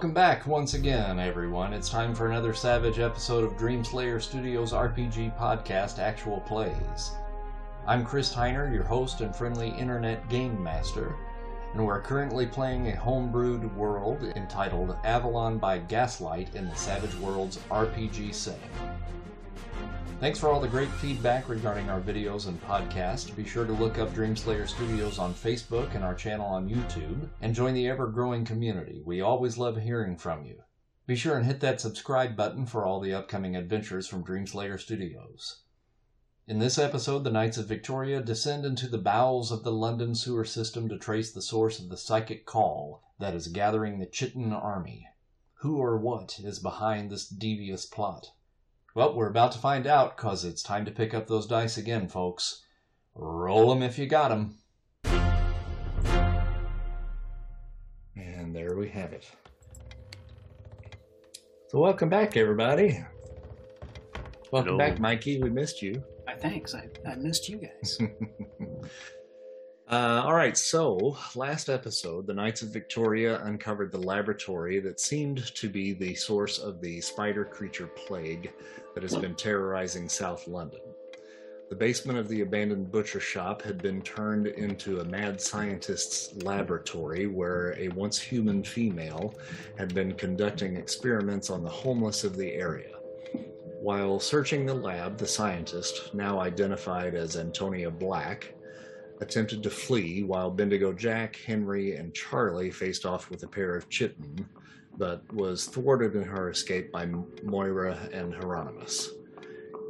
Welcome back once again, everyone. It's time for another savage episode of Dreamslayer Studios RPG podcast, Actual Plays. I'm Chris Heiner, your host and friendly internet game master, and we're currently playing a homebrewed world entitled Avalon by Gaslight in the Savage Worlds RPG setting. Thanks for all the great feedback regarding our videos and podcast. Be sure to look up Dreamslayer Studios on Facebook and our channel on YouTube, and join the ever growing community. We always love hearing from you. Be sure and hit that subscribe button for all the upcoming adventures from Dreamslayer Studios. In this episode, the Knights of Victoria descend into the bowels of the London sewer system to trace the source of the psychic call that is gathering the Chitin army. Who or what is behind this devious plot? Well, we're about to find out, cause it's time to pick up those dice again, folks. Roll 'em if you got 'em. And there we have it. So welcome back, everybody. Welcome Hello. back, Mikey. We missed you. Uh, Thanks. I, I missed you guys. Uh, all right, so last episode, the Knights of Victoria uncovered the laboratory that seemed to be the source of the spider creature plague that has been terrorizing South London. The basement of the abandoned butcher shop had been turned into a mad scientist's laboratory where a once human female had been conducting experiments on the homeless of the area. While searching the lab, the scientist, now identified as Antonia Black, attempted to flee while Bendigo Jack, Henry, and Charlie faced off with a pair of Chitin, but was thwarted in her escape by Moira and Hieronymus.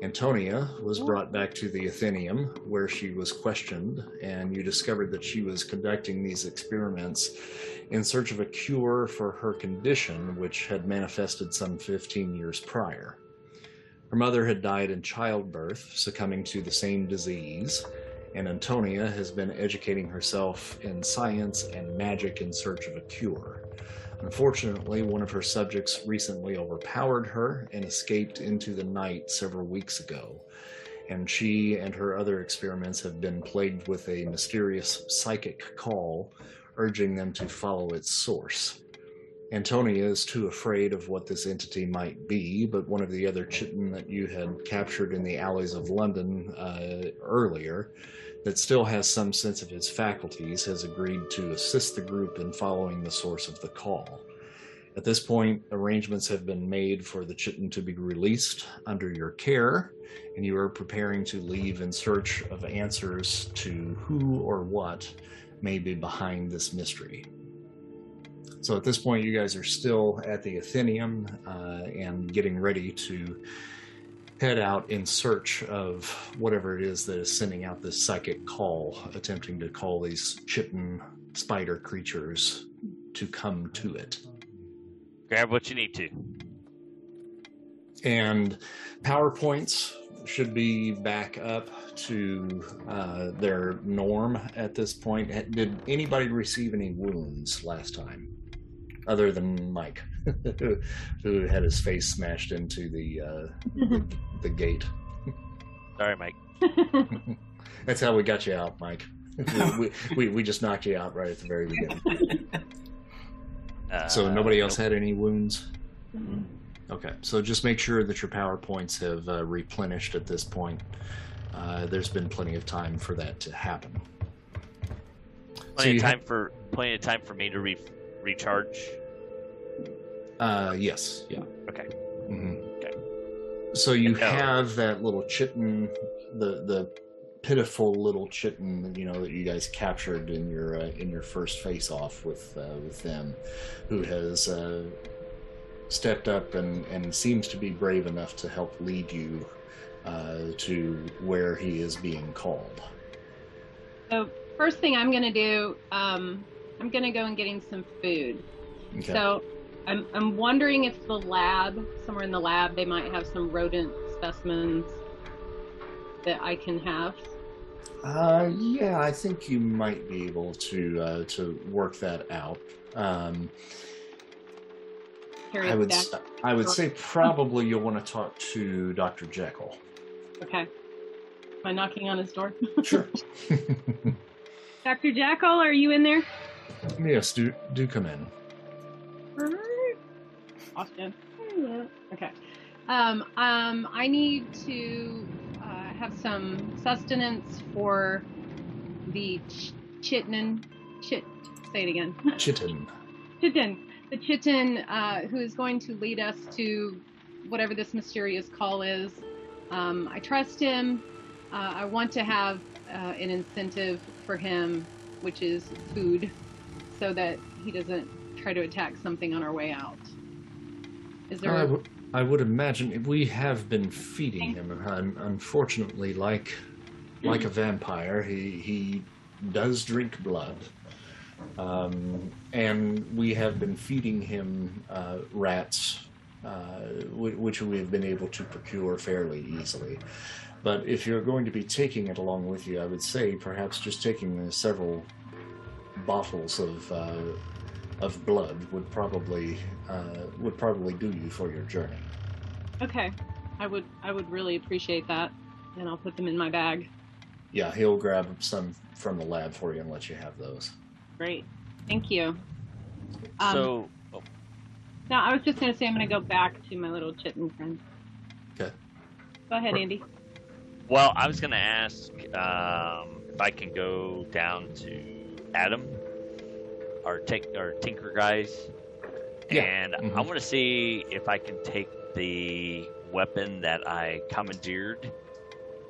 Antonia was brought back to the Athenaeum, where she was questioned, and you discovered that she was conducting these experiments in search of a cure for her condition, which had manifested some 15 years prior. Her mother had died in childbirth, succumbing to the same disease, and Antonia has been educating herself in science and magic in search of a cure. Unfortunately, one of her subjects recently overpowered her and escaped into the night several weeks ago, and she and her other experiments have been plagued with a mysterious psychic call urging them to follow its source. Antonia is too afraid of what this entity might be, but one of the other Chitin that you had captured in the alleys of London uh, earlier, that still has some sense of his faculties, has agreed to assist the group in following the source of the call. At this point, arrangements have been made for the Chitin to be released under your care, and you are preparing to leave in search of answers to who or what may be behind this mystery. So at this point, you guys are still at the Athenaeum uh, and getting ready to head out in search of whatever it is that is sending out this psychic call, attempting to call these chitin spider creatures to come to it. Grab what you need to. And PowerPoints should be back up to uh, their norm at this point. Did anybody receive any wounds last time, other than Mike, who, who had his face smashed into the uh, the, the gate? Sorry, Mike. That's how we got you out, Mike. we, we, we just knocked you out right at the very beginning. Uh, So nobody else nope. had any wounds. Okay, so just make sure that your powerpoints have uh, replenished at this point. Uh, there's been plenty of time for that to happen. plenty you of ha- time for plenty of time for me to re- recharge. Uh, yes, yeah. Okay. hmm Okay. So you No. have that little chitin, the the pitiful little chitin, you know, that you guys captured in your uh, in your first face off with uh, with them, who has uh, stepped up and and seems to be brave enough to help lead you uh, to where he is being called. So first thing I'm gonna do, um, I'm gonna go and getting some food. Okay. So I'm I'm wondering if the lab, somewhere in the lab, they might have some rodent specimens that I can have. Uh, yeah, I think you might be able to uh, to work that out. Um, I would s- I would say probably you'll want to talk to Dr. Jekyll. Okay. Am I knocking on his door? Sure. Dr. Jekyll, are you in there? yes, do do come in. Alright. Austin. Okay. Um, um, I need to uh, have some sustenance for the ch- Chittenden. Chit. Say it again. Chitin. Chitin. The Chitin, uh, who is going to lead us to whatever this mysterious call is. Um, I trust him. Uh, I want to have uh, an incentive for him, which is food, so that he doesn't try to attack something on our way out. Is there? I, w- I would imagine we have been feeding him. Un- unfortunately, like like a vampire, he he does drink blood, um, and we have been feeding him uh, rats, uh, which we have been able to procure fairly easily. But if you're going to be taking it along with you, I would say perhaps just taking uh, several bottles of uh, of blood would probably uh, would probably do you for your journey. Okay, I would I would really appreciate that, and I'll put them in my bag. Yeah, he'll grab some from the lab for you and let you have those. Great, thank you. Um, so, oh, no, I was just gonna say I'm gonna go back to my little chitin friend. Okay. Go ahead, Andy. well, I was gonna ask um, if I can go down to Adam, our take our tinker guys, Yeah. and Mhm. I want to see if I can take the weapon that I commandeered,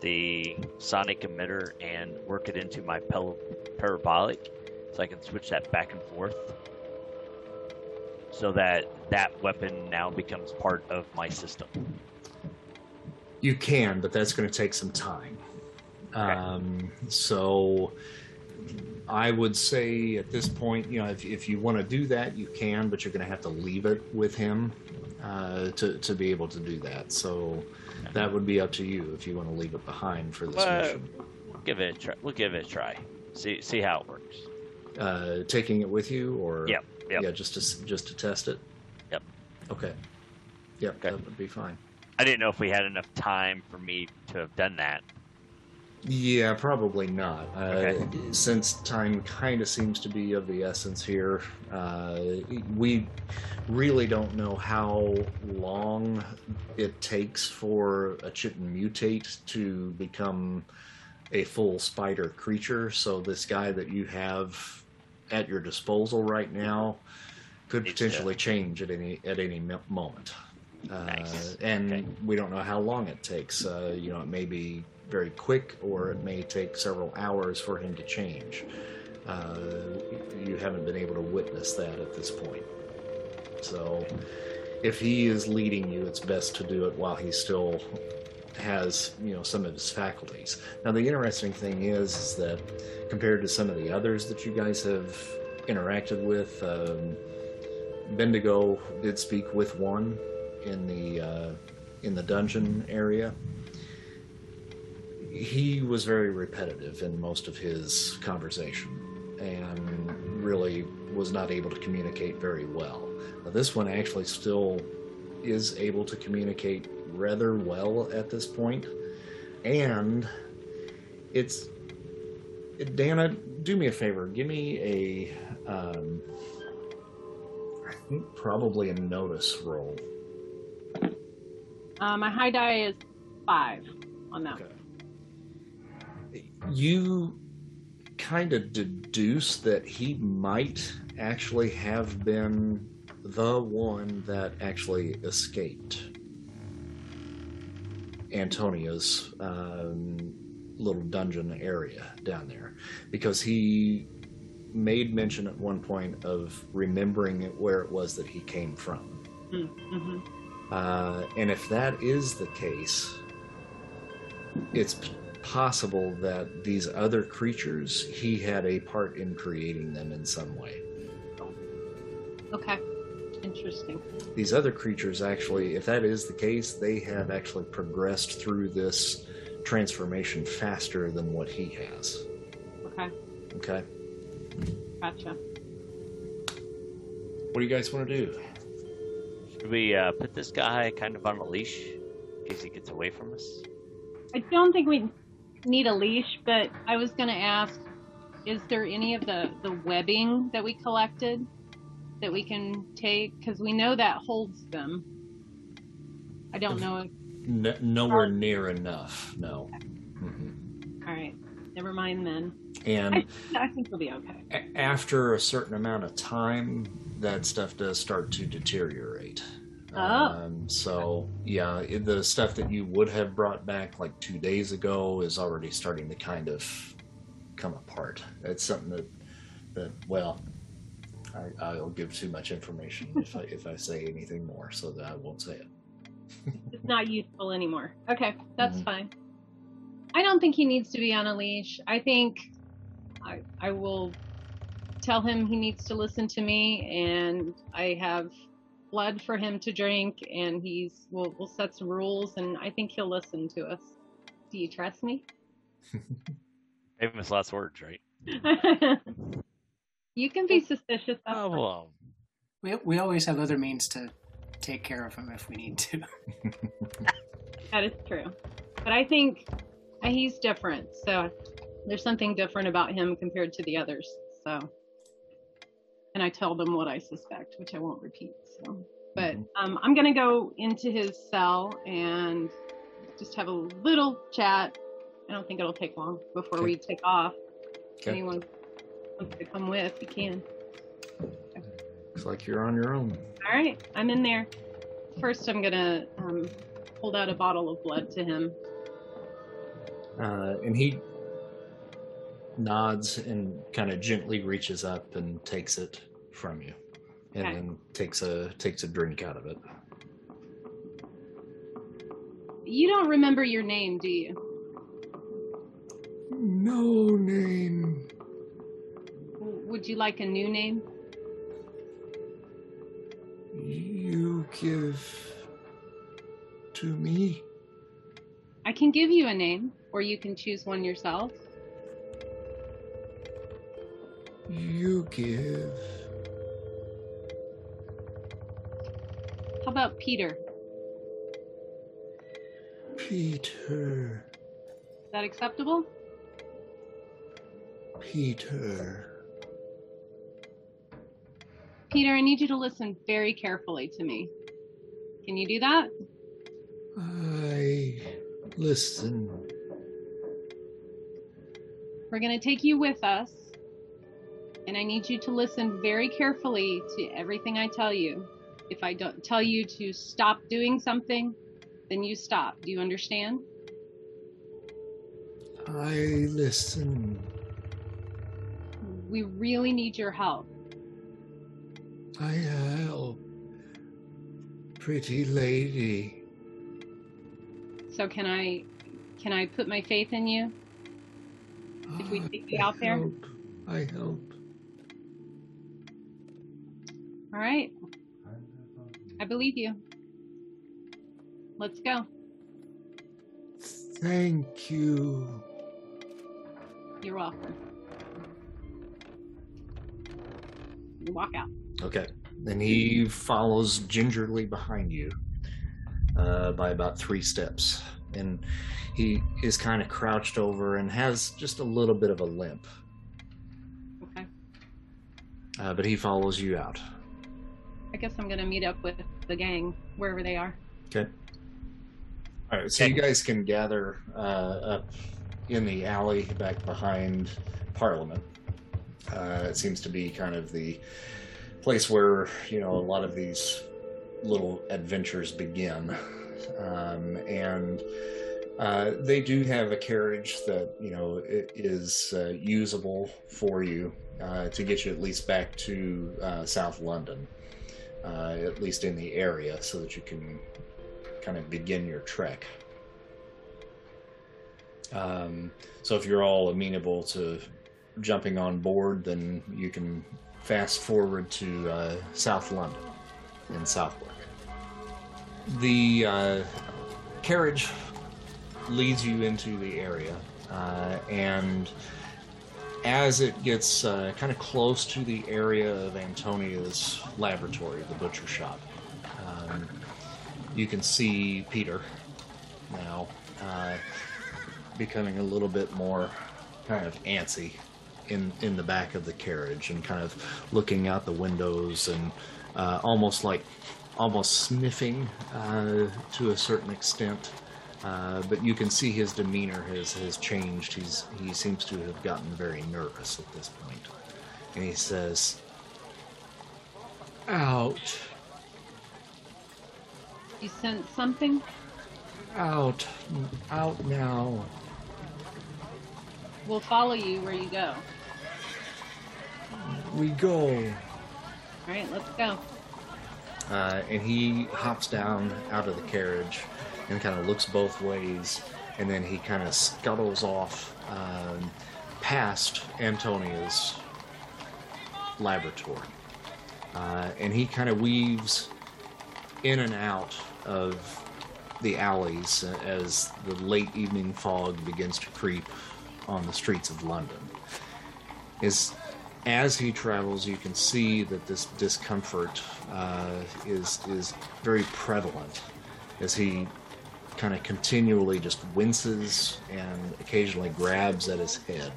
the sonic emitter, and work it into my pel- parabolic, so I can switch that back and forth, so that that weapon now becomes part of my system. You can, but that's going to take some time. Um, so I would say at this point, you know, if, if you want to do that, you can, but you're going to have to leave it with him uh, to, to be able to do that. So that would be up to you if you want to leave it behind for this Well, mission. We'll give it a try. We'll give it a try. See see how it works. Uh, taking it with you, or Yep, yep. yeah, just to just to test it. Yep. Okay. Yep, Okay. that would be fine. I didn't know if we had enough time for me to have done that. Yeah, probably not. Uh, Since time kind of seems to be of the essence here, uh, we really don't know how long it takes for a chitin mutate to become a full spider creature. So this guy that you have at your disposal right now could potentially change at any at any mo- moment. Uh, Nice. And Okay. we don't know how long it takes. Uh, you know, it may be very quick, or it may take several hours for him to change. Uh, you haven't been able to witness that at this point. So, if he is leading you, it's best to do it while he still has, you know, some of his faculties. Now, the interesting thing is, is that compared to some of the others that you guys have interacted with, um, Bendigo did speak with one in the uh, in the dungeon area. He was very repetitive in most of his conversation, and really was not able to communicate very well. Now, this one actually still is able to communicate rather well at this point, and it's Dana. Do me a favor. Give me a. Um, I think probably a notice roll. Uh, my high die is five on that. Okay. You kind of deduce that he might actually have been the one that actually escaped Antonia's um, little dungeon area down there because he made mention at one point of remembering where it was that he came from. Mm-hmm. Uh, and if that is the case, it's possible that these other creatures, he had a part in creating them in some way. Okay. Interesting. These other creatures, actually, if that is the case, they have actually progressed through this transformation faster than what he has. Okay. Okay? Gotcha. What do you guys want to do? Should we uh, put this guy kind of on a leash in case he gets away from us? I don't think we need a leash, but I was going to ask is there any of the, the webbing that we collected that we can take? Because we know that holds them. I don't know. If, N- nowhere near enough. No. Mhm. all right, never mind then. And I, I think we'll be okay. a- after a certain amount of time, that stuff does start to deteriorate. Oh. Um, so yeah, it- the stuff that you would have brought back like two days ago is already starting to kind of come apart. It's something that that well, I, I'll give too much information if I if I say anything more, so that I won't say it. It's not useful anymore. Okay, that's Mhm. fine. I don't think he needs to be on a leash. I think I I will tell him he needs to listen to me, and I have blood for him to drink, and he's we'll we'll set some rules, and I think he'll listen to us. Do you trust me? Famous last words, right? you can be suspicious. That's Oh well. We, we always have other means to take care of him if we need to. That is true. But I think uh, he's different. So there's something different about him compared to the others. So, and I tell them what I suspect, which I won't repeat. So, but Mhm. um, I'm going to go into his cell and just have a little chat. I don't think it'll take long before Okay. we take off. If Okay. anyone wants to come with, you can. Looks like you're on your own. All right, I'm in there. First, I'm going to um, hold out a bottle of blood to him. Uh, and he nods and kind of gently reaches up and takes it from you, and Okay. then takes a takes a drink out of it. You don't remember your name, do you? No name. Would you like a new name? You give to me. I can give you a name, or you can choose one yourself. You give. How about Peter? Peter. Is that acceptable? Peter. Peter, I need you to listen very carefully to me. Can you do that? I listen. We're going to take you with us, and I need you to listen very carefully to everything I tell you. If I don't tell you to stop doing something, then you stop. Do you understand? I listen. We really need your help. I help. Pretty lady. So can I can I put my faith in you? If we ah, take you out there? I help. All right. I believe you. Let's go. Thank you. You're welcome. You walk out. Okay. And he follows gingerly behind you uh, by about three steps. And he is kind of crouched over and has just a little bit of a limp. Okay. Uh, but he follows you out. I guess I'm gonna meet up with the gang wherever they are. Okay. All right. So you guys can gather uh, up in the alley back behind Parliament. Uh, it seems to be kind of the place where you know a lot of these little adventures begin, um, and uh, they do have a carriage that you know is uh, usable for you uh, to get you at least back to uh, South London, uh, at least in the area, so that you can kind of begin your trek. Um, so if you're all amenable to jumping on board, then you can fast forward to uh, South London in Southwark. The uh, carriage leads you into the area, uh, and as it gets uh, kind of close to the area of Antonia's laboratory, the butcher shop, um, you can see Peter now uh, becoming a little bit more kind of antsy in in the back of the carriage and kind of looking out the windows and uh, almost like almost sniffing uh, to a certain extent. Uh, but you can see his demeanor has, has changed. He's he seems to have gotten very nervous at this point, and he says, "Out, You sent something? out, out now." We'll follow you where you go. We go. All right, let's go. Uh, and he hops down out of the carriage and kind of looks both ways, and then he kind of scuttles off um, past Antonia's laboratory. Uh, and he kind of weaves in and out of the alleys as the late evening fog begins to creep on the streets of London. Is as he travels, you can see that this discomfort uh, is is very prevalent as he kind of continually just winces and occasionally grabs at his head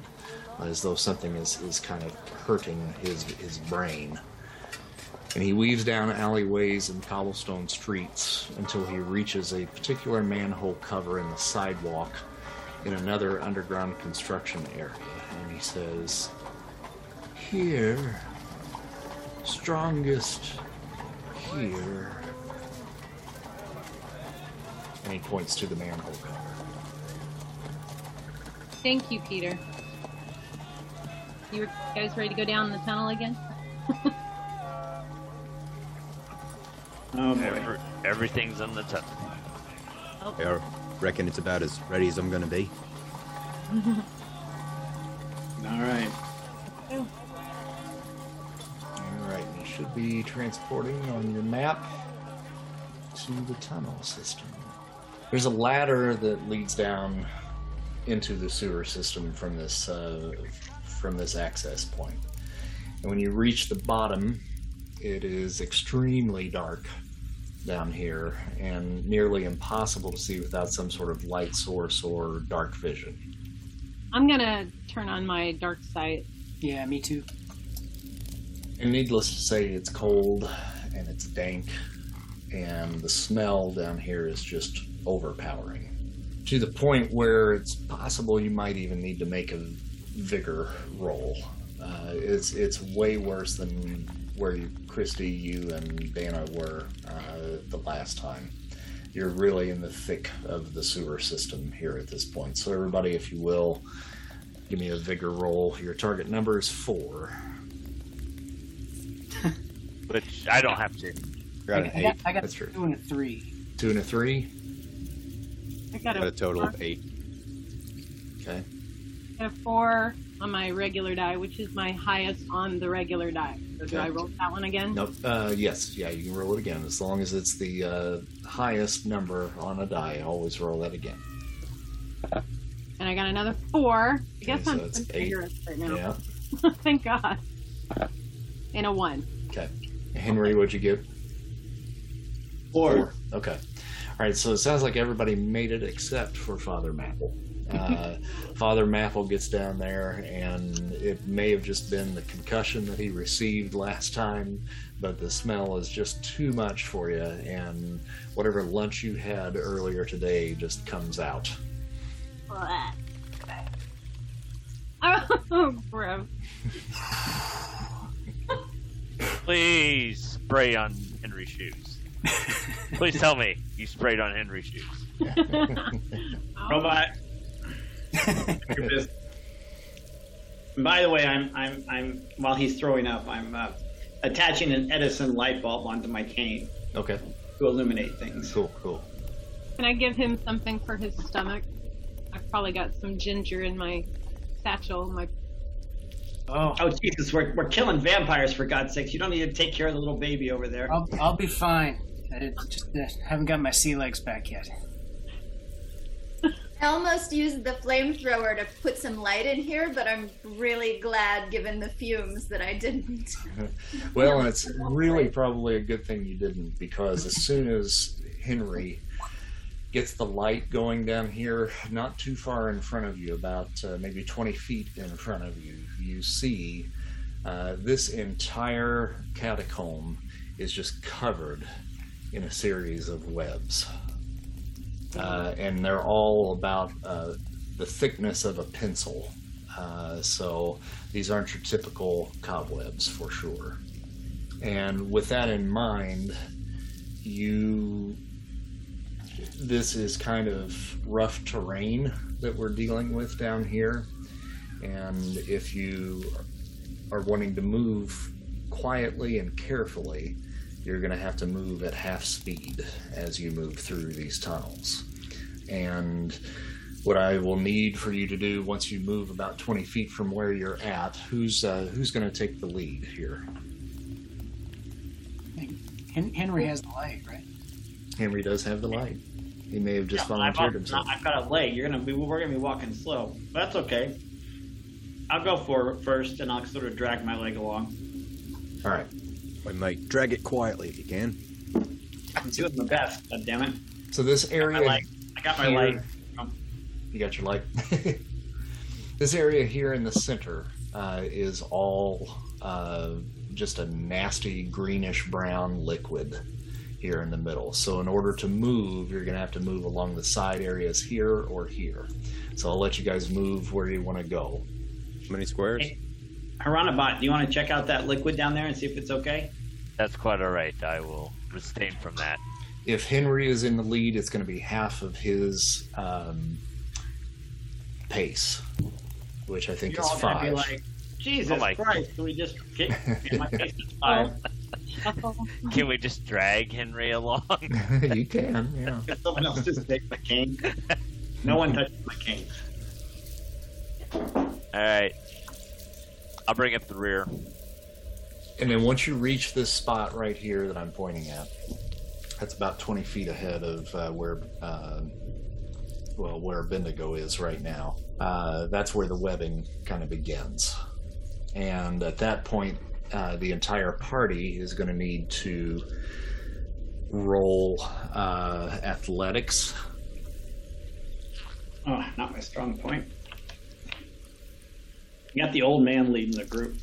as though something is, is kind of hurting his his brain. And he weaves down alleyways and cobblestone streets until he reaches a particular manhole cover in the sidewalk in another underground construction area. And he says, here. Strongest here. And he points to the manhole cover. Thank you, Peter. You guys ready to go down the tunnel again? Oh boy. Every, everything's in the tunnel. Oh. I reckon it's about as ready as I'm going to be. All right. Oh. Alright, you should be transporting on your map to the tunnel system. There's a ladder that leads down into the sewer system from this uh, from this access point. And when you reach the bottom, it is extremely dark down here and nearly impossible to see without some sort of light source or dark vision. I'm gonna turn on my dark sight. Yeah, me too. And needless to say, it's cold and it's dank, and the smell down here is just overpowering. To the point where it's possible you might even need to make a vigor roll. Uh, it's it's way worse than where you, Christy, you, and Dana were uh, the last time. You're really in the thick of the sewer system here at this point. So everybody, if you will, give me a vigor roll. Your target number is four. Which I don't have to. Got an I, I eight. got, I got That's true. two and a three. Two and a three. I got Got a, a total of eight. Okay. I have four on my regular die, which is my highest on the regular die. So do Okay. I roll that one again? Nope. Uh, yes. Yeah, you can roll it again as long as it's the uh, highest number on a die. I always roll that again. And I got another four. I guess so I'm it's pretty eight. vigorous right now. Yeah. Thank God. And a one. Okay. Henry, what'd you get? Four. Okay. All right. So it sounds like everybody made it except for Father Mapple. Uh, Father Mapple gets down there, and it may have just been the concussion that he received last time, but the smell is just too much for you, and whatever lunch you had earlier today just comes out. Oh, gross. Please spray on Henry's shoes. Please tell me you sprayed on Henry's shoes. Robot. Your business. And By the way, I'm I'm I'm while he's throwing up, I'm uh, attaching an Edison light bulb onto my cane Okay. to illuminate things. Cool. Cool. Can I give him something for his stomach? I've probably got some ginger in my satchel. My Oh, Oh Jesus, we're we're killing vampires for God's sakes! You don't need to take care of the little baby over there. I'll, I'll be fine. I just uh, haven't got my sea legs back yet. I almost used the flamethrower to put some light in here, but I'm really glad, given the fumes, that I didn't. Well, and it's really probably a good thing you didn't, because as soon as Henry gets the light going down here, not too far in front of you, about uh, maybe 20 feet in front of you, you see uh, this entire catacomb is just covered in a series of webs. Uh, and they're all about uh, the thickness of a pencil. Uh, so these aren't your typical cobwebs for sure. And with that in mind, you this is kind of rough terrain that we're dealing with down here. And if you are wanting to move quietly and carefully, you're going to have to move at half speed as you move through these tunnels. And what I will need for you to do once you move about 20 feet from where you're at, who's uh, who's going to take the lead here? I think Hen- Henry has the light, right? Henry does have the light. He may have just Yeah, volunteered I've, himself. I've got a leg. You're gonna be. We're gonna be walking slow. But that's okay. I'll go for first, and I'll sort of drag my leg along. All right. I might drag it quietly if you can. I'm doing my best. God damn it! So this I area like. I got my here- leg. You got your light. this area here in the center uh, is all uh, just a nasty greenish brown liquid here in the middle. So in order to move, you're going to have to move along the side areas here or here. So I'll let you guys move where you want to go. How many squares? Hey. Haranabot, do you want to check out that liquid down there and see if it's okay? That's quite all right. I will abstain from that. If Henry is in the lead, it's going to be half of his um, pace, which I think You're is all gonna five. be like, Jesus Oh my- Christ! Can we just get in my face is five? Can we just drag Henry along? you can, yeah. Someone else just take my cane. No one touches my cane. All right. I'll bring up the rear. And then once you reach this spot right here that I'm pointing at, that's about 20 feet ahead of uh, where, uh, well, where Bendigo is right now. Uh, that's where the webbing kind of begins. And at that point, uh, the entire party is going to need to roll uh, athletics. Oh, not my strong point. You got the old man leading the group.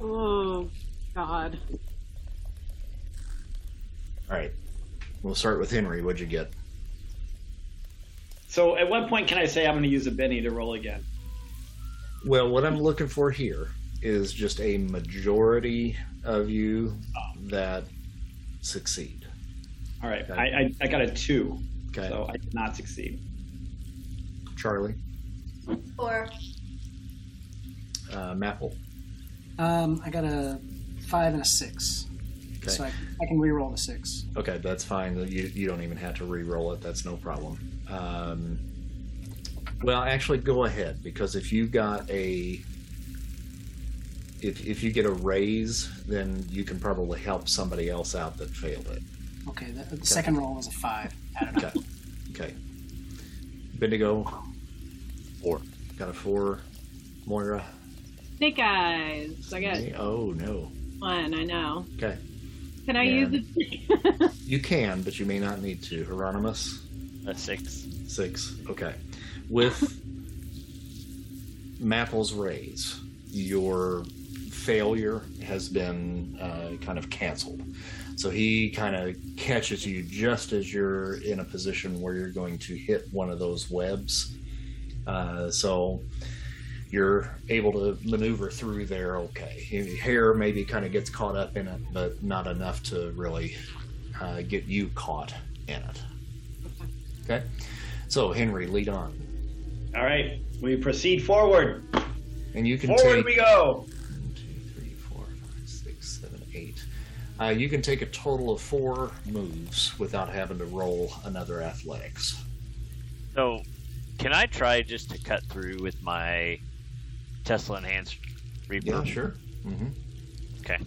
Oh, God. All right. We'll start with Henry. What'd you get? So, at what point can I say I'm going to use a Benny to roll again? Well, what I'm looking for here is just a majority of you that succeed. All right, Okay. I, I, I got a two, Okay. so I did not succeed. Charlie, Or uh, Mapple. Um, I got a five and a six, Okay. so I, I can re-roll the six. Okay, that's fine. You, you don't even have to re-roll it. That's no problem. Um, well, actually, go ahead because if you got a if if you get a raise, then you can probably help somebody else out that failed it. Okay, the, the second roll was a five. Okay. Okay. Bendigo. Four. Got a four. Moira. Snake eyes. I got Oh no. one, I know. Okay. Can I Yeah. use it? You can, but you may not need to. Hieronymus. A six. Six. Okay. With Mapple's raise, your failure has been uh, kind of canceled. So he kind of catches you just as you're in a position where you're going to hit one of those webs. Uh, so you're able to maneuver through there okay. Your hair maybe kind of gets caught up in it, but not enough to really uh, get you caught in it. Okay. So Henry, lead on, All right, we proceed forward. and you can Forward take we go. one, two, three, four, five, six, seven, eight. Uh, you can take a total of four moves without having to roll another athletics. So, can I try just to cut through with my Tesla enhanced Reaper? Yeah, sure. hmm Okay.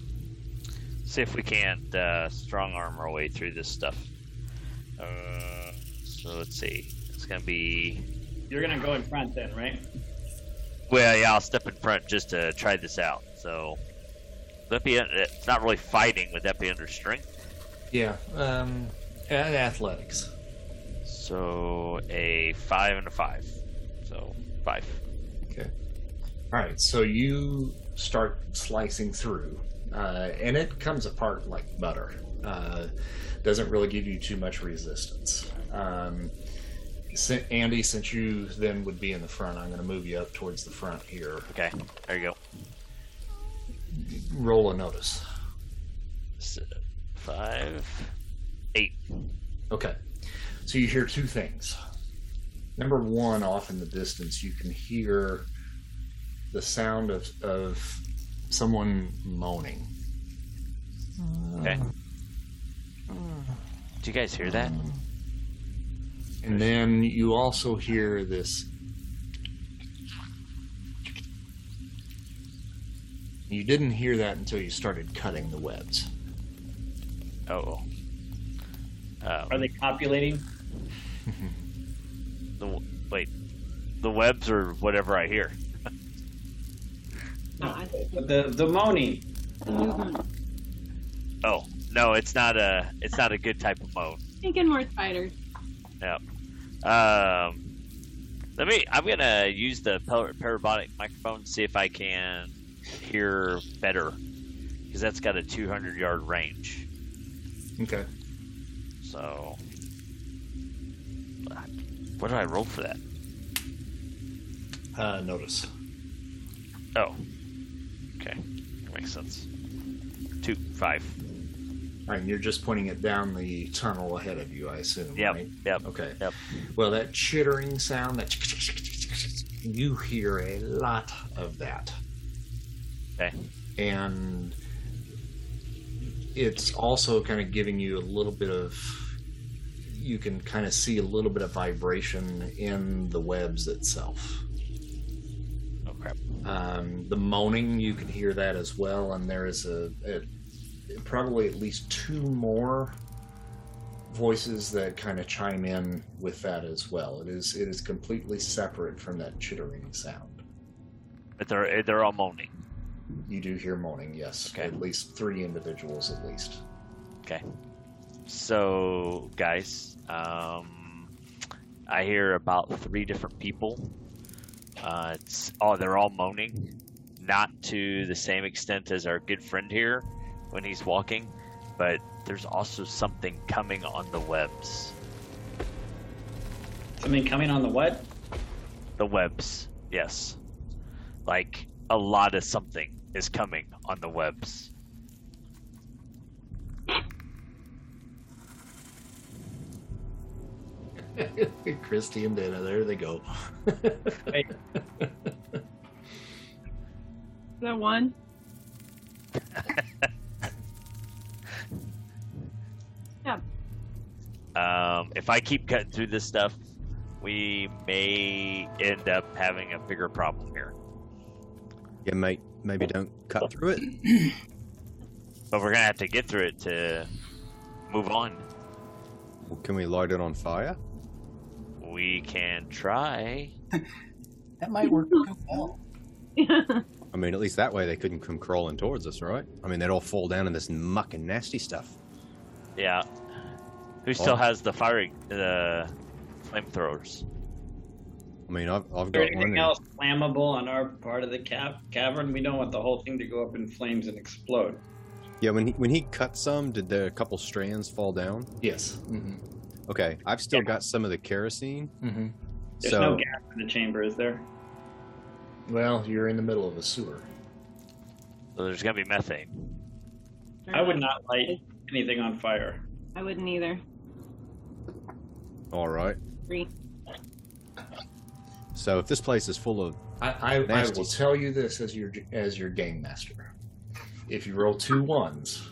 See if we can't uh, strong arm our way through this stuff. Uh, so let's see. It's gonna be. You're gonna go in front then, right? Well, yeah, I'll step in front just to try this out. So, would that be? It's not really fighting. Would that be under strength? Yeah. Um, a- athletics. So a five and a five. So five. All right. So you start slicing through, uh, and it comes apart like butter. Uh, doesn't really give you too much resistance. Um, Andy, since you then would be in the front, I'm going to move you up towards the front here. Okay. There you go. Roll a notice. Five, eight. Okay. So you hear two things. Number one, off in the distance, you can hear the sound of, of someone moaning. Okay. Do you guys hear that? And then you also hear this. You didn't hear that until you started cutting the webs. Oh. Um, Are they copulating? the, wait. The webs or whatever I hear. No, The the moaning. the movement. Oh no, it's not a. It's not a good type of moan. Thinking more spiders. Um, let me. I'm gonna use the par- parabolic microphone to see if I can hear better, because that's got a 200 yard range. Okay. So, what do I roll for that? Uh, notice. Oh, okay, that makes sense. Two, five. All right, and you're just pointing it down the tunnel ahead of you, I assume. Yep, Right? yep. Okay. Yep. Well, that chittering sound, that you hear a lot of that. Okay. And it's also kind of giving you a little bit of you can kind of see a little bit of vibration in the webs itself. Um, the moaning, you can hear that as well, and there is a, a probably at least two more voices that kind of chime in with that as well. It is it is completely separate from that chittering sound. But they're they're all moaning. You do hear moaning, yes. Okay. At least three individuals, at least. Okay. So, guys, um, I hear about three different people. Uh, it's oh, they're all moaning, not to the same extent as our good friend here when he's walking, but there's also something coming on the webs. Something coming on the what? The webs, yes, like a lot of something is coming on the webs. Christy and Dana, there they go. Hey. Is that one? yeah. Um, if I keep cutting through this stuff, we may end up having a bigger problem here. Yeah, mate. Maybe don't cut through it. But we're gonna have to get through it to move on. Well, Can we light it on fire? We can try. That might work too well. I mean, at least that way they couldn't come crawling towards us, right? I mean, they'd all fall down in this muck and nasty stuff. Yeah. Who still Oh. has the firing the flamethrowers? I mean, I've, I've Is there got one. anything and- else flammable on our part of the ca- cavern? We don't want the whole thing to go up in flames and explode. Yeah, when he, when he cut some, did the couple strands fall down? yes. hmm Okay, I've still got some of the kerosene. hmm There's so no gas in the chamber, is there? Well, you're in the middle of a sewer. So there's gonna be methane. I would not light anything on fire. I wouldn't either. all right. Agree. So if this place is full of I, I, I will tell you this as your as your game master. If you roll two ones,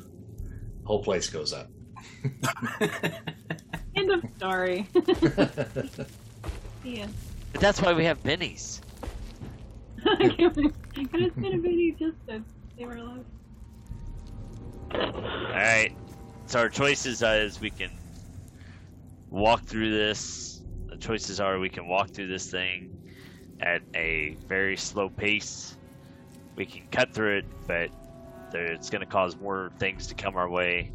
whole place goes up. End of story. yeah. But that's why we have bennies. Could have been a bit just to they were alive. Alright. So our choices is we can walk through this. The choices are we can walk through this thing at a very slow pace. We can cut through it, but it's going to cause more things to come our way.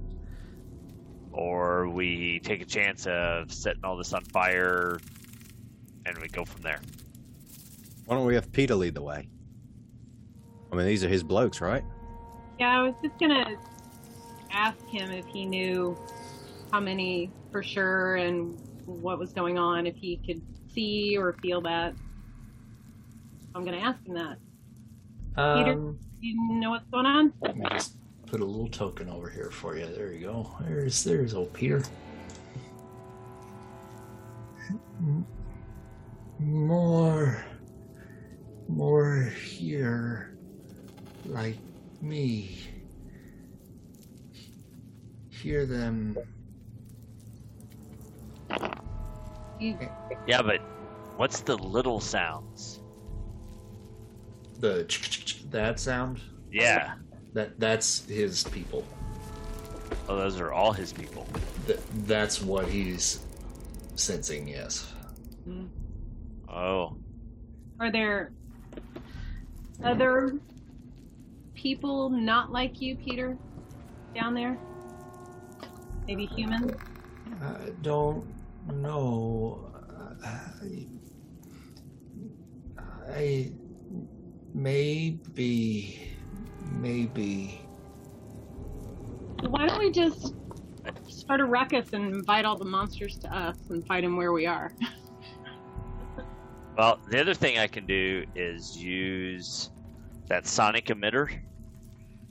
Or we take a chance of setting all this on fire and we go from there. Why don't we have Peter lead the way? I mean, these are his blokes, right? Yeah, I was just gonna Ask him if he knew how many for sure and what was going on, if he could see or feel that. I'm going to ask him that. Peter? Um, You know what's going on? let me just put a little token over here for you. There you go. There's there's old Peter. More, more here, like me. Hear them. Yeah, but what's the little sounds? The ch- ch- ch- that sound. Yeah. That that's his people. Oh, those are all his people. That that's what he's sensing. Yes. Hmm. Oh. are there other people not like you, Peter, down there? Maybe humans? I don't know. I, I maybe, maybe. Why don't we just start a ruckus and invite all the monsters to us and fight them where we are? Well, the other thing I can do is use that sonic emitter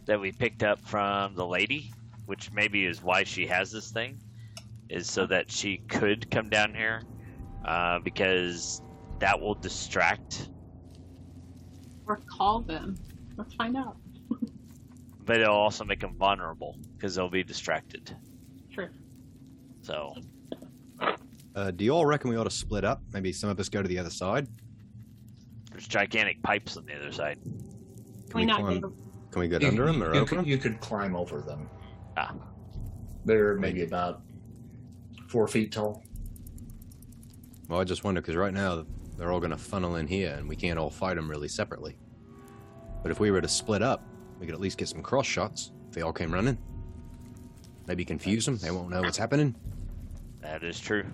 that we picked up from the lady, which maybe is why she has this thing, is so that she could come down here, uh, because that will distract, Or call them? Let's find out. But it'll also make them vulnerable because they'll be distracted. True. So, Uh, do you all reckon we ought to split up? Maybe some of us go to the other side. there's gigantic pipes on the other side. Can we we not climb? Can we get You- under them or you over could, you could climb over them. Ah. They're maybe about four feet tall. Well, I just wonder because right now they're all going to funnel in here, and we can't all fight them really separately. But if we were to split up, we could at least get some cross shots if they all came running. Maybe confuse them; they won't know what's happening. That is true.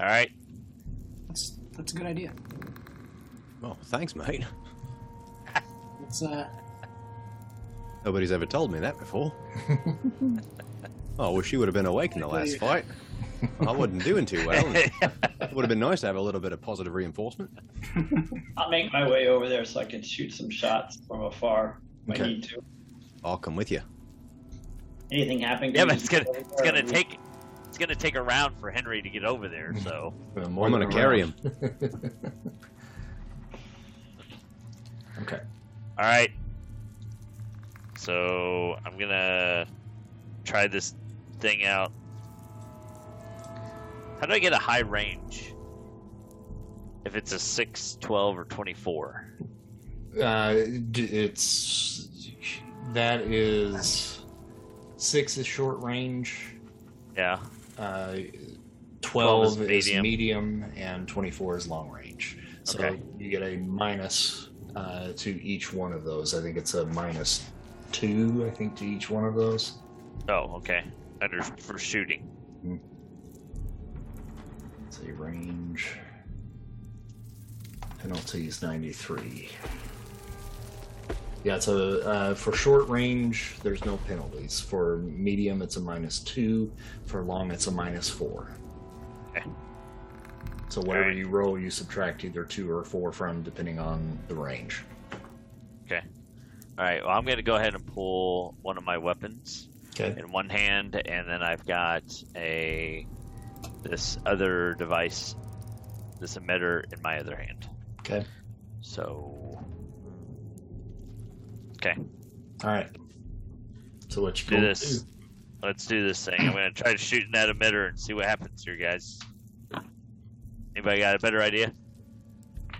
All right. That's that's a good idea. Oh, thanks, mate. Let's uh, Nobody's ever told me that before. oh, I wish you would have been awake in the last fight. I wasn't doing too well. It would have been nice to have a little bit of positive reinforcement. I'll make my way over there so I can shoot some shots from afar if I Okay. need to. I'll come with you. Anything happen? Yeah, but it's gonna go it's gonna take it's gonna take a round for Henry to get over there. So I'm gonna a carry round. okay. all right. So I'm gonna try this thing out. How do I get a high range? If it's a 6, 12, or 24. Uh, it's that is six is short range. Yeah. Uh, 12 12 is is medium. medium. and 24 is long range. So Okay. you get a minus uh, to each one of those. I think it's a minus two, I think, to each one of those. Oh, okay. Under for shooting. It's a range. Penalty is 93. Yeah, it's a uh, for short range. There's no penalties. For medium, it's a minus two. For long, it's a minus four. Okay. So whatever Alright. you roll, you subtract either two or four from, depending on the range. Okay. All right. Well, I'm gonna go ahead and pull one of my weapons Okay. in one hand, and then I've got a this other device, this emitter, in my other hand. Okay. So. Okay. All right. So what you Do gonna this. Let's do this thing. I'm gonna try to shoot in that emitter and see what happens here, guys. Anybody got a better idea?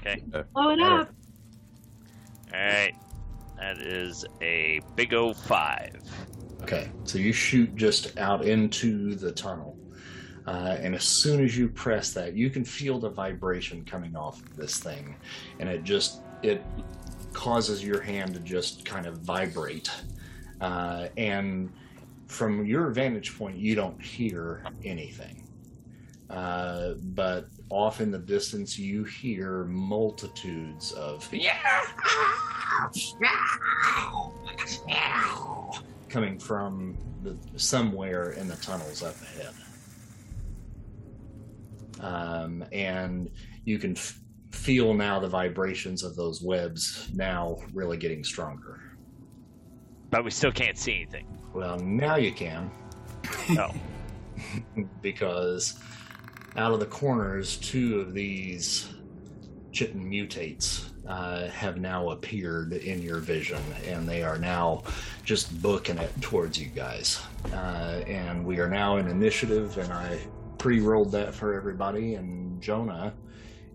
Okay. Blow it up. All right. That is a big O five. Okay, so you shoot just out into the tunnel, uh, and as soon as you press that, you can feel the vibration coming off of this thing, and it just it causes your hand to just kind of vibrate, uh, and from your vantage point, you don't hear anything. Uh, but off in the distance, you hear multitudes of coming from the, somewhere in the tunnels up ahead. Um, and you can feel now the vibrations of those webs now really getting stronger. But we still can't see anything. Well, now you can No. because out of the corners, two of these chitin mutates uh, have now appeared in your vision, and they are now just booking it towards you guys. Uh, and we are now in initiative, and I pre-rolled that for everybody. And Jonah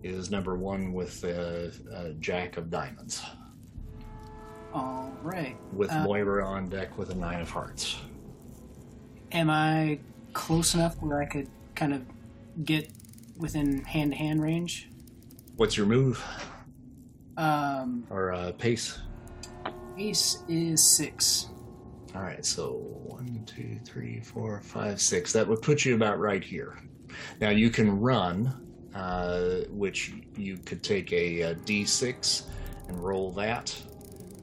is number one with uh, Jack of Diamonds, All right. with Uh, Moira on deck with a Nine of Hearts. Am I close enough where I could kind of get within hand to hand range? What's your move Um, or uh, pace? ace is six. All right, so one, two, three, four, five, six. That would put you about right here. Now you can run, uh, which you could take a, a d6 and roll that,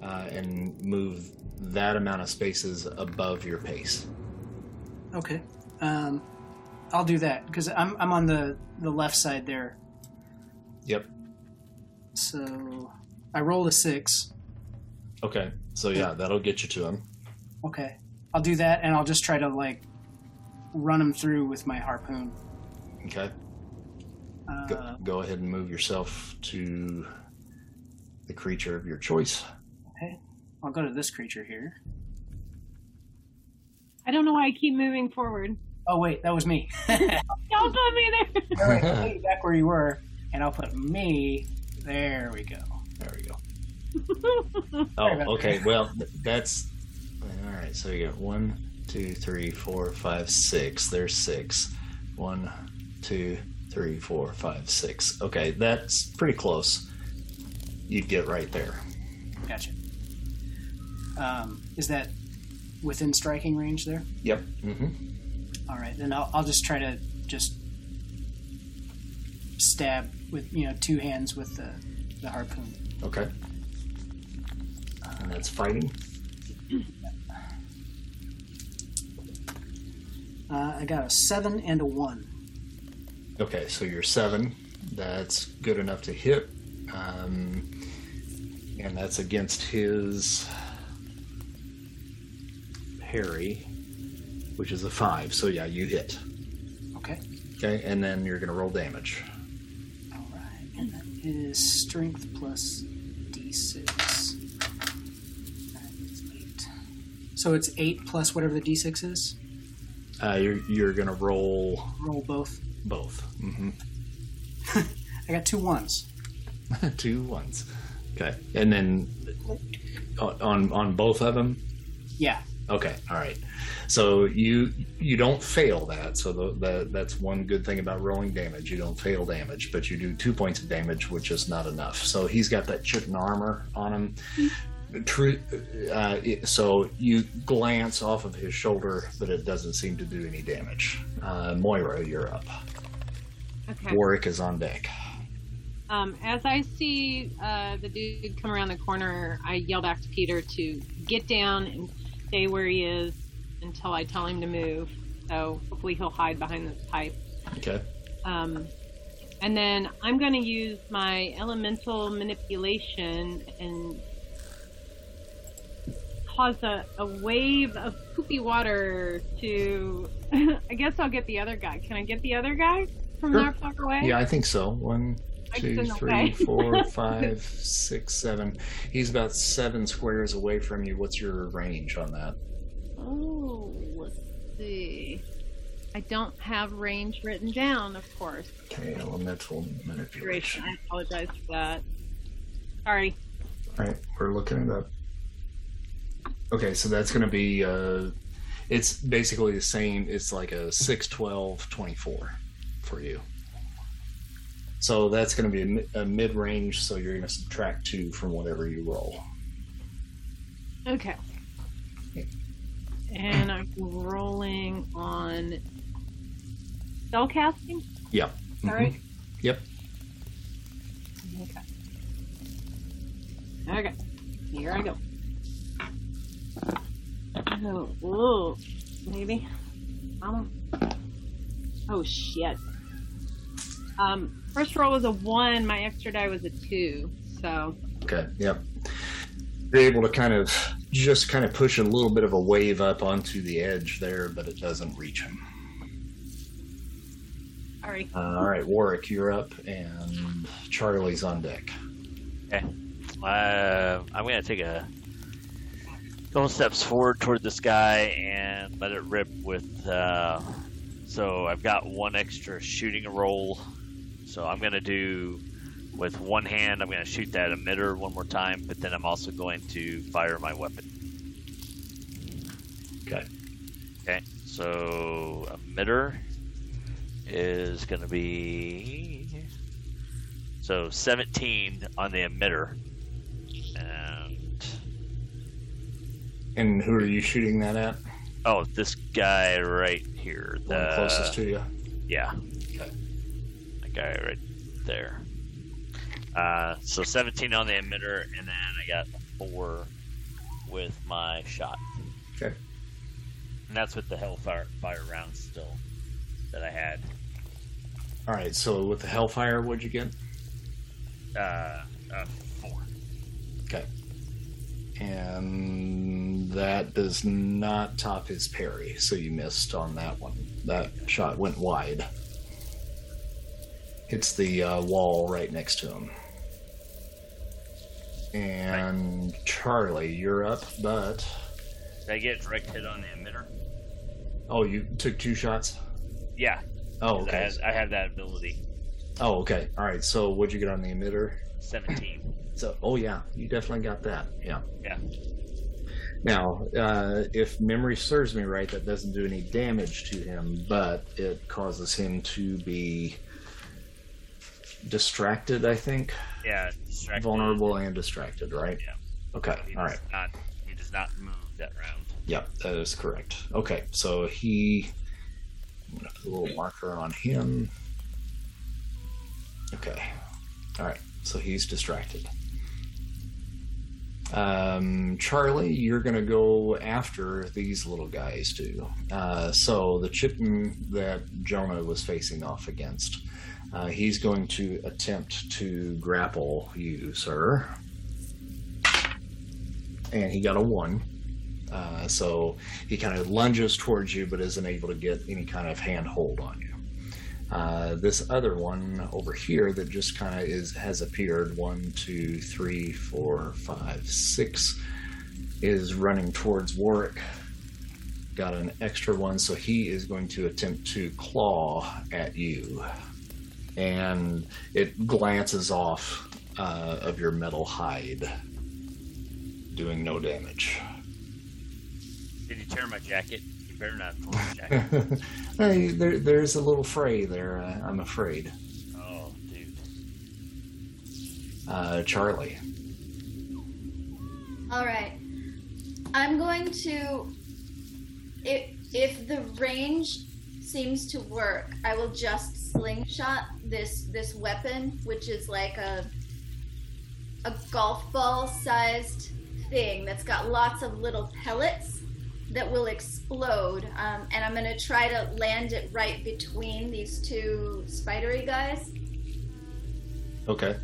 uh, and move that amount of spaces above your pace. Okay. Um, I'll do that because I'm I'm on the the left side there. Yep. So I rolled a six. Okay. So yeah, that'll get you to him. Okay. I'll do that, and I'll just try to like run him through with my harpoon. Okay. Uh, Go, go ahead and move yourself to the creature of your choice. Okay, I'll go to this creature here. I don't know why I keep moving forward. Oh wait, that was me. Don't put me there. All right, I'll put you back where you were, and I'll put me. There we go. There we go. Oh, okay. Well, that's all right. So you got one, two, three, four, five, six. There's six. One, two, three, four, five, six. Okay, that's pretty close. You'd get right there. Gotcha. Um, is that within striking range there? Yep. hmm All right, then I'll, I'll just try to just stab with you know two hands with the the harpoon. Okay. And that's fighting. Uh, I got a seven and a one. Okay, so you're seven. That's good enough to hit. Um, and that's against his parry, which is a five. So yeah, you hit. Okay. Okay, and then you're going to roll damage. All right, and that is strength plus d6. Eight. So it's eight plus whatever the d6 is. Uh, you're you're going to roll Roll both. Both. Mm-hmm. I got two ones. Two ones. Okay, and then uh, on on both of them, Yeah. Okay, all right. So you you don't fail that. So the, the, that's one good thing about rolling damage. You don't fail damage, but you do two points of damage, which is not enough. So he's got that chitin armor on him. True. Uh, it- so you glance off of his shoulder, but it doesn't seem to do any damage. Uh, Moira, you're up. Okay. Warwick is on deck. Um, as I see uh, the dude come around the corner, I yell back to Peter to get down and stay where he is until I tell him to move. So hopefully he'll hide behind this pipe. Okay. Um, and then I'm going to use my elemental manipulation and cause a, a wave of poopy water to. I guess I'll get the other guy. Can I get the other guy from Sure. that far away? Yeah, I think so. One, two, three, four, five, six, seven. He's about seven squares away from you. What's your range on that? Oh, let's see. I don't have range written down, of course. Okay, elemental manipulation. I apologize for that. Sorry. All right, we're looking it up. Okay, so that's going to be, uh, it's basically the same. It's like a 6, 12, 24 for you. So that's going to be a, a mid range, so you're going to subtract 2 from whatever you roll. Okay. And I'm rolling on spell casting. Yeah. All right. Yep. Okay. Okay. Here I go. Oh, whoa. Maybe. Um. Oh shit. Um. First roll was a one. My extra die was a two. So. Okay. Yep. You're able to kind of just kind of push a little bit of a wave up onto the edge there, but it doesn't reach him. Sorry. Uh, all right, Warwick, you're up, and Charlie's on deck. Okay. Uh, I'm gonna take a couple steps forward toward this guy and let it rip with. Uh, so I've got one extra shooting roll. So I'm gonna do with one hand. I'm gonna shoot that emitter one more time, but then I'm also going to fire my weapon. Okay. Okay. So emitter is gonna be so 17 on the emitter. And who are you shooting that at? oh, this guy right here. The one The closest to you. Yeah. Okay. That guy right there. Uh, so 17 on the emitter, and then I got four with my shot. Okay. And that's with the hellfire fire rounds still that I had. All right. So with the Hellfire, what'd you get? Uh, uh, four. Okay. And that does not top his parry, so you missed on that one. That shot went wide. Hits the uh, wall right next to him. And Charlie, you're up, but Did I get direct hit on the emitter? oh, you took two shots. Yeah. Oh, 'cause I, okay. have, I have that ability. Oh, okay. All right. So what'd you get on the emitter? 17. So, oh yeah, you definitely got that. Yeah. Yeah. Now, uh, if memory serves me right, that doesn't do any damage to him, but it causes him to be distracted. I think Yeah. Distracted. vulnerable and distracted. Right? Yeah. Okay. He All right. Not, he does not move that round. Yep, that is correct. Okay, so he. I'm gonna put a little marker on him. Okay. All right. So he's distracted. Um, Charlie, you're going to go after these little guys too. Uh, so the chitin that Jonah was facing off against, uh, he's going to attempt to grapple you, sir. And he got a one. Uh, so he kind of lunges towards you, but isn't able to get any kind of handhold on you. Uh, this other one over here that just kind of is has appeared one, two, three, four, five, six is running towards Warwick. Got an extra one, so he is going to attempt to claw at you, and it glances off uh, of your metal hide, doing no damage. Did you tear my jacket? You better not pull hey, there, there's a little fray there. Uh, I'm afraid. oh, dude. Uh, Charlie. All right. I'm going to. If if the range seems to work, I will just slingshot this this weapon, which is like a a golf ball sized thing that's got lots of little pellets that will explode. Um, and I'm gonna try to land it right between these two spidery guys Okay.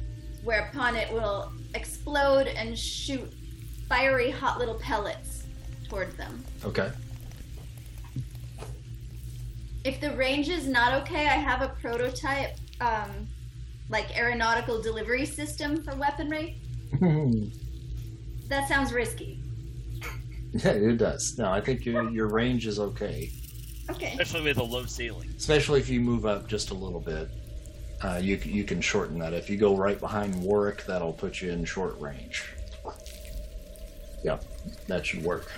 whereupon it will explode and shoot fiery hot little pellets towards them. Okay. If the range is not okay, I have a prototype, um, like aeronautical delivery system for weaponry. That sounds risky. yeah, it does. No, I think your your range is okay, Okay. Especially with a low ceiling. especially if you move up just a little bit. Uh, you you can shorten that. If you go right behind Warwick, that'll put you in short range. Yep, that should work.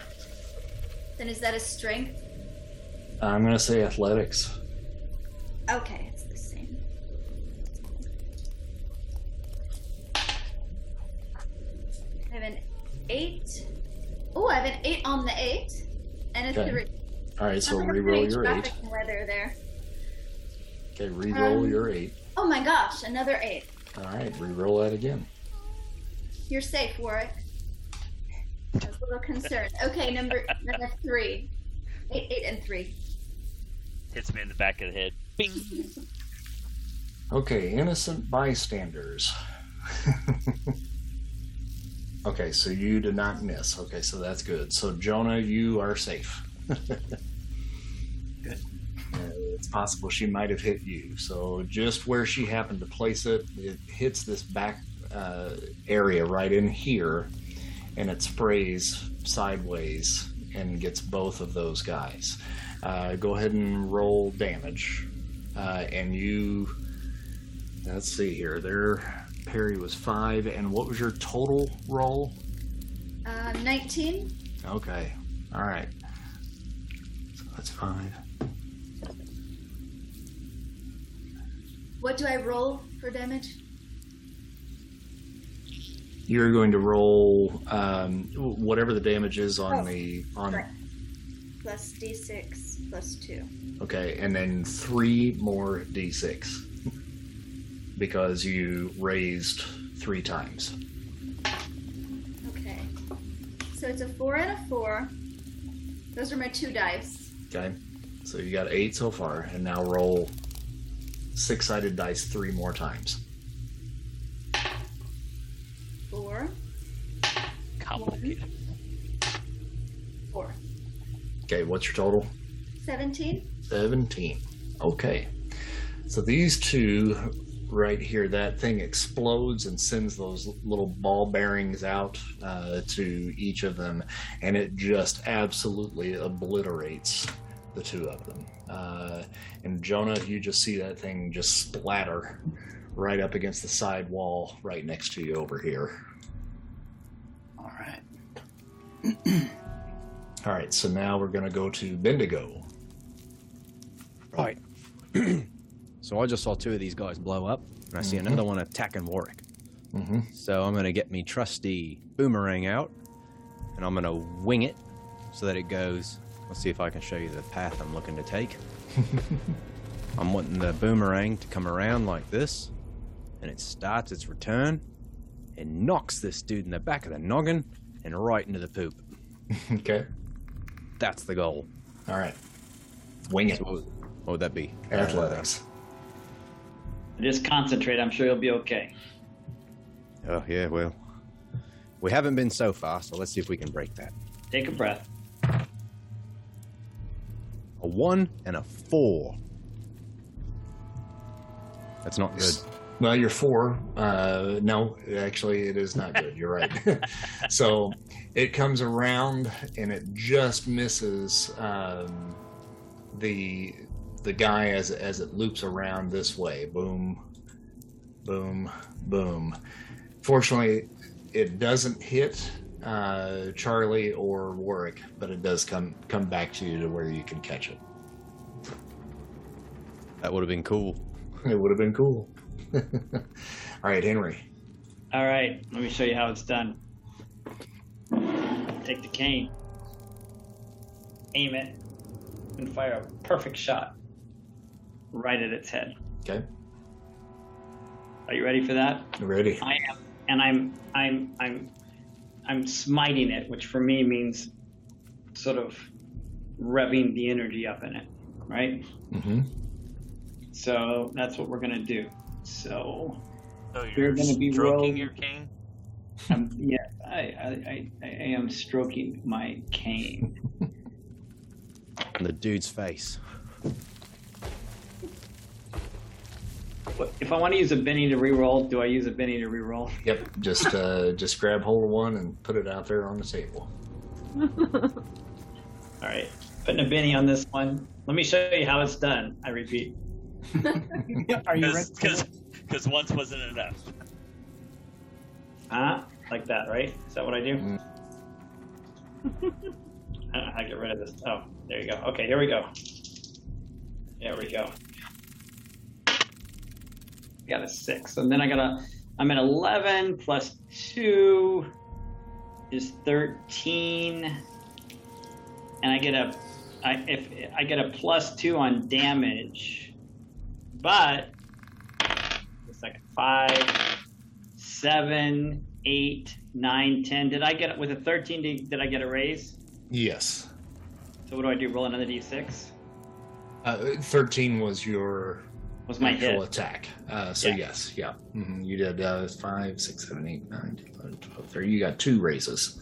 Then is that a strength? I'm gonna say athletics. Okay, it's the same. I have an eight. Oh, I have an eight on the eight. and a Okay. three. All right, so Sounds like re-roll your eight. weather there. Okay, re-roll Um, your eight. Oh my gosh, another eight. All right, re-roll that again. You're safe, Warwick. I was a little concerned. Okay, number number three. Eight, eight, and three. Hits me in the back of the head. Bing. Okay, innocent bystanders. okay, so you did not miss. Okay, so that's good. So Jonah, you are safe. Good. Uh, it's possible she might have hit you. So just where she happened to place it, it hits this back uh, area right in here, and it sprays sideways and gets both of those guys. Uh, go ahead and roll damage, uh, and you. Let's see here. Their parry was five, and what was your total roll? Um, 19. Okay. All right. So that's five. What do I roll for damage? You're going to roll um, whatever the damage is on Oh, the on. right. Plus d6 plus 2. Okay, and then three more d6 because you raised three times. Okay. So it's a 4 and a 4. Those are my two dice. Okay, so you got eight so far, and now roll six-sided dice three more times. 4, Complicated. 4. Okay, what's your total? 17. 17. Okay. So these two right here, that thing explodes and sends those little ball bearings out uh, to each of them, and it just absolutely obliterates the two of them. Uh, and Jonah, you just see that thing just splatter right up against the side wall right next to you over here. All right. All right, so now we're going to go to Bendigo. Right. so I just saw two of these guys blow up, and I see Mhm. another one attacking Warwick. Mm-hmm. So I'm gonna get me trusty boomerang out, and I'm gonna wing it so that it goes. Let's see if I can show you the path I'm looking to take. I'm wanting the boomerang to come around like this, and it starts its return and knocks this dude in the back of the noggin and right into the poop. okay. That's the goal. All right. Wing it. So what, what would that be? Athletics. Just concentrate. I'm sure you'll be okay. Uh, oh yeah, well, we haven't been so far, so let's see if we can break that. Take a breath. A one and a four. That's not good. Well, you're four. Uh, no, actually, it is not good. You're right. so it comes around and it just misses um, the the guy as as it loops around this way. Boom, boom, boom. Fortunately, it doesn't hit uh, Charlie or Warwick, but it does come come back to you to where you can catch it. That would have been cool. It would have been cool. All right, Henry. All right, let me show you how it's done. Take the cane, aim it, and fire a perfect shot right at its head. Okay, Are you ready for that? ready? I am, and I'm, I'm, I'm, I'm smiting it, which for me means sort of revving the energy up in it, right? Mm-hmm. So that's what we're gonna do. So So You're you're gonna be stroking rolled- your cane? Um, yeah, I, I, I, I am stroking my cane. On the dude's face. What- If I want to use a Benny to re-roll, do I use a Benny to re-roll? Yep, just uh, just grab hold of one and put it out there on the table. All right, putting a Benny on this one. Let me show you how it's done. I repeat. Are you ready? Because once wasn't enough. Huh? Like that, right? Is that what I do? Mm. Uh, I get rid of this. Oh, there you go. Okay, here we go. There we go. Got a six, and then I got a. I'm at eleven plus two is thirteen. and I get a, I, if I get a plus two on damage, but a second, five, seven, eight, nine, ten. Did I get with a thirteen? Did, did I get a raise? Yes. So what do I do? Roll another d6. Uh, 13 was your Was my hit? attack. Uh, so Yeah. yes, yeah. hmm You did uh, 5, 6, 7, 8, 9, 10, 11, 12, 13. You got two raises.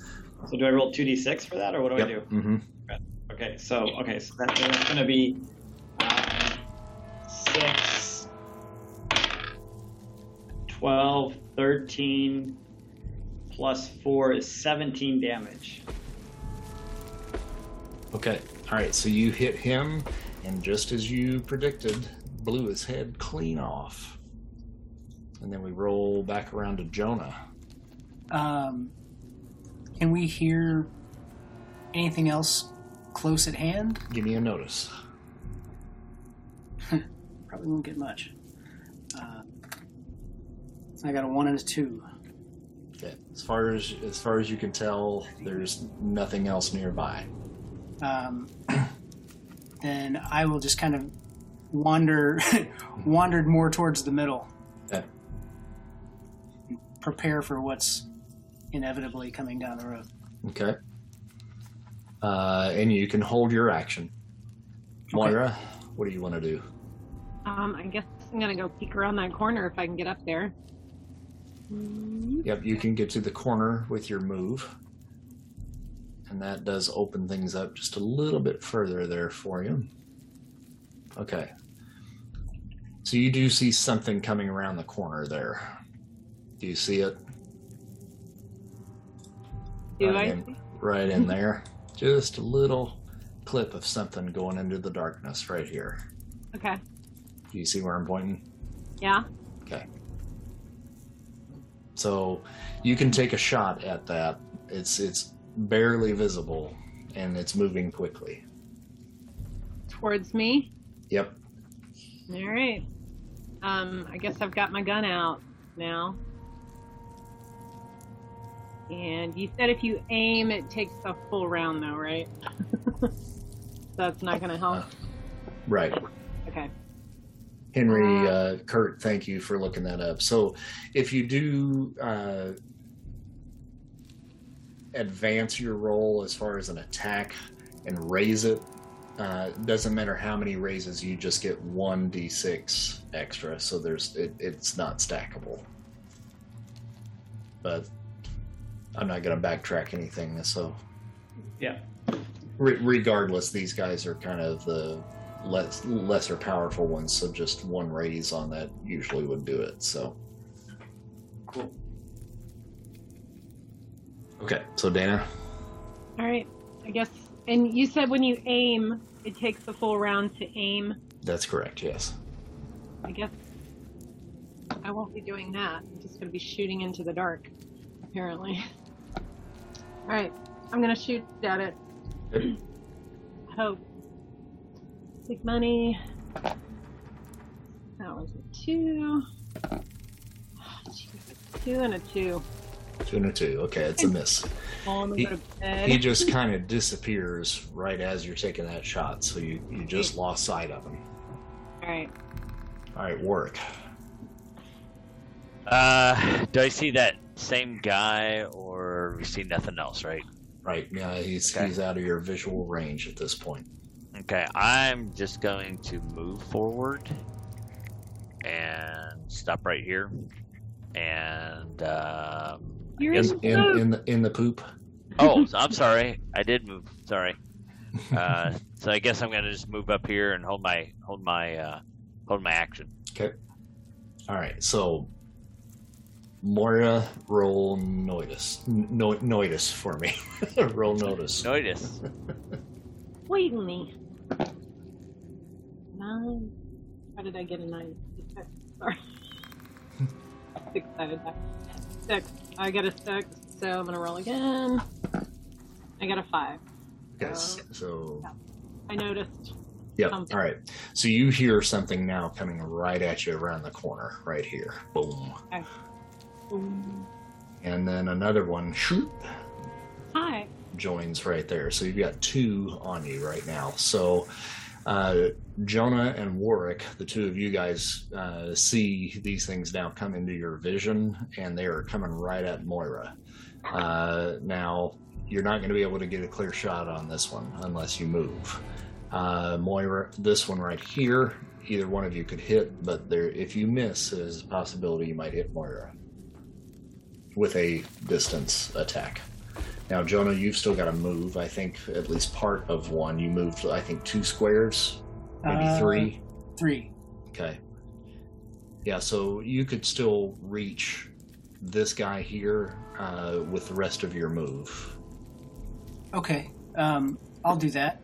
So do I roll two d6 for that, or what do I do? hmm Okay, so okay, so that, that's going to be um, 6, 12, 13, plus 4 is 17 damage. Okay. All right. So you hit him, and just as you predicted, blew his head clean off. And then we roll back around to Jonah. Um, can we hear anything else close at hand? Give me a notice. Probably won't get much. Uh, I got a one and a two. Okay. As far as as far as you can tell, there's nothing else nearby. Um, then I will just kind of wander, wandered more towards the middle. Okay. Prepare for what's inevitably coming down the road. Okay. Uh, and you can hold your action. Moira, what do you want to do? Um, I guess I'm gonna go peek around that corner if I can get up there. Yep, you can get to the corner with your move. And that does open things up just a little bit further there for you. Okay. So you do see something coming around the corner there. Do you see it? Do right I? In, right in there. Just a little clip of something going into the darkness right here. Okay. Do you see where I'm pointing? Yeah. Okay. So you can take a shot at that. It's it's barely visible and it's moving quickly. Towards me. Yep. All right. Um, I guess I've got my gun out now. And you said if you aim, it takes a full round, though, right? That's not going to help. Right. Okay. Henry, uh, Kurt, thank you for looking that up. So, if you do uh, advance your roll as far as an attack and raise it, uh, doesn't matter how many raises, you just get one d6 extra. So there's it, it's not stackable. But I'm not going to backtrack anything. So Yeah. re- regardless, these guys are kind of the less lesser powerful ones. So just one raise on that usually would do it. So Cool. okay, so Dana, All right. I guess. And you said when you aim, it takes the full round to aim. that's correct. Yes. I guess I won't be doing that. I'm just going to be shooting into the dark, apparently. All right. I'm going to shoot at it. Good. Hope. Big money. That was a two. Two and a two. Two and a two. Okay, it's a miss. Oh, He- gonna go to bed. He just kind of disappears right as you're taking that shot. So you you just lost sight of him. All right. All right, Warwick. Uh, do I see that same guy, or we see nothing else? Right. Right. Yeah, he's Okay. he's out of your visual range at this point. Okay, I'm just going to move forward and stop right here. And um, You're in the In in the in the poop. oh, I'm sorry, I did move. Sorry. Uh, so I guess I'm gonna just move up here and hold my hold my uh, hold my action. Okay. All right, so Moira, roll notice, no, notice for me. roll notice. Notice. Wait me. Nine. How did I get a nine? Sorry. six sided die. Six. I got a six, so I'm gonna roll again. I got a five. Yes. Uh, so I noticed. Yep. Something. All right. So you hear something now coming right at you around the corner, right here. Boom. Boom. And then another one, shoot, Hi. joins right there. So you've got two on you right now. So uh, Jonah and Warwick, the two of you guys, uh, see these things now come into your vision, and they are coming right at Moira. Uh, now you're not going to be able to get a clear shot on this one unless you move. Uh, Moira, this one right here, either one of you could hit, but there, if you miss, there's a possibility you might hit Moira with a distance attack. Now, Jonah, you've still got to move. I think at least part of one. You moved, I think, two squares, maybe Uh, three. Three. Okay. Yeah, so you could still reach this guy here uh, with the rest of your move. Okay. Um, I'll do that.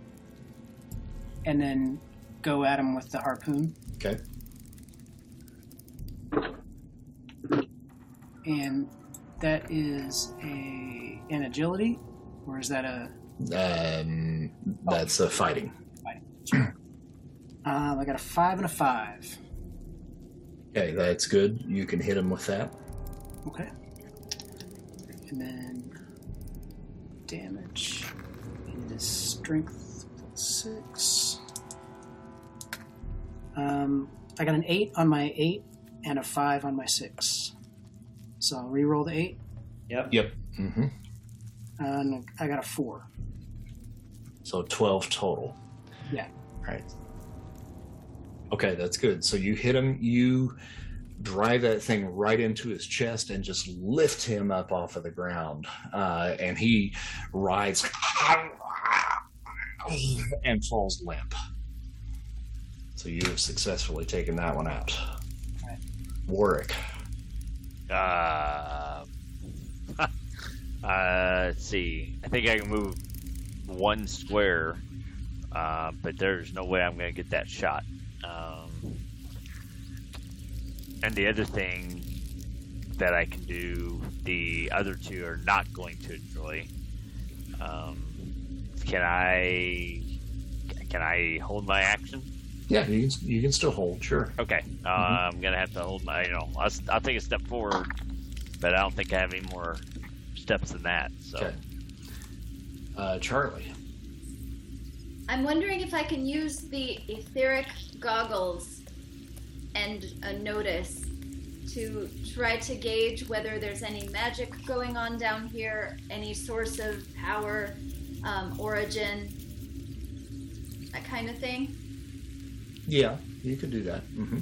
And then go at him with the harpoon. Okay. And that is a an agility, or is that a? Um, that's a fighting. Um, I got a five and a five. Okay, that's good. You can hit him with that. Okay. And then damage. It is strength plus six. Um, I got an eight on my eight and a five on my six. So I'll re-roll the eight, Yep. Yep. Mm-hmm. and I got a four. So 12 total. Yeah. Right. Okay, that's good. So you hit him, you drive that thing right into his chest and just lift him up off of the ground. Uh, and he rides and falls limp. So you have successfully taken that one out. Right. Warwick. Uh, uh, let's see. I think I can move one square, uh, but there's no way I'm going to get that shot. Um, and the other thing that I can do, the other two are not going to enjoy. Um, can I? Can I hold my action? Yeah, you can, you can still hold, sure. Okay, uh, I'm gonna have to hold my. You know, I'll, I'll take a step forward, but I don't think I have any more steps than that. So Okay. Uh, Charlie. I'm wondering if I can use the etheric goggles and a notice to try to gauge whether there's any magic going on down here, any source of power, um, origin, that kind of thing. Yeah, you could do that. hmm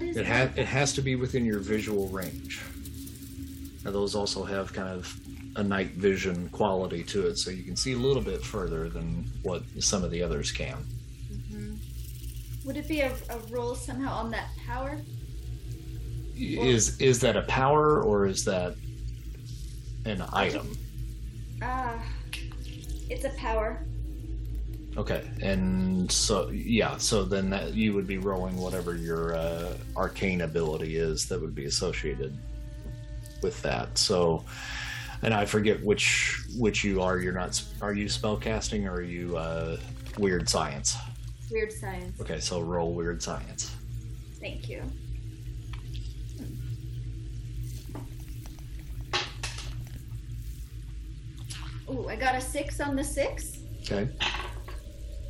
It has it has to be within your visual range. Now those also have kind of a night vision quality to it, so you can see a little bit further than what some of the others can. Would it be a, a roll somehow on that power? Is is that a power or is that an item? Ah, it's a power. Okay, and so yeah, so then that you would be rolling whatever your uh, arcane ability is that would be associated with that. So, and I forget which which you are. You're not. Are you spellcasting or are you uh, weird science? Weird science. Okay, so roll weird science. Thank you. Ooh, I got a six on the six Okay.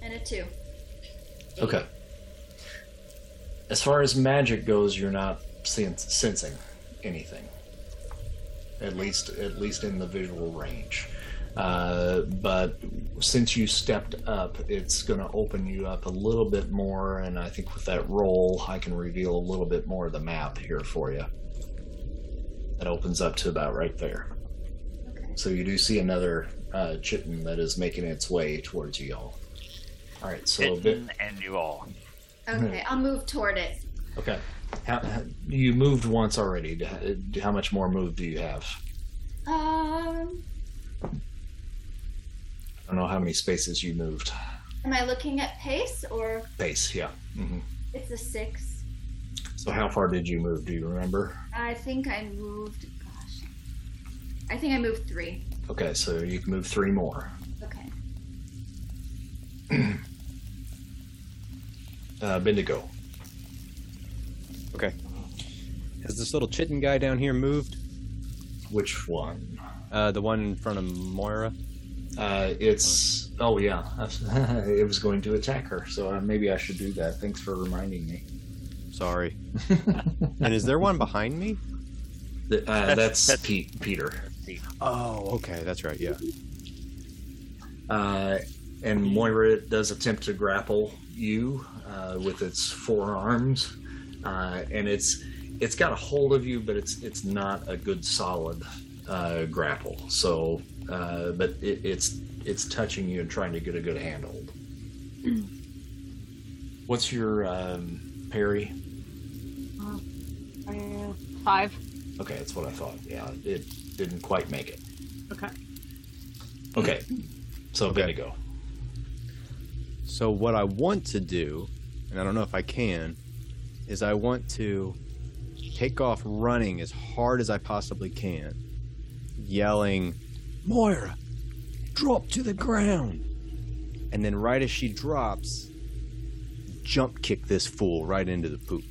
And a two. Okay. As far as magic goes, you're not sen- sensing anything. At least, at least in the visual range. Uh, but since you stepped up, it's going to open you up a little bit more, and I think with that roll, I can reveal a little bit more of the map here for you. That opens up to about right there. Okay. So you do see another uh, chitin that is making its way towards you all. All right, so a bit, and you all. Okay, I'll move toward it. Okay. How, how, you moved once already. How much more move do you have? Um, I don't know how many spaces you moved. am I looking at pace or Pace, yeah. hmm it's a six? So how far did you move? Do you remember? I think I moved. Gosh, I think I moved three. Okay, so you can move three more. Okay. Uh, Bendigo. Okay. Has this little chitin guy down here moved? which one? Uh, the one in front of Moira. Uh, it's oh yeah, it was going to attack her, so uh, maybe I should do that. Thanks for reminding me. Sorry. and is there one behind me? Th- uh, That's- that's, that's- Pete, Peter. Oh, okay, that's right. Yeah. Uh, and Moira does attempt to grapple you uh, with its forearms, uh, and it's it's got a hold of you, but it's it's not a good solid uh, grapple. So, uh, but it, it's it's touching you and trying to get a good handhold. What's your um, parry? Uh, five. Okay, that's what I thought. Yeah, it didn't quite make it. Okay. Okay, so Okay. Bendigo. So what I want to do, and I don't know if I can, is I want to take off running as hard as I possibly can, yelling, "Moira, drop to the ground!" And then right as she drops, jump kick this fool right into the poop.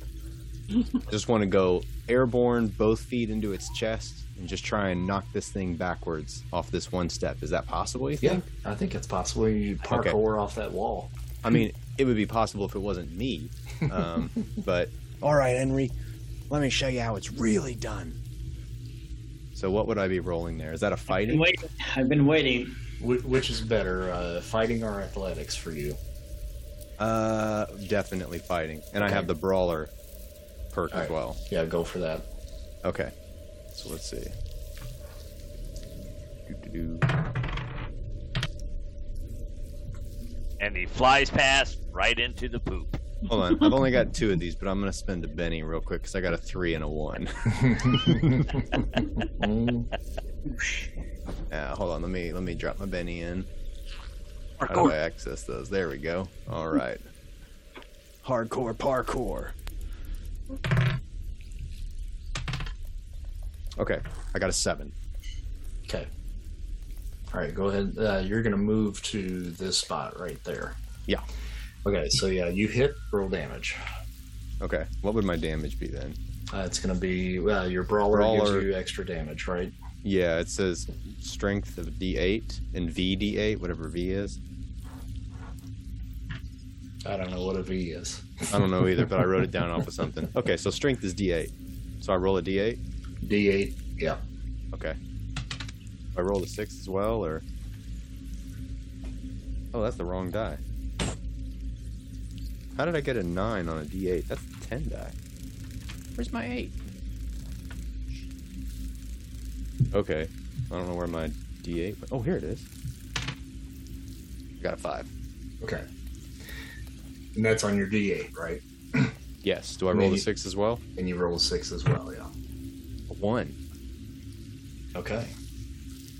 I just want to go airborne, both feet into its chest, and just try and knock this thing backwards off this one step. Is that possible? You Yeah. I think it's possible you Okay. parkour off that wall. I mean, it would be possible if it wasn't me. Um, but all right, Henry, let me show you how it's really done. So, what would I be rolling there? Is that a I've been fighting? waiting. I've been waiting. Wh- Which is better, uh, fighting or athletics for you? Uh, definitely fighting, and I have the brawler perk All as well. Yeah, go for that. Okay, so let's see. Doo-doo-doo. And he flies past right into the poop. Hold on, I've only got two of these, but I'm gonna spend a Benny real quick because I got a three and a one. Yeah, hold on. Let me let me drop my Benny in. How do I access those? There we go. All right. Hardcore parkour. Okay, I got a seven. okay. All right, go ahead. Uh, you're going to move to this spot right there. Yeah. Okay, so yeah, you hit, roll damage. Okay, what would my damage be then? Uh, it's going to be uh, your brawler, Brawler. gives you extra damage, right? Yeah, it says strength of D8 and VD8, whatever V is. I don't know what a V is. I don't know either, but I wrote it down off of something. Okay, so strength is D8. So I roll a D8. D8. Yeah. Okay. I roll a six as well, or oh, that's the wrong die. How did I get a nine on a D8? That's a ten die. Where's my eight? Okay, I don't know where my D8. went. Oh, here it is. I got a five. Okay. And that's on your D8, right? Yes. Do I roll Me- a six as well? And you roll a six as well, yeah. A one. Okay.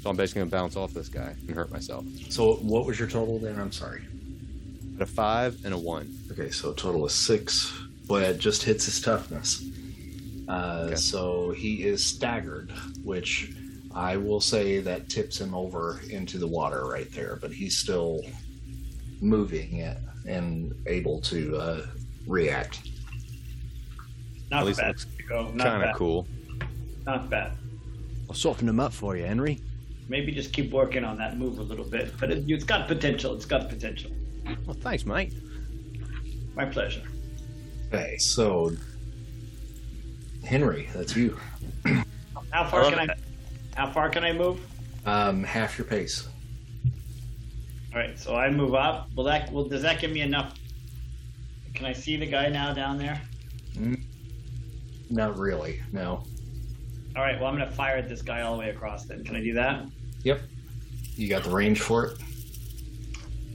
So I'm basically gonna bounce off this guy and hurt myself. So what was your total then? I'm sorry. Got a five and a one. Okay, so a total of six. Boy, it just hits his toughness. Uh, Okay. So he is staggered, which I will say that tips him over into the water right there, but he's still moving it and able to uh, react. Not At least it bad. looks Go. Not Kind of cool. Not bad. I'll soften him up for you, Henry. Maybe just keep working on that move a little bit. But it, it's got potential. It's got potential. Well, thanks, mate. My pleasure. Okay, so Henry, that's you. How far can I? How far can I move? Um, half your pace. All right, so I move up. Will that? Will does that give me enough? Can I see the guy now down there? Not really, no. All right. Well, I'm gonna fire at this guy all the way across. Then can I do that? Yep. You got the range for it?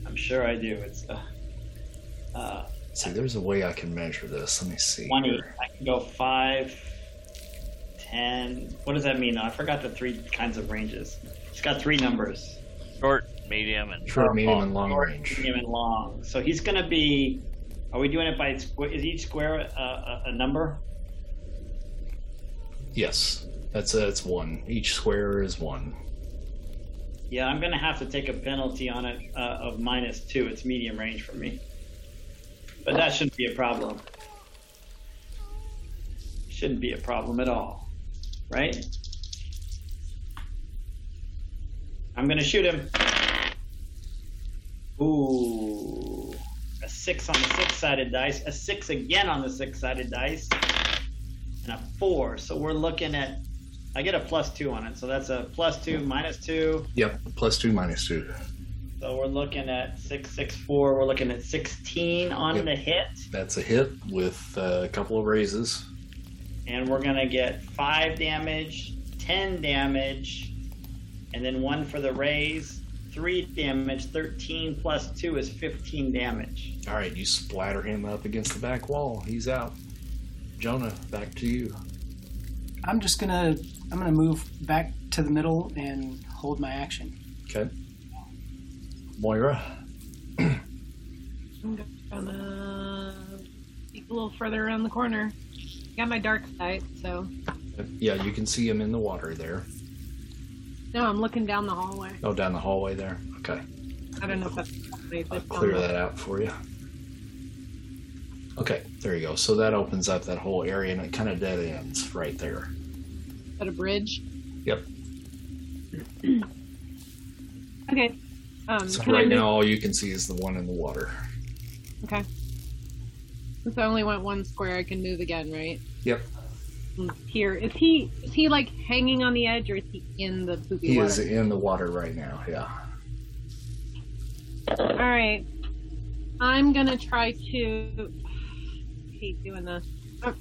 I'm sure I do. It's uh, uh, See, there's a way I can measure this. Let me see. 20. here. I can go five, ten. What does that mean? I forgot the three kinds of ranges. It's got three numbers. Short, medium, and Short, medium, and long Short, range. medium, and long. So he's going to be. Are we doing it by squ- is each square a, a, a number? Yes, that's uh, it's one. Each square is one. Yeah, I'm going to have to take a penalty on it uh, of minus two. It's medium range for me, but that shouldn't be a problem. Shouldn't be a problem at all, right? I'm gonna shoot him. Ooh, a six on the six-sided dice, a six again on the six-sided dice, and a four. So we're looking at. I get a plus two on it, so that's a plus two, minus two. Yep, plus two, minus two. So we're looking at six, six, four. We're looking at sixteen on Yep. the hit, That's a hit with uh, a couple of raises. and we're gonna get five damage, ten damage, and then one for the raise. Three damage. Thirteen plus two is fifteen damage. All right, you splatter him up against the back wall. He's out. Jonah, back to you. I'm just gonna I'm gonna move back to the middle and hold my action. Okay. Moira. I'm gonna uh, peek a little further around the corner. Got my dark sight, so Yeah, you can see him in the water there. no, I'm looking down the hallway. Oh, down the hallway there. Okay. I don't know if that's if I'll clear that out for you. Okay, there you go. So that opens up that whole area and it kind of dead ends right there. At a bridge. Yep. Okay. Um, So right now, all you can see is the one in the water. Okay. Since I only went one square, I can move again, right? Yep. Mm, Here is he? Is he like hanging on the edge, or is he in the poopy He water? is in the water right now. Yeah. All right. I'm gonna try to. I hate doing this. Oh,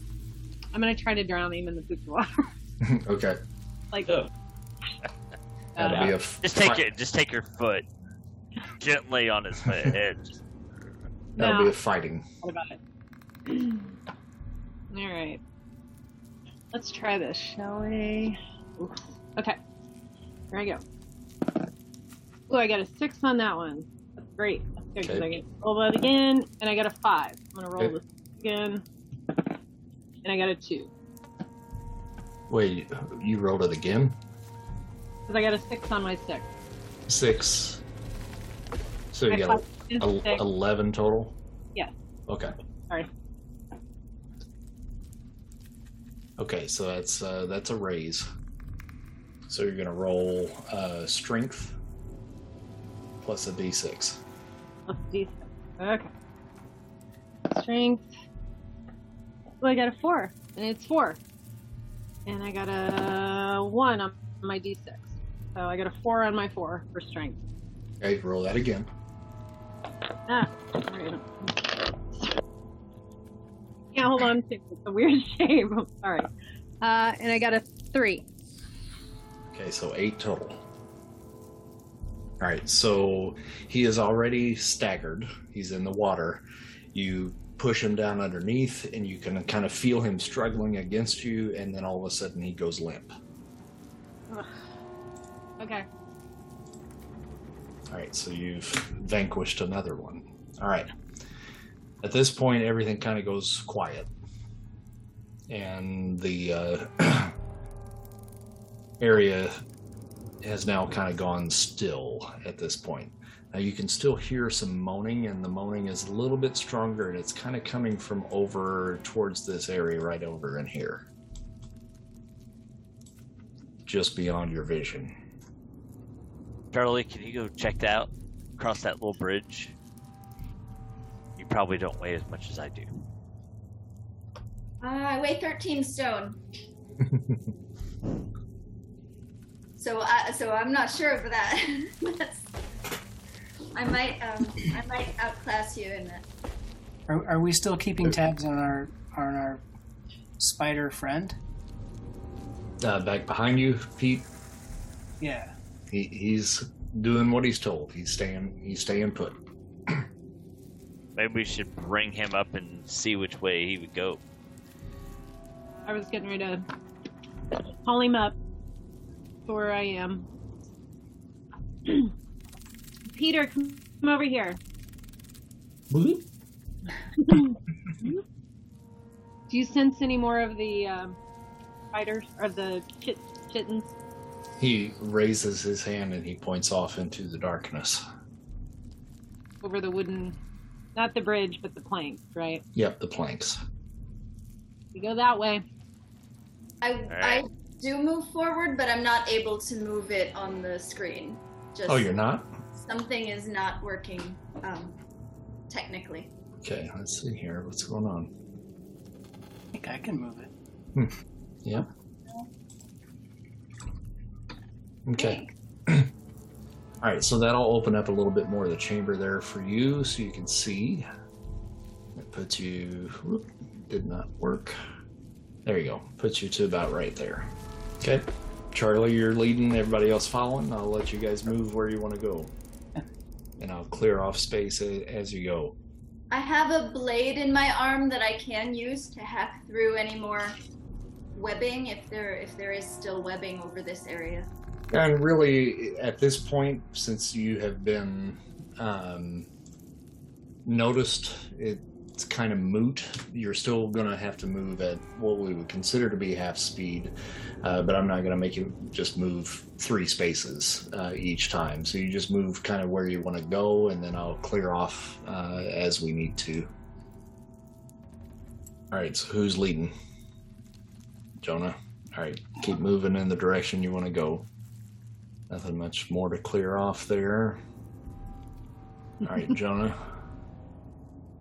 I'm gonna try to drown him in the poopy water. okay. like, Ugh. That'll uh, be a f- Just take it. Just take your foot gently on his head. That'll no. be a fighting. What about it? All right. Let's try this, shall we? Oof. Okay. Here I go. Oh, I got a six on that one. That's great. That's good 'cause Okay. I can roll that again, and I got a five. I'm gonna roll Okay. this again, and I got a two. Wait, you rolled it again? Because I got a six on my six. Six. So you got five is el- six. 11 total? Yes. Okay. Sorry. Okay, so that's uh, that's a raise. So you're gonna roll uh, strength plus a d6. Let's do Okay. Strength. Well, I got a four, and it's four. And I got a one on my d6. So I got a four on my four for strength. Okay, roll that again. Ah. Can't hold on. It's a weird shape. I'm sorry. Uh, and I got a three. Okay, so eight total. All right, so he is already staggered. He's in the water. You push him down underneath, and you can kind of feel him struggling against you, and then all of a sudden he goes limp. Okay. All right, so you've vanquished another one. All right. At this point, everything kind of goes quiet, and the uh, area has now kind of gone still at this point. Now you can still hear some moaning, and the moaning is a little bit stronger, and it's kind of coming from over towards this area right over in here, just beyond your vision. Charlie, can you go check that out? Across that little bridge? You probably don't weigh as much as I do. Uh, I weigh 13 stone. so, uh, so I'm not sure of that. That's, I might, um, I might outclass you in that. Are, are we still keeping tabs on our on our spider friend? Uh, back behind you, Pete. Yeah. He, he's doing what he's told. He's staying. He's staying put. Maybe we should bring him up and see which way he would go. I was getting ready to call him up to where I am. Peter, come come over here. Do you sense any more of the um, spiders or the chit- chittens? He raises his hand and he points off into the darkness. over the wooden, not the bridge, but the plank, right? Yep, the planks. You go that way. I, I do move forward, but I'm not able to move it on the screen. Just Oh, you're not? Something is not working um, technically. Okay, let's see here. What's going on? I think I can move it. Yep. Okay. All right, so that'll open up a little bit more of the chamber there for you so you can see. It puts you. Whoop, did not work. There you go. Puts you to about right there. Okay. Charlie, you're leading. Everybody else following. I'll let you guys move where you want to go. And I'll clear off space as you go. I have a blade in my arm that I can use to hack through any more webbing if there if there is still webbing over this area. And really, at this point, since you have been um, noticed, it's kind of moot. You're still going to have to move at what we would consider to be half speed, uh, but I'm not going to make you just move three spaces uh, each time. So you just move kind of where you want to go, and then I'll clear off uh, as we need to. All right, so who's leading? Jonah. All right, keep moving in the direction you want to go. Nothing much more to clear off there. All right, Jonah.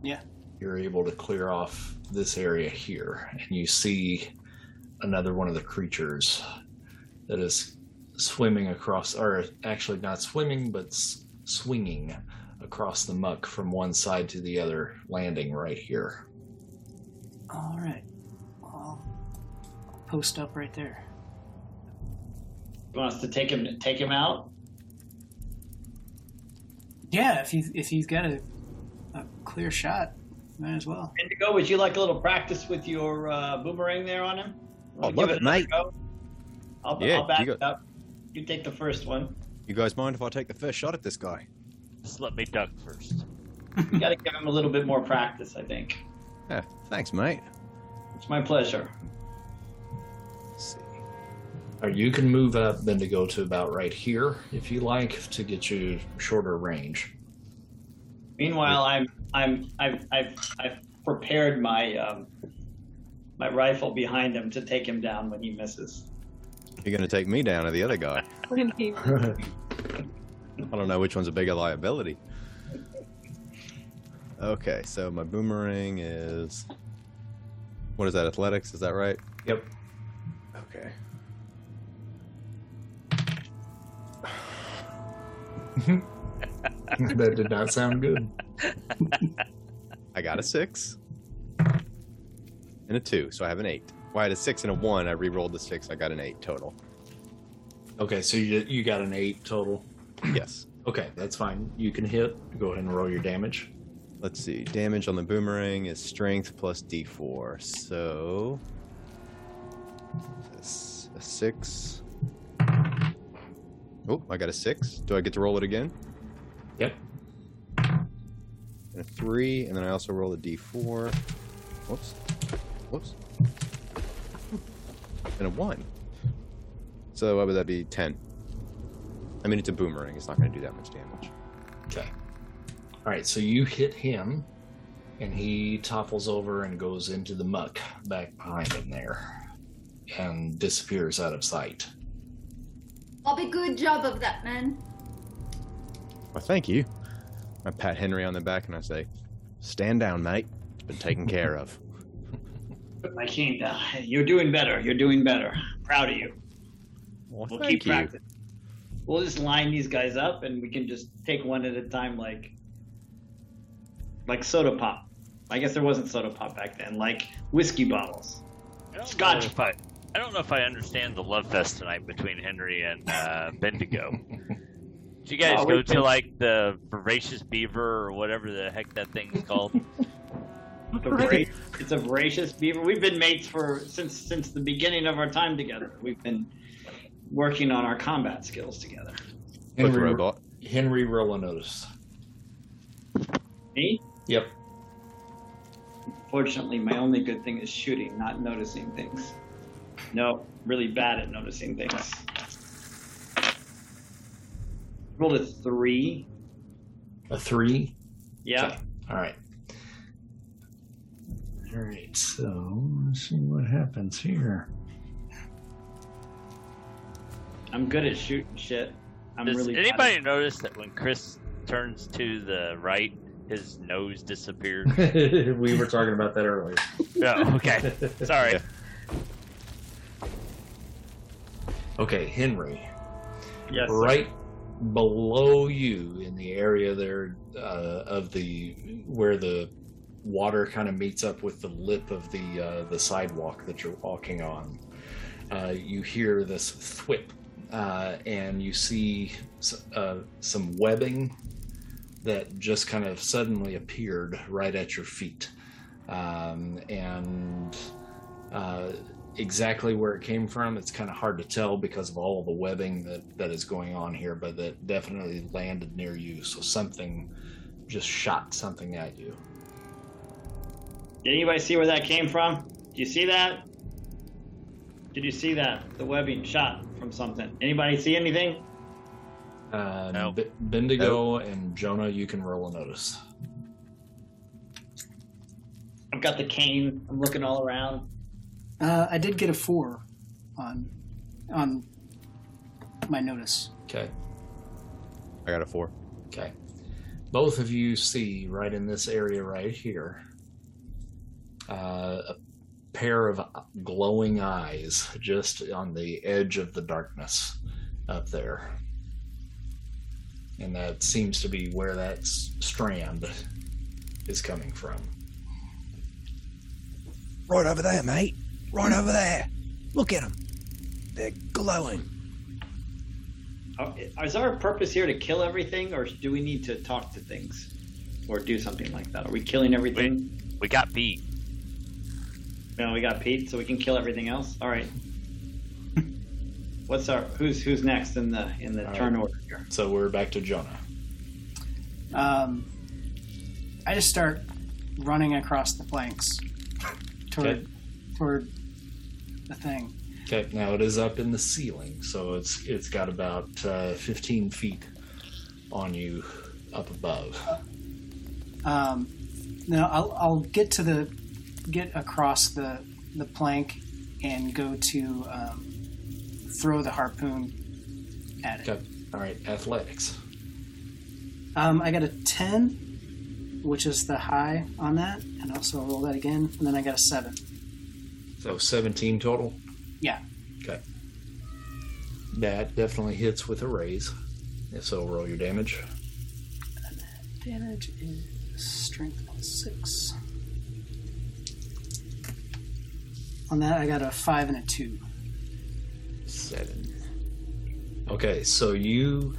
Yeah. You're able to clear off this area here, and you see another one of the creatures that is swimming across, or actually not swimming, but s- swinging across the muck from one side to the other, landing right here. All right. I'll post up right there. You want us to take him take him out? Yeah, if he's if he's got a, a clear shot, might as well. Indigo, would you like a little practice with your uh, boomerang there on him? I'll Give love it, mate. go? I'll, Yeah, I'll back you it go- up. You take the first one. You guys mind if I take the first shot at this guy? Just let me duck first. You got to give him a little bit more practice, I think. Yeah, thanks, mate. It's my pleasure. Let's see. Or you can move up then to go to about right here if you like to get you shorter range. Meanwhile, I'm I'm I've I've, I've prepared my um, my rifle behind him to take him down when he misses. You're gonna take me down or the other guy? I don't know which one's a bigger liability. Okay, so my boomerang is. What is that? Athletics? Is that right? Yep. Okay. that did not sound good. I got a six and a two, so I have an eight. Well, I had a six and a one. I re-rolled the six. I got an eight total. Okay, so you you got an eight total. Yes. Okay, that's fine. You can hit. Go ahead and roll your damage. Let's see. Damage on the boomerang is strength plus d4. So. A six. Oh, I got a six. Do I get to roll it again? Yep. And a three, and then I also roll a d4. Whoops. Whoops. And a one. So what would that be? Ten. I mean, it's a boomerang. It's not going to do that much damage. Okay. All right, so you hit him, and he topples over and goes into the muck back behind him there, and disappears out of sight. Bobby, good job of that, man. Well, thank you. I pat Henry on the back and I say, "Stand down, mate. It's been taken care of." But my king, uh, you're doing better. You're doing better. Proud of you. Well, We'll thank keep you. practicing. We'll just line these guys up, and we can just take one at a time, like like soda pop. I guess there wasn't soda pop back then. Like whiskey bottles. I Scotch. know I, I don't know if I understand the love fest tonight between Henry and uh, Bendigo. Did you guys Oh, go we've to been- like the voracious beaver or whatever the heck that thing's called? The vora- it's a voracious beaver. We've been mates for since since the beginning of our time together. We've been working on our combat skills together. With Henry, robot. Henry roll. Me, Yep. fortunately, my only good thing is shooting, not noticing things. No, really bad at noticing things. Rolled a three. A three. Yeah. Okay. All right. All right. So let's see what happens here. I'm good at shooting shit. I'm Does really. anybody notice that when Chris turns to the right, his nose disappeared? we were talking about that earlier. oh, okay. Sorry. Okay, Henry. Yes. sir. Below you in the area there uh, of the where the water kind of meets up with the lip of the uh, the sidewalk that you're walking on. Uh, you hear this thwip, uh, and you see uh, some webbing that just kind of suddenly appeared right at your feet, um, and uh, exactly where it came from, it's kind of hard to tell because of all of the webbing that, that is going on here, but that definitely landed near you. So something just shot something at you. Did anybody see where that came from? Do you see that? Did you see that? The webbing shot from something. Anybody see anything? Uh, No. B- Bendigo and Jonah, you can roll a notice. I've got the cane. I'm looking all around. Uh, I did get a four on on my notice. Okay. I got a four. Okay. Both of you see right in this area right here uh, a pair of glowing eyes just on the edge of the darkness up there. And that seems to be where that s- strand is coming from. Right over there, mate. Right over there. Look at them. They're glowing. Oh, Is our purpose here to kill everything, or do we need to talk to things, or do something like that? Are we killing everything? We got Pete. No, we got Pete, so we can kill everything else. All right. What's our who's who's next in the in the All turn right. order here? So we're back to Jonah. Um, I just start running across the planks toward Okay. toward the thing. Okay, now it is up in the ceiling, so it's it's got about uh, 15 feet on you up above. Um, now I'll, I'll get to the get across the the plank and go to um, throw the harpoon at it. Okay, all right, athletics. Um, I got a ten, which is the high on that, and also roll that again, and then I got a seven. So 17 total? Yeah. Okay. That definitely hits with a raise. So, roll your damage. Damage is strength plus six. On that, I got a five and a two. Seven. Okay, so you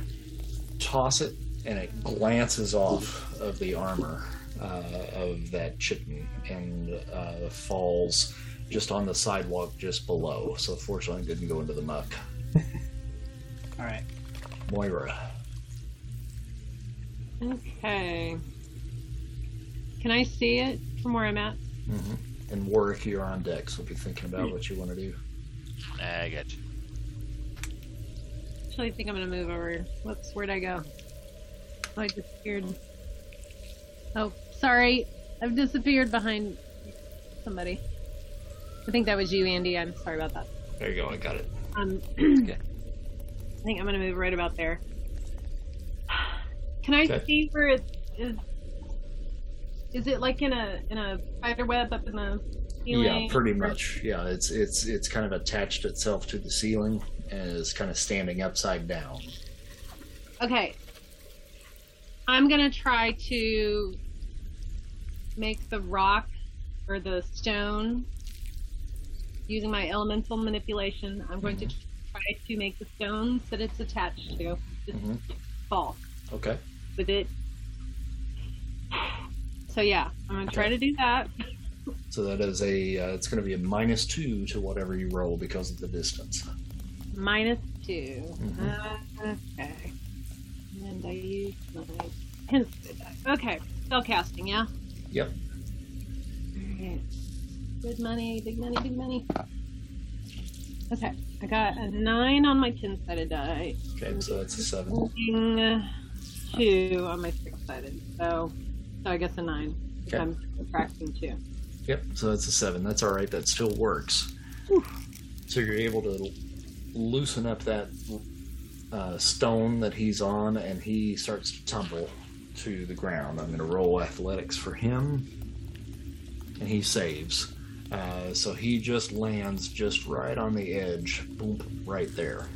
toss it and it glances off of the armor uh, of that chitin and uh, falls just on the sidewalk just below. So fortunately, it didn't go into the muck. All right. Moira. Okay. Can I see it from where I'm at? hmm And Warwick, you're on deck, so be thinking about what you want to do. I got you. Actually, I think I'm gonna move over. Whoops, where'd I go? Oh, I disappeared. Oh, sorry. I've disappeared behind somebody. I think that was you, Andy. I'm sorry about that. There you go. I got it. Um, I think I'm gonna move right about there. Can I Okay. see where it is? Is it like in a in a spider web up in the ceiling? Yeah, pretty Or- much. Yeah, it's it's it's kind of attached itself to the ceiling and is kind of standing upside down. Okay. I'm gonna try to make the rock or the stone using my elemental manipulation. I'm going to try to make the stones that it's attached to just Mhm. fall Okay. with it. So yeah, I'm gonna try to do that. So that is a uh, it's going to be a minus two to whatever you roll because of the distance. Minus 2 Mhm. Uh, okay. And I use my pencil. Okay, spell casting, yeah. Yep. Alright. Good money, big money, big money. Okay, I got a nine on my ten-sided die. Okay, so that's a seven. Two on my six-sided, so so I guess a nine. Okay. I'm subtracting two. Yep. So that's a seven. That's all right. That still works. So you're able to loosen up that uh, stone that he's on, and he starts to tumble to the ground. I'm going to roll athletics for him, and he saves. Uh, so he just lands just right on the edge, boom, right there.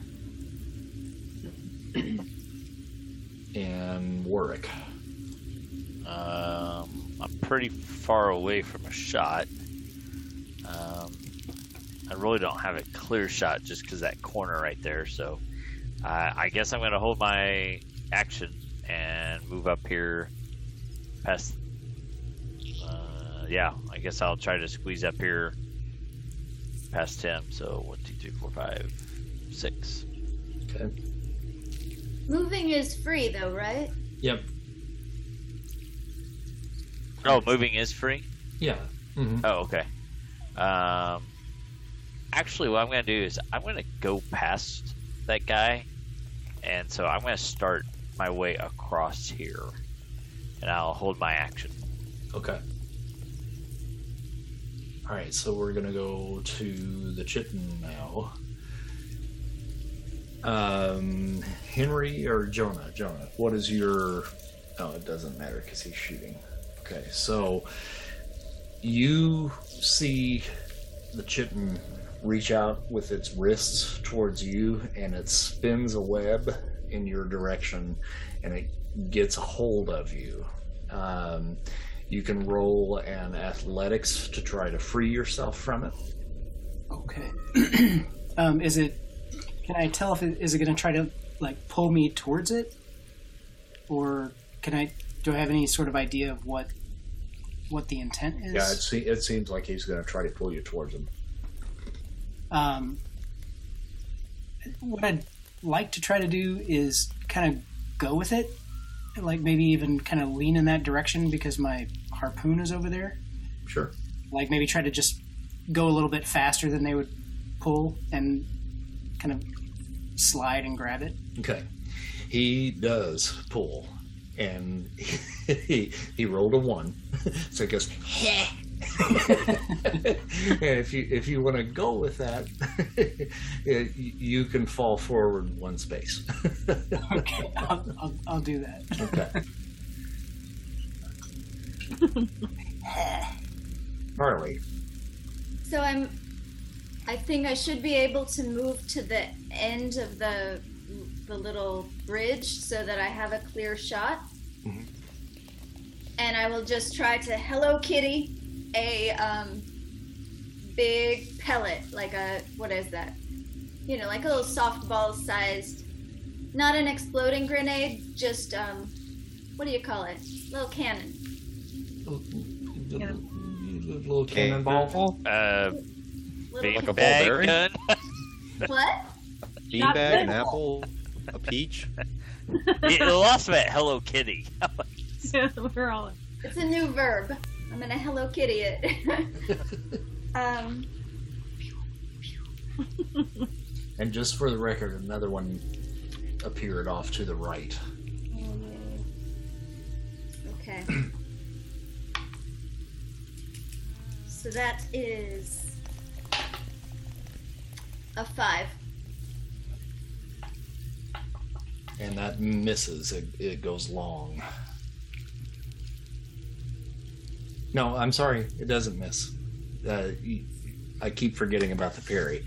and Warwick. Um, I'm pretty far away from a shot. Um, I really don't have a clear shot just because that corner right there. So uh, I guess I'm going to hold my action and move up here past. Yeah, I guess I'll try to squeeze up here past him. So one, two, three, four, five, six. Okay. Moving is free though, right? Yep. Oh, moving is free. Yeah. hmm Oh, okay. Um, actually, what I'm going to do is I'm going to go past that guy, and so I'm going to start my way across here, and I'll hold my action. Okay. All right, so we're gonna go to the chitin now. Um, Henry or Jonah? Jonah, what is your? Oh, it doesn't matter because he's shooting. Okay, so you see the chitin reach out with its wrists towards you, and it spins a web in your direction, and it gets a hold of you. Um, you can roll an athletics to try to free yourself from it. Okay. um, is it? Can I tell if it is it going to try to like pull me towards it, or can I? Do I have any sort of idea of what what the intent is? Yeah, it, se- it seems like he's going to try to pull you towards him. Um, what I'd like to try to do is kind of go with it, like maybe even kind of lean in that direction because my harpoon is over there. Sure. Like maybe try to just go a little bit faster than they would pull and kind of slide and grab it. Okay. He does pull, and he he rolled a one, so he goes. and if you if you want to go with that, you can fall forward one space. Okay, I'll, I'll, I'll do that. Okay. Harley. So I'm. I think I should be able to move to the end of the the little bridge so that I have a clear shot. Mhm. And I will just try to Hello Kitty a um, big pellet, like a what is that? You know, like a little softball sized, not an exploding grenade, just um, what do you call it? Little cannon. Little cannonball. Uh, Little Like a bag ballberry? gun. what? Beanbag, an apple, a peach. it lost me at Hello Kitty. We're all. It's a new verb. I'm gonna Hello Kitty it. um, And just for the record, another one appeared off to the right. okay. so that is a five. And that misses. It, it goes long. No, I'm sorry. It doesn't miss. Uh, I keep forgetting about the parry.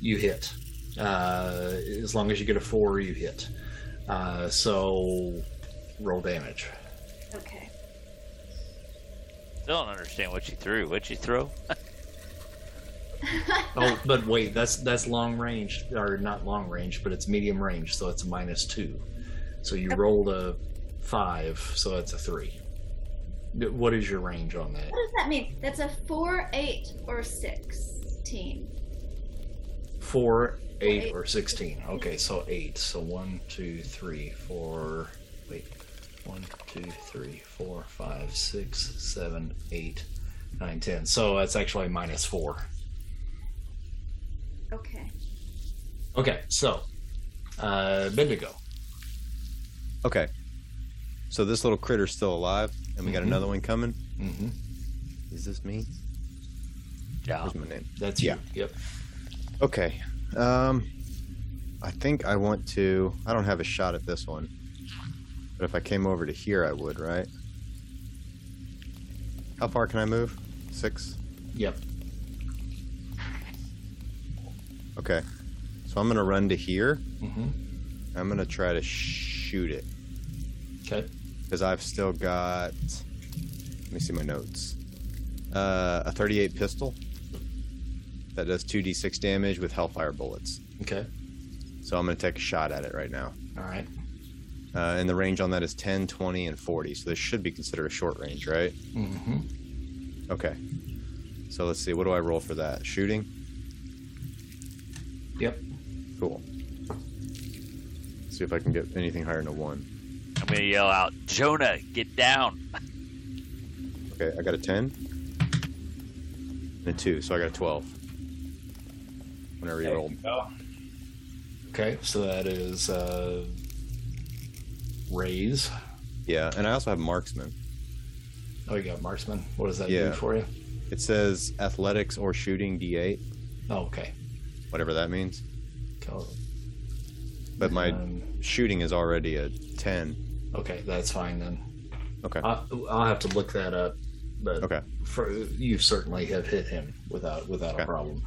You hit. Uh, as long as you get a four, you hit. Uh, so roll damage. Okay. Still don't understand what you threw. What'd you throw? Oh, but wait, that's that's long range, or not long range, but it's medium range, so it's a minus two. So you rolled a five, so that's a three. What is your range on that? What does that mean? That's a four, eight, or sixteen. Four, eight, eight. or sixteen. Okay, so eight. So one, two, three, four. Wait, one, two, three, four, five, six, seven, eight, nine, ten. So that's actually minus four. Okay. Okay, so uh, Bendigo. Okay. So this little critter's still alive, and we got Mhm. another one coming. Mm-hmm. Is this me? Yeah. Where's my name? That's Yeah. you. Yep. Okay. Um, I think I want to. I don't have a shot at this one, but if I came over to here, I would, right? How far can I move? Six. Yep. Okay. So I'm gonna run to here. Mm-hmm. I'm gonna try to shoot it Okay. because I've still got. Let me see my notes. Uh, a 38 pistol that does 2d6 damage with Hellfire bullets. Okay. So I'm gonna take a shot at it right now. All right. Uh, and the range on that is 10, 20, and 40. So this should be considered a short range, right? Mm-hmm. Okay. So let's see. What do I roll for that? Shooting? Yep. Cool. see if I can get anything higher than a one. I'm gonna yell out, Jonah, get down. Okay, I got a 10 and a 2, so I got a 12. Whenever you There roll. Okay. So that is uh, raise. Yeah, and I also have marksman. Oh, you got marksman. What does that Yeah. do for you? It says athletics or shooting D8, Oh, okay. whatever that means. Go- But my um, shooting is already a 10. okay, that's fine then. Okay. I, I'll have to look that up, but Okay. for you certainly have hit him without without Okay. a problem.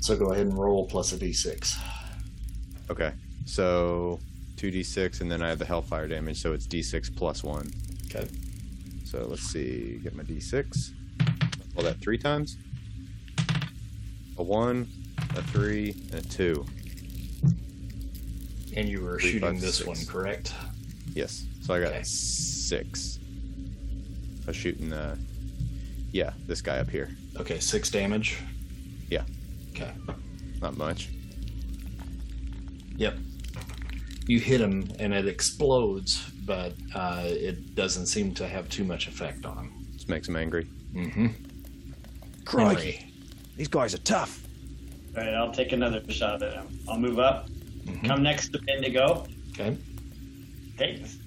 So go ahead and roll plus a d6. Okay. So 2d6, and then I have the hellfire damage, so it's d6 plus 1. Okay. So let's see. Get my d6. Roll that three times. A 1, a 3, and a 2. And you were Three, shooting five, this six. one, correct? Yes. So I got Okay. 6. I was shooting, uh, yeah, this guy up here. Okay, six damage. Yeah. Okay. Not much. Yep. You hit him and it explodes, but uh, it doesn't seem to have too much effect on him. Just makes him angry. Mm-hmm. Crikey. These guys are tough. All right, I'll take another shot at him. I'll move up, Mhm. come next to Bendigo, Okay. take this,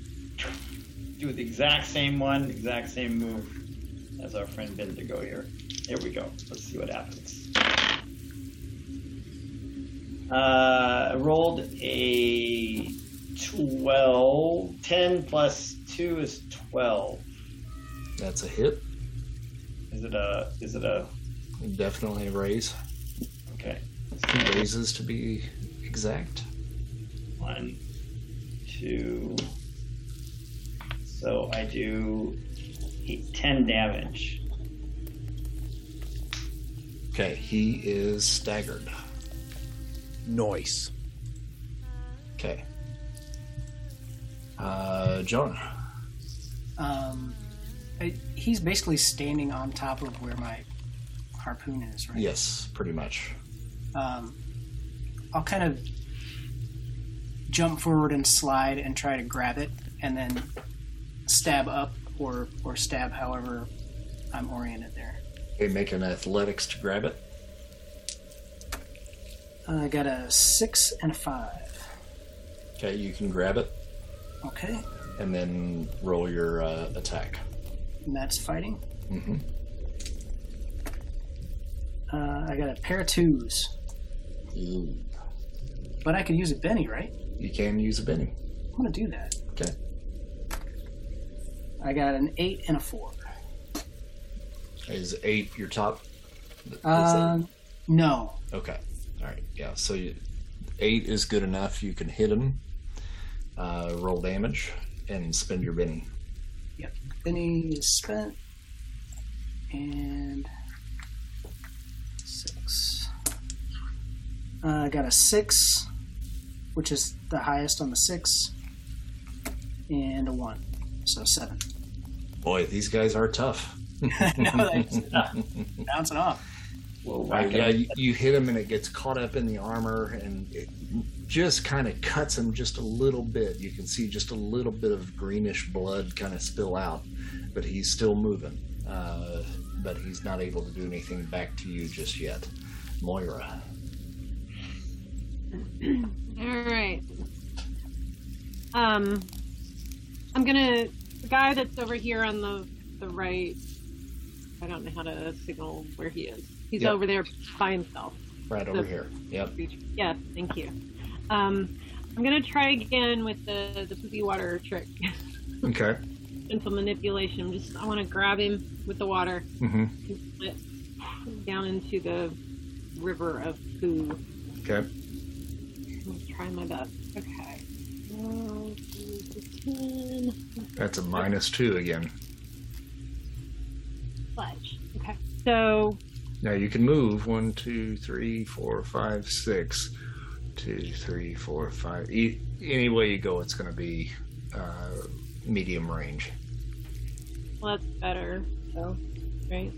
do the exact same one, exact same move as our friend Bendigo here. Here we go. Let's see what happens. Uh, I rolled a 12. 10 plus 2 is 12. That's a hit. Is it a, is it a, Definitely a raise. okay. Two raises to be exact. One, two. So I do eight, 10 damage. Okay, he is staggered. Nice. Okay. Uh, Jonah. Um, I, he's basically standing on top of where my harpoon is, right? Yes, pretty much. Um, I'll kind of jump forward and slide and try to grab it, and then stab up or or stab however I'm oriented there. Okay, make an athletics to grab it. Uh, I got a six and a five. Okay, you can grab it Okay, and then roll your uh, attack. and that's fighting. Mm-hmm. Uh, I got a pair of twos, but I could use a Benny, right? You can use a Benny. I'm gonna do that. Okay. I got an eight and a four. Is eight your top? Is Uh, no. okay. All right. Yeah. So you, eight is good enough. You can hit him, uh, roll damage, and spend your Benny. Yep, Benny is spent. And six. Uh, I got a six, which is the highest on the six, and a one, so seven. Boy, these guys are tough. no, that's bouncing off. We'll whack yeah, you, you hit him and it gets caught up in the armor and it just kind of cuts him just a little bit. You can see just a little bit of greenish blood kind of spill out, but he's still moving. Uh, but he's not able to do anything back to you just yet. Moira. All right. Um, I'm gonna the guy that's over here on the the right. I don't know how to signal where he is. He's Yep. over there by himself. Right over here. Yep. Yes, thank you. Um, I'm gonna try again with the the poopy water trick. Okay. Gentle manipulation. Just I want to grab him with the water Mm-hmm. down into the river of poo. Okay. I'm try my best. Okay. One, two, ten. That's a minus two again. Sledge. Okay. So Now you can move one, two, three, four, five, six. Two, three, four, five. E- any way you go, it's going to be uh, medium range. well, that's better. So, right.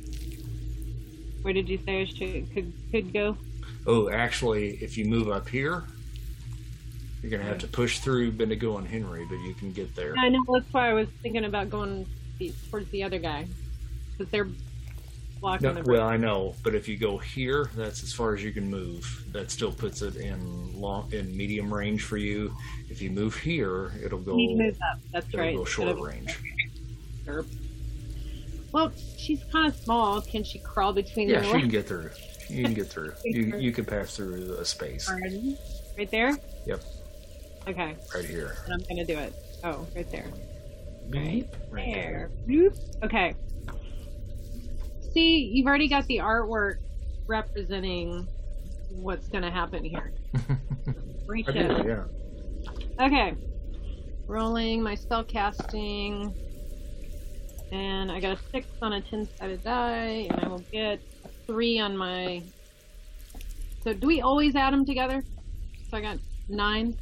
Where did you say I should could could go? Oh, actually, if you move up here, you're going to have to push through Bendigo and Henry, but you can get there. I know that's why I was thinking about going the, towards the other guy because they're blocking No, the well, I know, but if you go here, that's as far as you can move. That still puts it in long, in medium range for you. If you move here, it'll go. Need to move up. That's right. go short of- range. Derp. Well, she's kind of small. Can she crawl between Yeah, she can get through. You can get through. You you can pass through a space? Right there? Yep. Okay, right here. and I'm gonna do it. Oh, right there. Right There. Bloop. Okay. See, you've already got the artwork representing what's gonna happen here. Reach I do, yeah. Okay. Rolling my spell casting. And I got a six on a ten sided die, and I will get a three on my. So do we always add them together? So I got nine.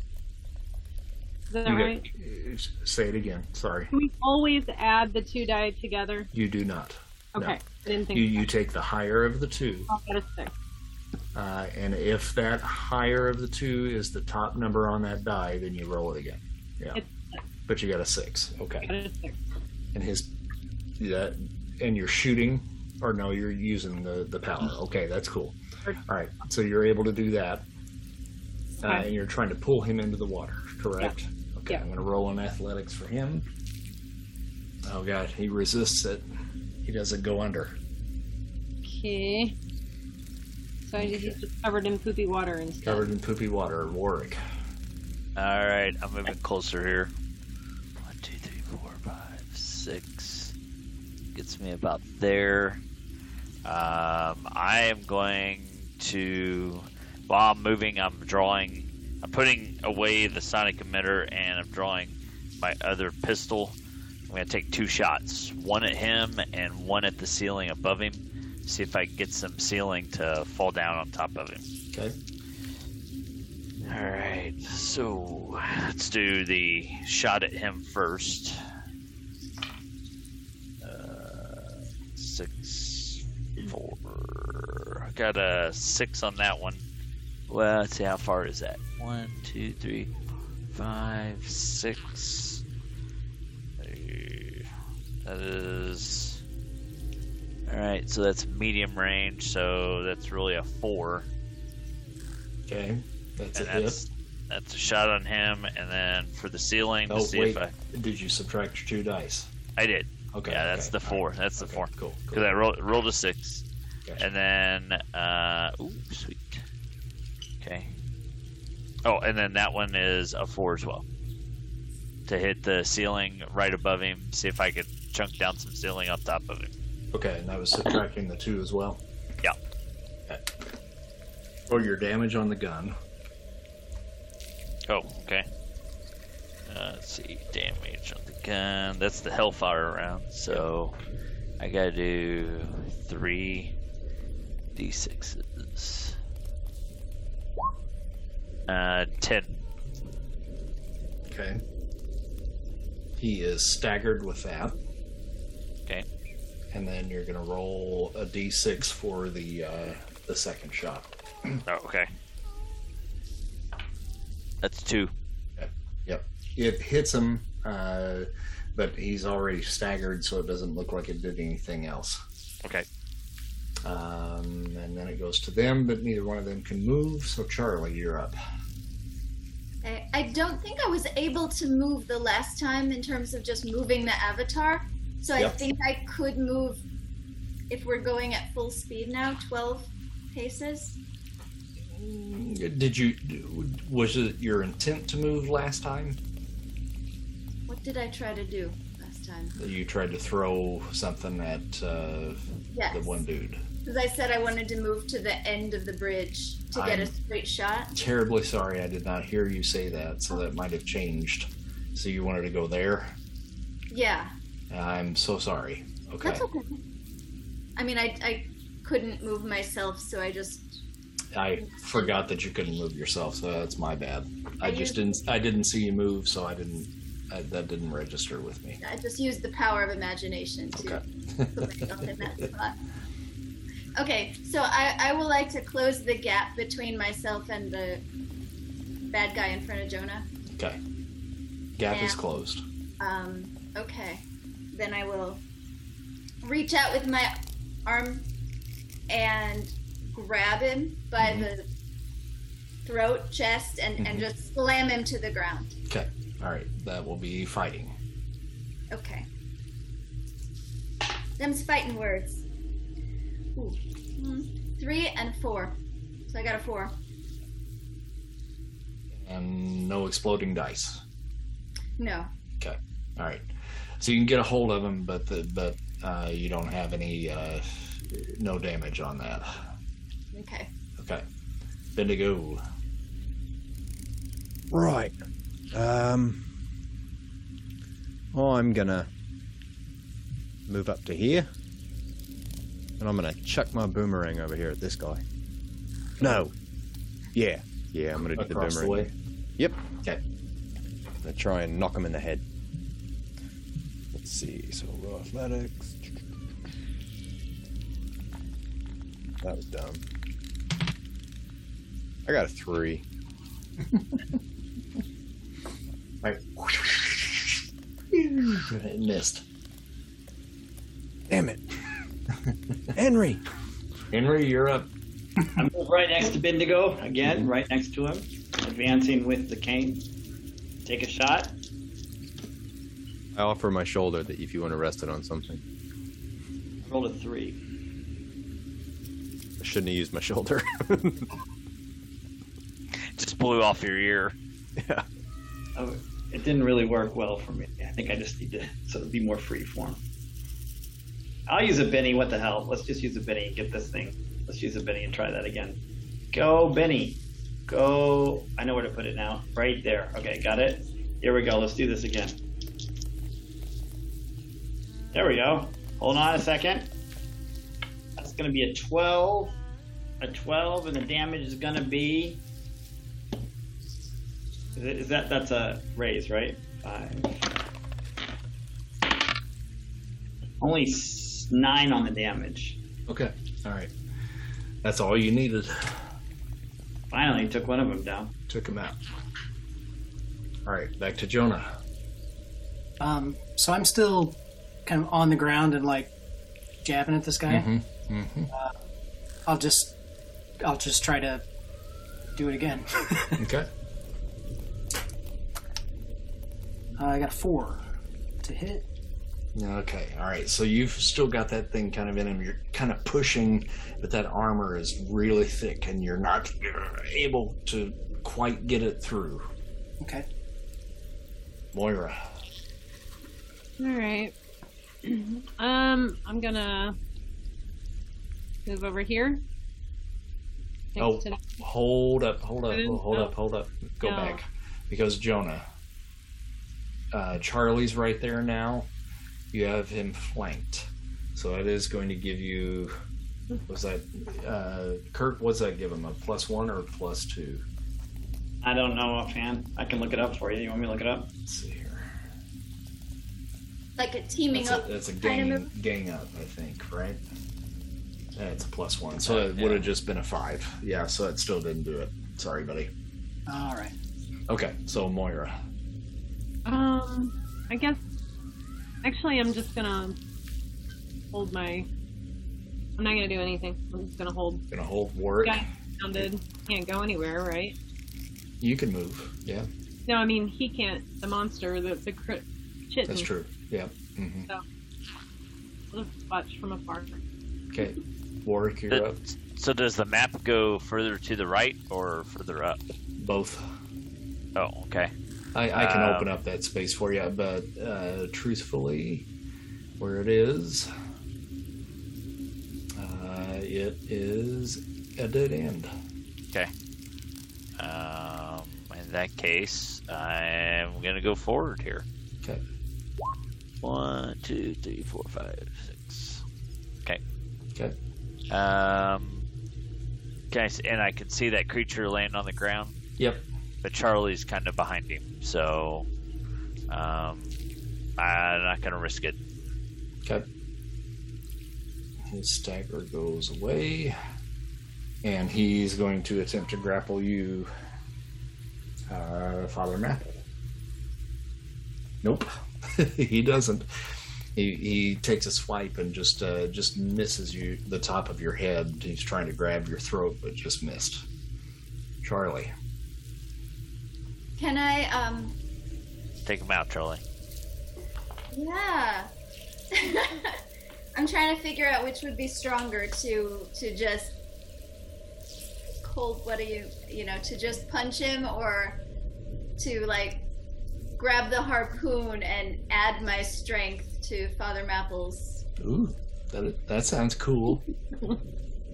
Is that You right? get- say it again. Sorry, Do we always add the two die together? you do not. Okay, think You you take the higher of the two, I'll get a six. uh, and if that higher of the two is the top number on that die, then you roll it again. Yeah, but you got a six. Okay, a six. and his that and you're shooting, or no, you're using the the power. Okay, that's cool. All right, so you're able to do that, uh, and you're trying to pull him into the water. Correct. Okay, Yeah. I'm going to roll an athletics for him. Oh god, he resists it. He doesn't go under. Okay. So he's just covered in poopy water instead. Covered in poopy water, Warwick. All right, I'm moving closer here. One, two, three, four, five, six. Gets me about there. Um, I am going to, while I'm moving, I'm drawing. I'm putting away the sonic emitter, and I'm drawing my other pistol. I'm going to take two shots, one at him and one at the ceiling above him. See if I can get some ceiling to fall down on top of him. Okay. All right, so let's do the shot at him first. Uh, six, four. I got a six on that one. Well, let's see how far is that. One, two, three, five, six. That is. All right, so that's medium range. So that's really a four. Okay. That's and a hit. that's that's a shot on him, and then for the ceiling to Oh see wait, if I did you subtract your two dice? I did. Okay. yeah, that's okay, the four. right, That's the okay, four. Cool. Because cool. I rolled rolled a six, Gotcha. and then uh, ooh, sweet. Okay. Oh, and then that one is a four as well. To hit the ceiling right above him, see if I could chunk down some ceiling on top of it. Okay, and that was subtracting the two as well. Yeah. Okay. Or your damage on the gun. Oh, okay. Uh, let's see, damage on the gun. That's the Hellfire round, so I gotta do three d6s. Uh, ten. Okay. He is staggered with that. Okay. And then you're gonna roll a d6 for the uh, the second shot. Oh, okay. That's two. Yep. It hits him, uh, but he's already staggered, so it doesn't look like it did anything else. Okay. Um, and then it goes to them, but neither one of them can move. So Charlie, you're up. I, I don't think I was able to move the last time in terms of just moving the avatar. So I Yep. think I could move if we're going at full speed now, 12 paces. Did you? Was it your intent to move last time? What did I try to do last time? You tried to throw something at uh, Yes. the one dude. Because I said I wanted to move to the end of the bridge to get a I'm- straight shot. Terribly sorry, I did not hear you say that, so that might have changed. So you wanted to go there? Yeah, I'm so sorry. Okay. that's okay. I mean, I, I couldn't move myself, so I just I forgot that you couldn't move yourself, so that's my bad. I I just didn't. I didn't see you move, so I didn't. I, that didn't register with me. I just used the power of imagination to Okay. put myself in that spot. Okay, so I, I would like to close the gap between myself and the bad guy in front of Jonah. Okay. Gap is closed. Um, okay. Then I will reach out with my arm and grab him by Mhm. the throat, chest, and, and Mhm. just slam him to the ground. Okay. All right. That will be fighting. Okay. Them's fighting words. Ooh. Mm, Three and four. So I got a four. And no exploding dice. No. Okay. All right. So you can get a hold of him, but the, but uh, you don't have any uh, no damage on that. Okay. Okay. Bendigo. Right. Um. I'm gonna move up to here, and I'm gonna chuck my boomerang over here at this guy. No. Yeah. Yeah. I'm gonna do Across the the boomerang. way. Yep. Okay. I'm gonna try and knock him in the head. Let's see. So raw athletics. That was dumb. I got a three. Right. It missed. Damn it. Henry. Henry, you're up. I move right next to Bendigo again, mm-hmm. right next to him, advancing with the cane. Take a shot. I offer my shoulder that if you want to rest it on something. I rolled a three. I shouldn't have used my shoulder. Just blew off your ear. yeah. Oh, it didn't really work well for me. I think I just need to so it'd be more free form. I'll use a Benny. What the hell? Let's just use a Benny and get this thing. Let's use a Benny and try that again. Go, Benny. Go. I know where to put it now. Right there. Okay, got it. Here we go. Let's do this again. There we go. Hold on a second. That's going to be a 12. A 12, and the damage is going to be. Is, that that's a raise, right? Five. Only nine on the damage. Okay. All right. That's all you needed. Finally, took one of them down. Took him out. All right. Back to Jonah. Um, so I'm still kind of on the ground and like jabbing at this guy. Mm-hmm. Mm-hmm. I'll just, I'll just try to do it again. Okay. Uh, I got a four to hit. Okay. All right. So you've still got that thing kind of in him. You're kind of pushing, but that armor is really thick, and you're not able to quite get it through. Okay. Moira. All right. um, I'm gonna move over here. Next Oh, to- hold up, hold up, Mm, hold no. up, hold up. Go No. back. Because Jonah, uh, Charlie's right there now. You have him flanked. So it is going to give you. Was that. Uh, Kurt, what's that give him? A plus one or plus two? I don't know offhand. I can look it up for you. You want me to look it up? Let's see here. Like a teaming That's up. a, that's a kind of gang, gang up, I think, right? Yeah, it's a plus one. So Uh, it would have just been a five. Yeah, so it still didn't do it. Sorry, buddy. All right. Okay, so Moira. Um, I guess. Actually, I'm just gonna hold my. I'm not gonna do anything. I'm just gonna hold. Gonna hold Warwick. Guy sounded can't go anywhere, right? You can move. Yeah, No, I mean he can't. The monster, the the crit, chitin. that's true. Yeah. hmm I'll just watch from afar. Okay. Warwick, you're up. So does the map go further to the right or further up? Both. Oh, okay. I, I can Um, open up that space for you, but uh, truthfully, where it is, uh, it is a dead end. Okay. Um, in that case, I'm gonna go forward here. Okay. One, two, three, four, five, six. Okay. Okay. Um, can I s and I can see that creature laying on the ground, Yep. but Charlie's kind of behind him, so um, I'm not gonna risk it. Okay. His stagger goes away, and he's going to attempt to grapple you, uh, Father Mapple. Nope, he doesn't. He, he takes a swipe and just uh, just misses you the top of your head. He's trying to grab your throat, but just missed. Charlie. Can I, um, Take him out, Charlie. yeah. I'm trying to figure out which would be stronger to to just cold. What do you you know to just punch him or to like grab the harpoon and add my strength to Father Mapple's Ooh, that that sounds cool.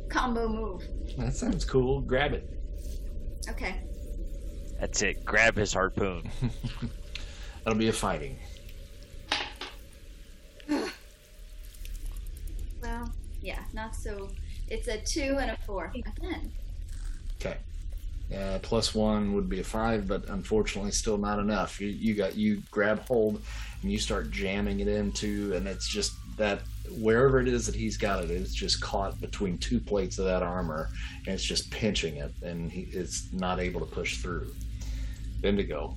combo move. That sounds cool. Grab it. Okay. That's it. Grab his harpoon. That'll be a fighting. Well, yeah, not so. It's a two and a four again. Okay. Uh, plus one would be a five, but unfortunately, still not enough. You, you got you grab hold and you start jamming it into, and it's just that wherever it is that he's got it, it's just caught between two plates of that armor, and it's just pinching it, and he is not able to push through. Bendigo.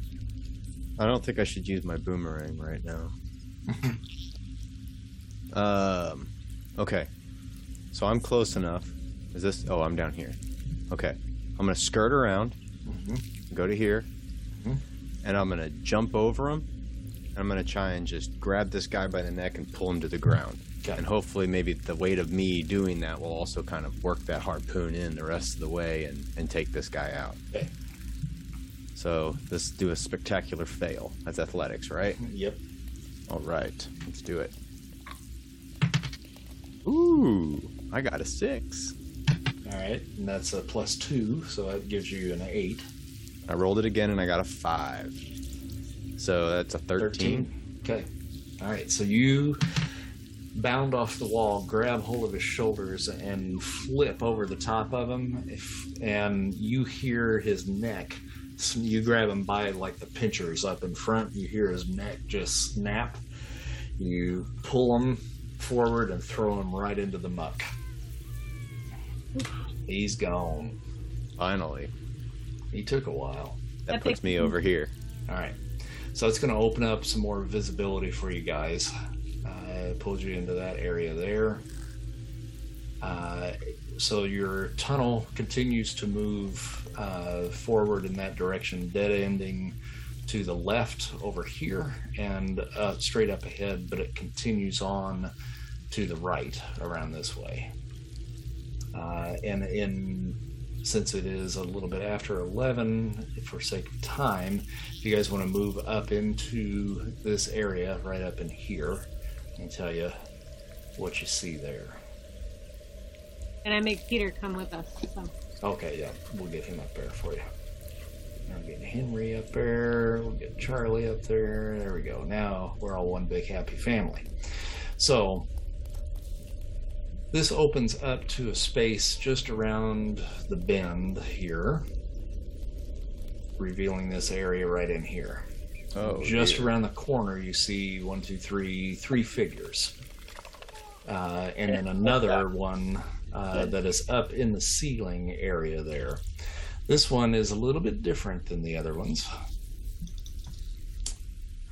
I don't think I should use my boomerang right now. um, okay. So I'm close enough. Is this? Oh, I'm down here. Okay. I'm gonna skirt around, Mhm. go to here, Mhm. and I'm gonna jump over him. And I'm gonna try and just grab this guy by the neck and pull him to the ground. Okay. And hopefully, maybe the weight of me doing that will also kind of work that harpoon in the rest of the way and, and take this guy out. Okay. So let's do a spectacular fail. That's athletics, right? Yep. All right, let's do it. Ooh, I got a six. All right, and that's a plus two, so that gives you an eight. I rolled it again and I got a five. So that's a 13. Okay. All right. So you bound off the wall, grab hold of his shoulders, and flip over the top of him. If, and you hear his neck. You grab him by like the pinchers up in front. You hear his neck just snap. You pull him forward and throw him right into the muck. He's gone. Finally. He took a while. That Epic. puts me over here. All right. So it's going to open up some more visibility for you guys. Uh, it pulled you into that area there. Uh, so your tunnel continues to move uh, forward in that direction, dead ending to the left over here and uh, straight up ahead, but it continues on to the right around this way. Uh, and in since it is a little bit after 11 for sake of time if you guys want to move up into this area right up in here and tell you what you see there. And I make Peter come with us. So. Okay yeah we'll get him up there for you. Now get henry up there we'll get charlie up there there we go. Now we're all one big happy family. So this opens up to a space just around the bend here revealing this area right in here. Oh, just dear. around the corner you see one two three three figures. Uh, and then another one uh, that is up in the ceiling area there. This one is a little bit different than the other ones.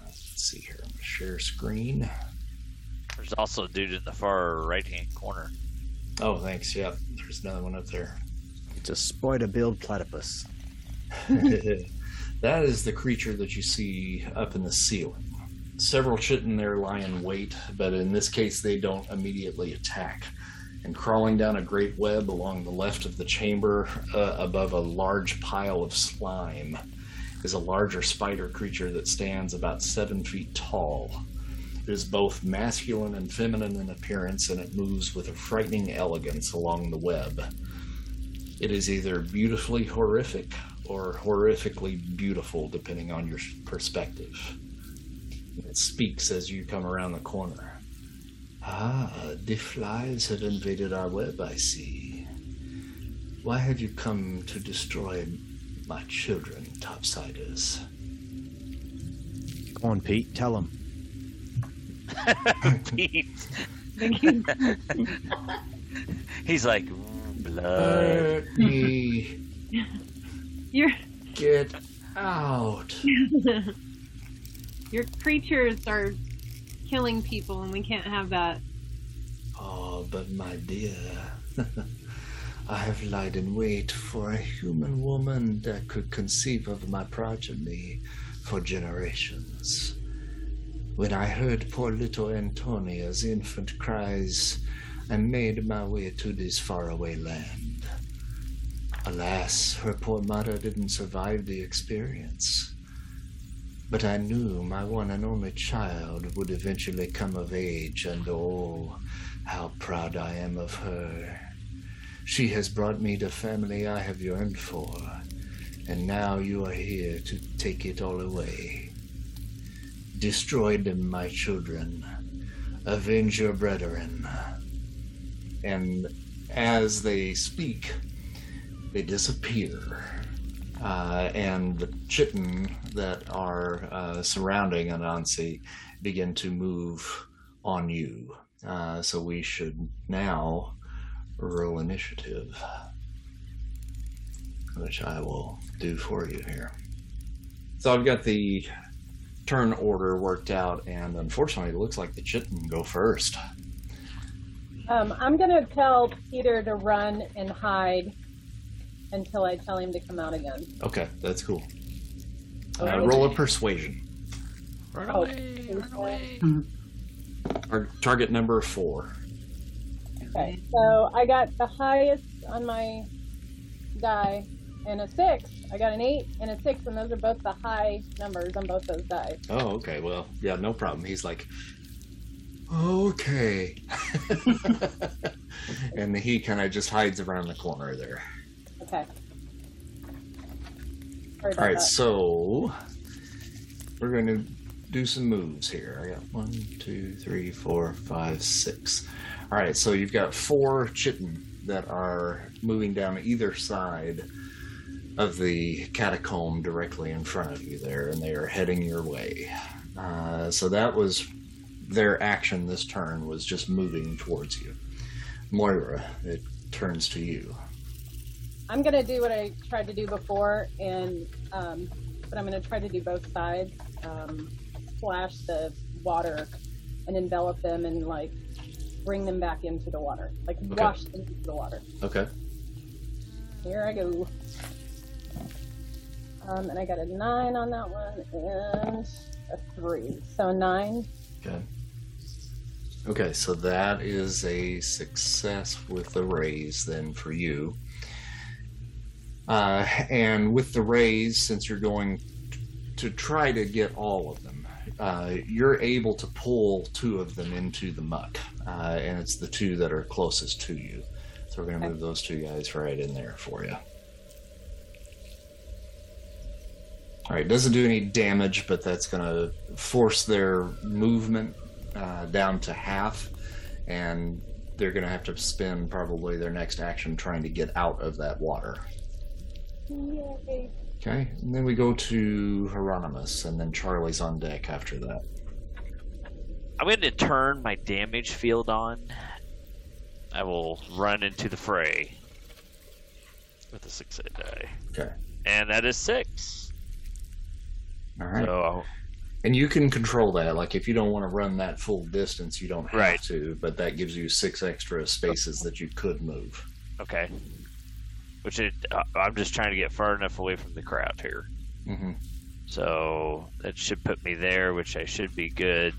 Let's see here. Share screen also a dude in the far right hand corner. oh thanks yeah there's another one up there It's a spider billed platypus. that is the creature that you see up in the ceiling. Several chitin there lie in wait, but in this case, they don't immediately attack. And crawling down a great web along the left of the chamber, uh, above a large pile of slime, is a larger spider creature that stands about seven feet tall. Is both masculine and feminine in appearance, and it moves with a frightening elegance along the web. It is either beautifully horrific or horrifically beautiful, depending on your perspective. It speaks as you come around the corner. Ah, the flies have invaded our web, I see. Why have you come to destroy my children, topsiders? Come on, Pete, tell him. Pete. Thank you. He's like "Mm, blood. Hurt me. Your Get out. your creatures are killing people, and we can't have that. Oh, but my dear, I have lied in wait for a human woman that could conceive of my progeny for generations. When I heard poor little Antonia's infant cries, I made my way to this faraway land. Alas, her poor mother didn't survive the experience. But I knew my one and only child would eventually come of age, and oh, how proud I am of her. She has brought me the family I have yearned for, and now you are here to take it all away. Destroy them, my children. Avenge your brethren. And as they speak, they disappear. Uh, and the chitin that are uh, surrounding Anansi begin to move on you. Uh, so we should now roll initiative, which I will do for you here. So I've got the turn order worked out, and unfortunately, it looks like the chitin go first. Um, I'm gonna tell Peter to run and hide until I tell him to come out again. Okay, that's cool. Uh, Okay. roll a persuasion. Run Oh, away, run away. Tar- target number four. Okay, so I got the highest on my die and a six. I got an eight and a six, and those are both the high numbers on both those dice. Oh, okay. Well, yeah, no problem. He's like, okay. and he kind of just hides around the corner there. Okay. All right, that. so we're going to do some moves here. I got one, two, three, four, five, six. All right, so you've got four chitin that are moving down either side of the catacomb directly in front of you there, and they are heading your way. Uh, so that was their action this turn was just moving towards you. Moira, it turns to you. I'm gonna do what I tried to do before, and um, but I'm gonna try to do both sides. Um, splash the water and envelop them, and like bring them back into the water, like Okay. wash them into the water. Okay. Here I go. Um, and I got a nine on that one and a three, so nine. Okay. Okay, so that is a success with the raise then for you. Uh, and with the raise, since you're going to try to get all of them, uh, you're able to pull two of them into the muck, uh, and it's the two that are closest to you. So we're going to Okay. move those two guys right in there for you. All right, doesn't do any damage, but that's going to force their movement uh, down to half, and they're going to have to spend probably their next action trying to get out of that water. Yay. Okay, and then we go to Hieronymus, and then Charlie's on deck after that. I'm going to turn my damage field on. I will run into the fray with a six hit die, Okay, and that is six. All right. So And you can control that. Like if you don't want to run that full distance, you don't have Right. to. But that gives you six extra spaces that you could move. okay, which it, uh, I'm just trying to get far enough away from the crowd here. hmm So that should put me there, which I should be good.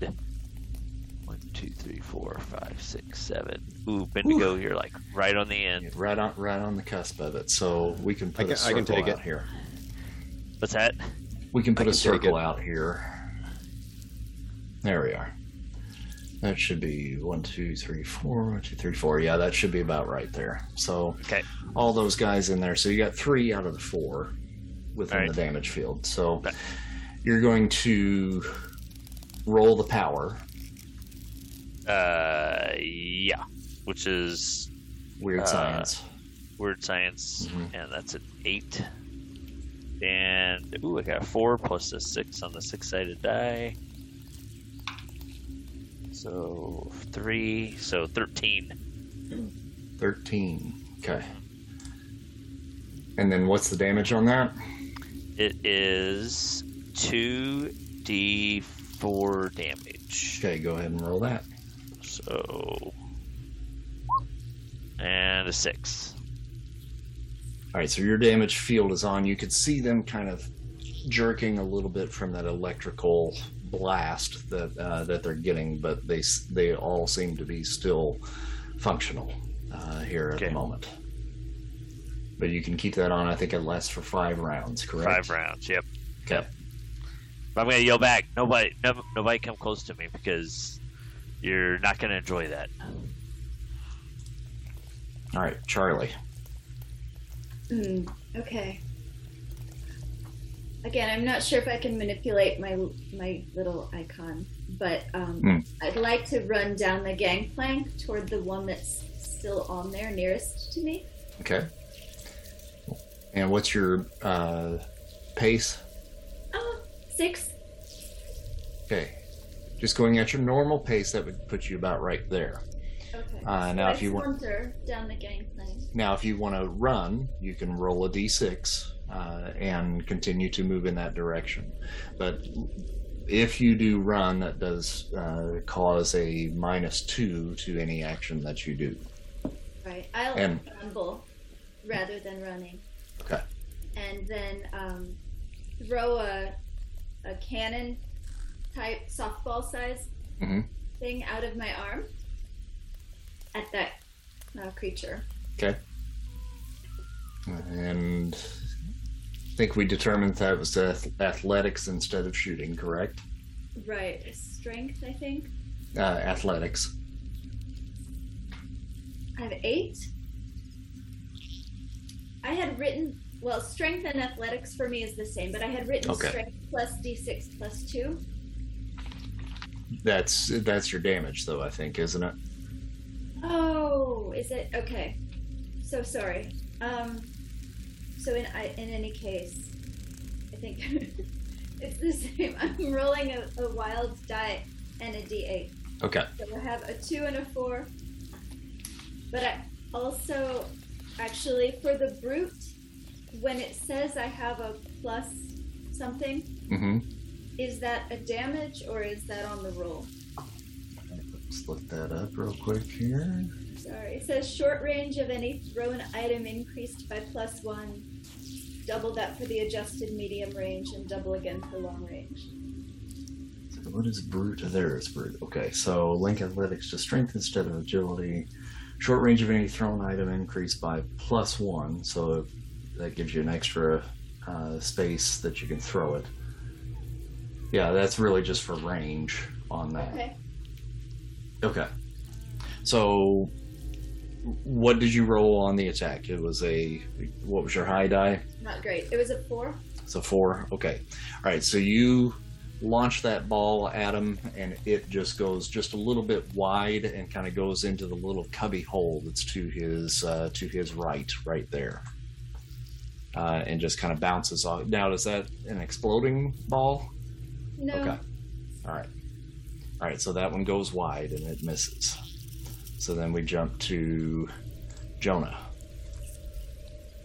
One, two, three, four, five, six, seven. Ooh, Bendigo, you're like right on the end. Right on, right on the cusp of it. So we can put I a can- I can circle take out it. here. What's that? We can put I a can circle out here. There we are. That should be one, two, three, four. One, two, three, four. Yeah, that should be about right there. So Okay. all those guys in there. So you got three out of the four within Alright. the damage field. So Okay. you're going to roll the power. Uh, yeah, which is Weird Uh, science. weird science, Mhm. and that's an eight. And ooh, I got a four plus a six on the six-sided die. So three, so thirteen. Thirteen. Okay. And then what's the damage on that? It is two d four damage. Okay, go ahead and roll that. So and a six. All right, so your damage field is on. You could see them kind of jerking a little bit from that electrical blast that uh, that they're getting, but they they all seem to be still functional uh, here at Okay. the moment. But you can keep that on. I think it lasts for five rounds. Correct. Five rounds. Yep. Okay. But I'm gonna yell back. Nobody, no, nobody, come close to me because you're not gonna enjoy that. All right, Charlie. Mm, okay. Again, I'm not sure if I can manipulate my my little icon, but um, Hmm. I'd like to run down the gangplank toward the one that's still on there, nearest to me. Okay. And what's your uh, pace? Oh, six. Okay. Just going at your normal pace, that would put you about right there. Okay. Uh, now if you want- down the gangplank. Now, if you want to run, you can roll a d6 uh, and continue to move in that direction. But if you do run, that does uh, cause a minus two to any action that you do. Right. I'll And- rumble rather than running. Okay. And then um, throw a a cannon type softball size Mhm. thing out of my arm at that uh, creature. Okay. And I think we determined that was ath- athletics instead of shooting, correct? Right. Strength, I think. Uh, athletics. I have eight. I had written well, strength and athletics for me is the same, but I had written Okay. strength plus d6 plus two. That's that's your damage, though. I think, isn't it? Oh, is it okay? So sorry. Um, so in I, in any case, I think it's the same. I'm rolling a, a wild die and a d8. Okay. So I have a two and a four. But I also, actually, for the brute, when it says I have a plus something, Mm-hmm. is that a damage or is that on the roll? Let's look that up real quick here. Sorry, it says short range of any thrown item increased by plus one. Double that for the adjusted medium range and double again for long range. So what is brute? There is brute. Okay, so link athletics to strength instead of agility. Short range of any thrown item increased by plus one, so that gives you an extra uh, space that you can throw it. Yeah, that's really just for range on that. Okay. Okay. So, what did you roll on the attack? It was a what was your high die? Not great. It was a four. So four. Okay. All right. So you launch that ball at him, and it just goes just a little bit wide and kind of goes into the little cubby hole that's to his uh, to his right, right there, uh, and just kind of bounces off. Now, is that an exploding ball? No. Okay. All right. All right. So that one goes wide and it misses. So then we jump to Jonah.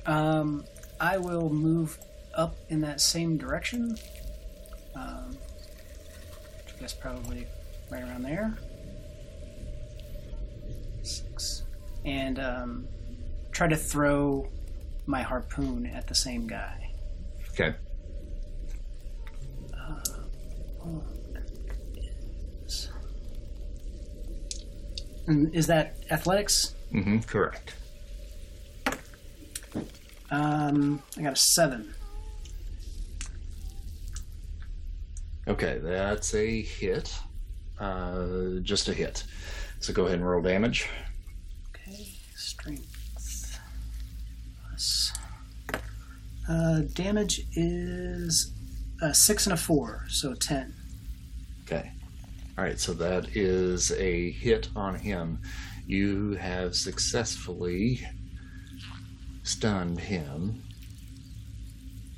Um, I will move up in that same direction. Um, I guess probably right around there. Six. And um, try to throw my harpoon at the same guy. Okay. Uh, one is And is that athletics? Mm-hmm. Correct. Um, I got a seven. Okay, that's a hit. Uh, just a hit. So go ahead and roll damage. Okay, strength plus. Uh, damage is a six and a four, so ten. Okay. All right, so that is a hit on him. You have successfully stunned him,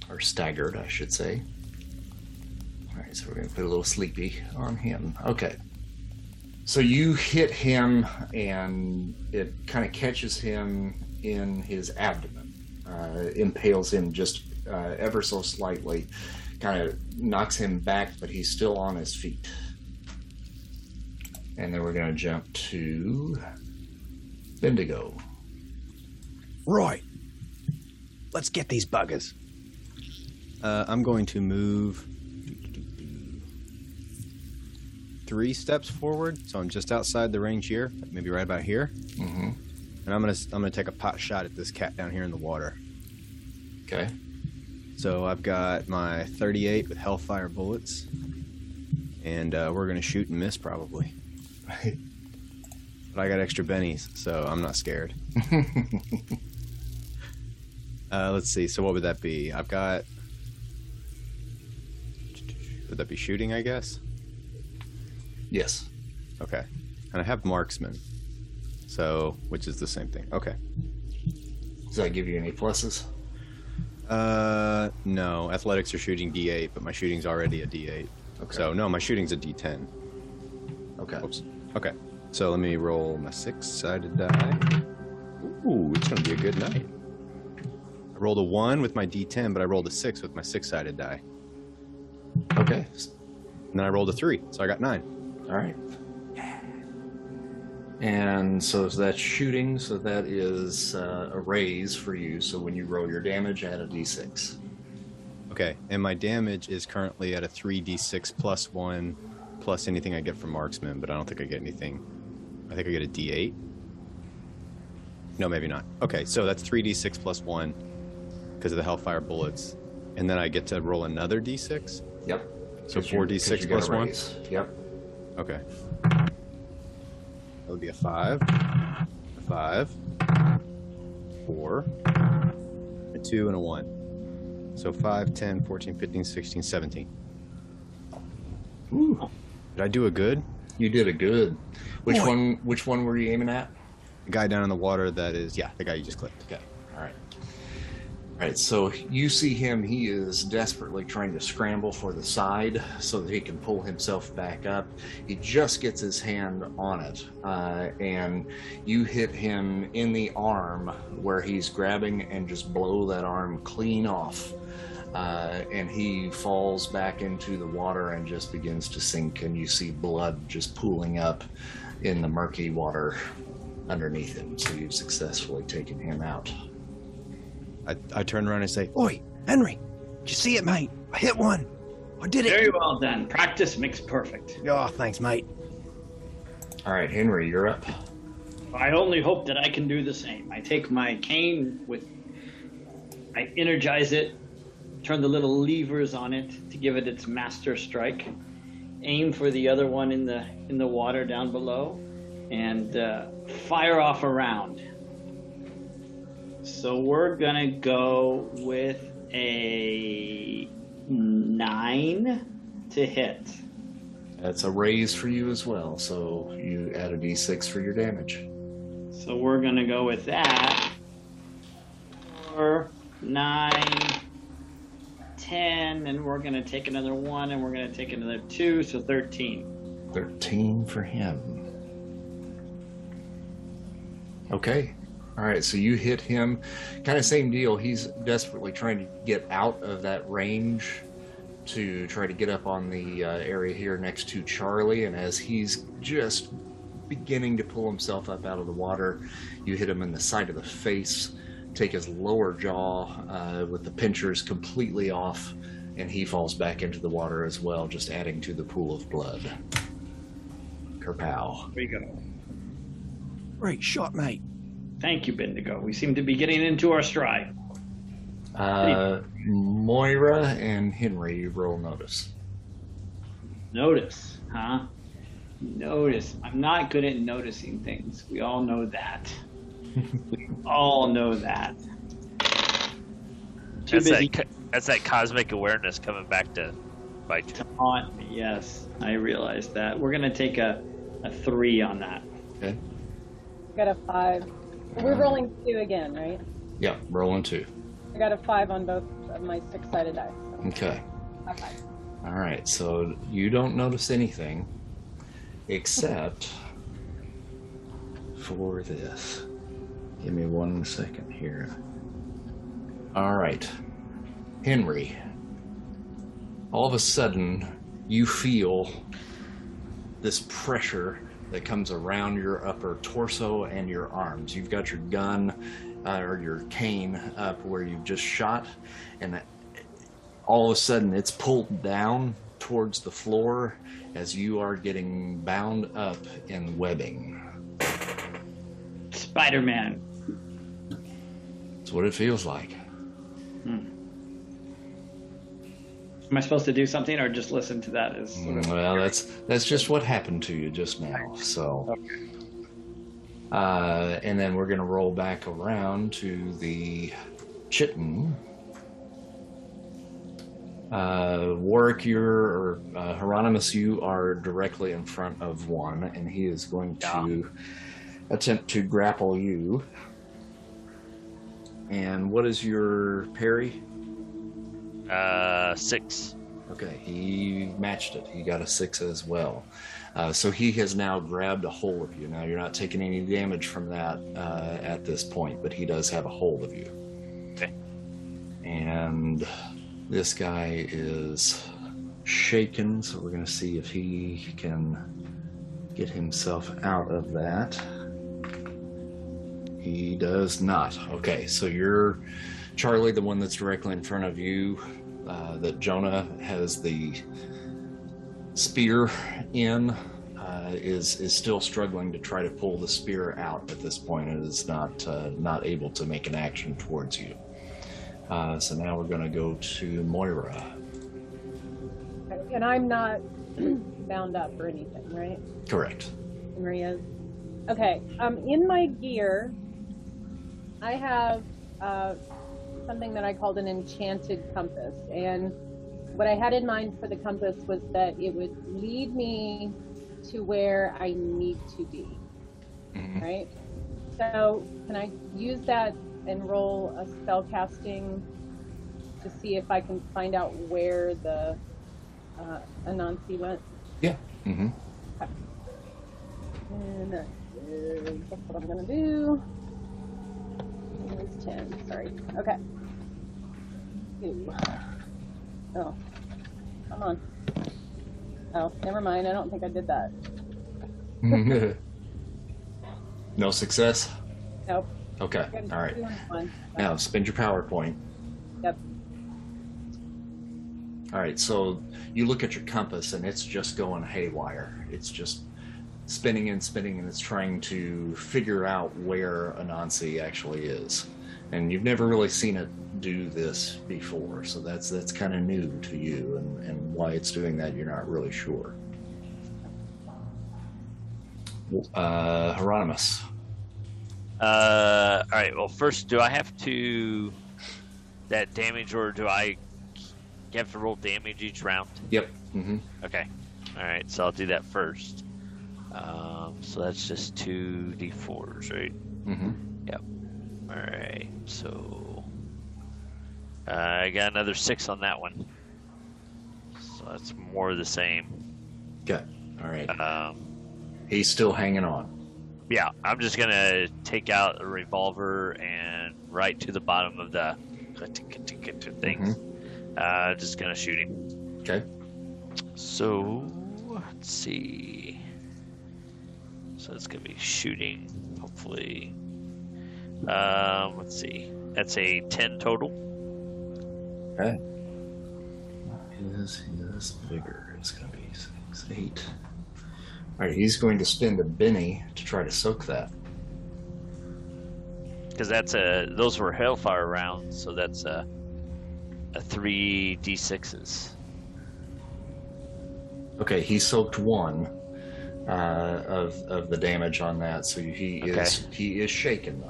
or staggered, I should say. All right, so we're going to put a little sleepy on him. Okay. So you hit him, and it kind of catches him in his abdomen, uh, impales him just uh, ever so slightly, kind of knocks him back, but he's still on his feet. And then we're going to jump to Bendigo. Roy, Let's get these buggers. Uh, I'm going to move three steps forward, so I'm just outside the range here, maybe right about here. Mm-hmm. And I'm gonna I'm gonna take a pot shot at this cat down here in the water. Okay. So I've got my 38 with Hellfire bullets, and uh, we're gonna shoot and miss probably. but I got extra bennies, so I'm not scared. Uh, let's see. So what would that be? I've got. Would that be shooting? I guess. yes. Okay. And I have marksman. So, which is the same thing. Okay. Does that give you any pluses? Uh, no. Athletics are shooting D8, but my shooting's already a D8. Okay. So no, my shooting's a D10. Okay. Oops. Okay. So let me roll my six-sided die. Ooh, it's gonna be a good night. I rolled a one with my D10, but I rolled a six with my six-sided die, Okay. and then I rolled a three, so I got nine. All right. And so that's shooting. So that is uh, a raise for you. So when you roll your damage, add a d6. Okay, and my damage is currently at a 3d6 plus 1 plus anything I get from marksman, but I don't think I get anything. I think I get a d8. No, maybe not. Okay, so that's 3d6 plus 1 because of the hellfire bullets. And then I get to roll another d6. Yep. So 4d6 you got plus a 1. Yep. Okay. That would be a 5, a 5, 4, a 2, and a 1. So 5, 10, 14, 15, 16, 17. Ooh, Did I do a good? you did a good. Which Boy. one? Which one were you aiming at? The guy down in the water that is, yeah, the guy you just clicked. Okay. All right. All right. So you see him. He is desperately trying to scramble for the side so that he can pull himself back up. He just gets his hand on it, uh, and you hit him in the arm where he's grabbing and just blow that arm clean off. Uh, and he falls back into the water and just begins to sink, and you see blood just pooling up in the murky water underneath him. So you've successfully taken him out. I, I turn around and say, Oi, Henry, did you see it, mate? I hit one. I did it. Very well done. Practice makes perfect. Oh, thanks, mate. All right, Henry, you're up. I only hope that I can do the same. I take my cane with, I energize it, turn the little levers on it to give it its master strike, aim for the other one in the in the water down below, and uh, fire off a round. So we're gonna go with a nine to hit. That's a raise for you as well. So you add a d6 for your damage. So we're gonna go with that. Four, nine, ten, and we're gonna take another one, and we're gonna take another two, so thirteen. 13 for him. Okay. All right, so you hit him. Kind of same deal. He's desperately trying to get out of that range to try to get up on the uh, area here next to Charlie. And as he's just beginning to pull himself up out of the water, you hit him in the side of the face, take his lower jaw uh, with the pinchers completely off, and he falls back into the water as well, just adding to the pool of blood. Kerpow. There we go. Great shot, mate. Thank you, Bendigo. We seem to be getting into our stride. Uh, Moira and Henry roll notice. Notice, huh? Notice. I'm not good at noticing things. We all know that. We all know that. Too That's busy that, co- that's that cosmic awareness coming back to bite you. to haunt me. Yes, I realize that. We're gonna take a, a three on that. Okay. Got a five. We're rolling two again, right? Yeah, rolling two. I got a five on both of my six-sided dice. So Okay. high five. All right. So you don't notice anything except for this. Give me one second here. All right. Henry. All of a sudden, you feel this pressure that comes around your upper torso and your arms. You've got your gun uh, or your cane up where you've just shot, and all of a sudden it's pulled down towards the floor as you are getting bound up in webbing. Spider-Man. That's what it feels like. Am I supposed to do something or just listen to that? As sort of- Well, that's that's just what happened to you just now. So, uh, and then we're gonna roll back around to the chitin. Uh, Warwick, you're or uh, Hieronymus, you are directly in front of one, and he is going to attempt to grapple you. And what is your parry? Uh, six. Okay, he matched it. He got a six as well. Uh, so he has now grabbed a hold of you. Now you're not taking any damage from that uh, at this point, but he does have a hold of you. Okay. And this guy is shaken, so we're going to see if he can get himself out of that. He does not. Okay, so you're Charlie, the one that's directly in front of you, uh, that Jonah has the spear in, uh, is is still struggling to try to pull the spear out at this point. It is not uh, not able to make an action towards you. Uh, so now we're going to go to Moira. And I'm not bound up or anything, right? Correct. Maria's. Okay. Um, in my gear, I have uh, something that I called an enchanted compass, and what I had in mind for the compass was that it would lead me to where I need to be. Mhm. Right. So can I use that and roll a spell casting to see if I can find out where the uh, Anansi went? Yeah hmm And that's what I'm gonna do. It's 10, sorry. Okay. Two. Oh. Come on. Oh, never mind. I don't think I did that. no success. Nope. Okay. Good. All right. One. Now spend your power point. Yep. All right, so you look at your compass and it's just going haywire. It's just spinning and spinning and it's trying to figure out where Anansi actually is. And you've never really seen it do this before, so that's that's kind of new to you and, and why it's doing that you're not really sure. Uh, Hieronymus. Uh, all right. Well, first, do I have to that damage, or do I have to roll damage each round? Yep. hmm Okay. All right. So I'll do that first. Um, so that's just two d4s, right? Mm-hmm. Yep. All right. So uh, I got another six on that one. So that's more of the same. Okay. All right. Um, He's still hanging on. yeah, I'm just gonna take out a revolver and right to the bottom of the thing. Uh, just gonna shoot him. Okay. So let's see. So it's gonna be shooting, hopefully. Um, let's see. That's a ten total. Okay. His his vigor is going to be six, eight. All right, he's going to spend a Benny to try to soak that. because that's a those were hellfire rounds, so that's a a three d sixes. Okay, he soaked one uh, of of the damage on that, so he is he is shaken though.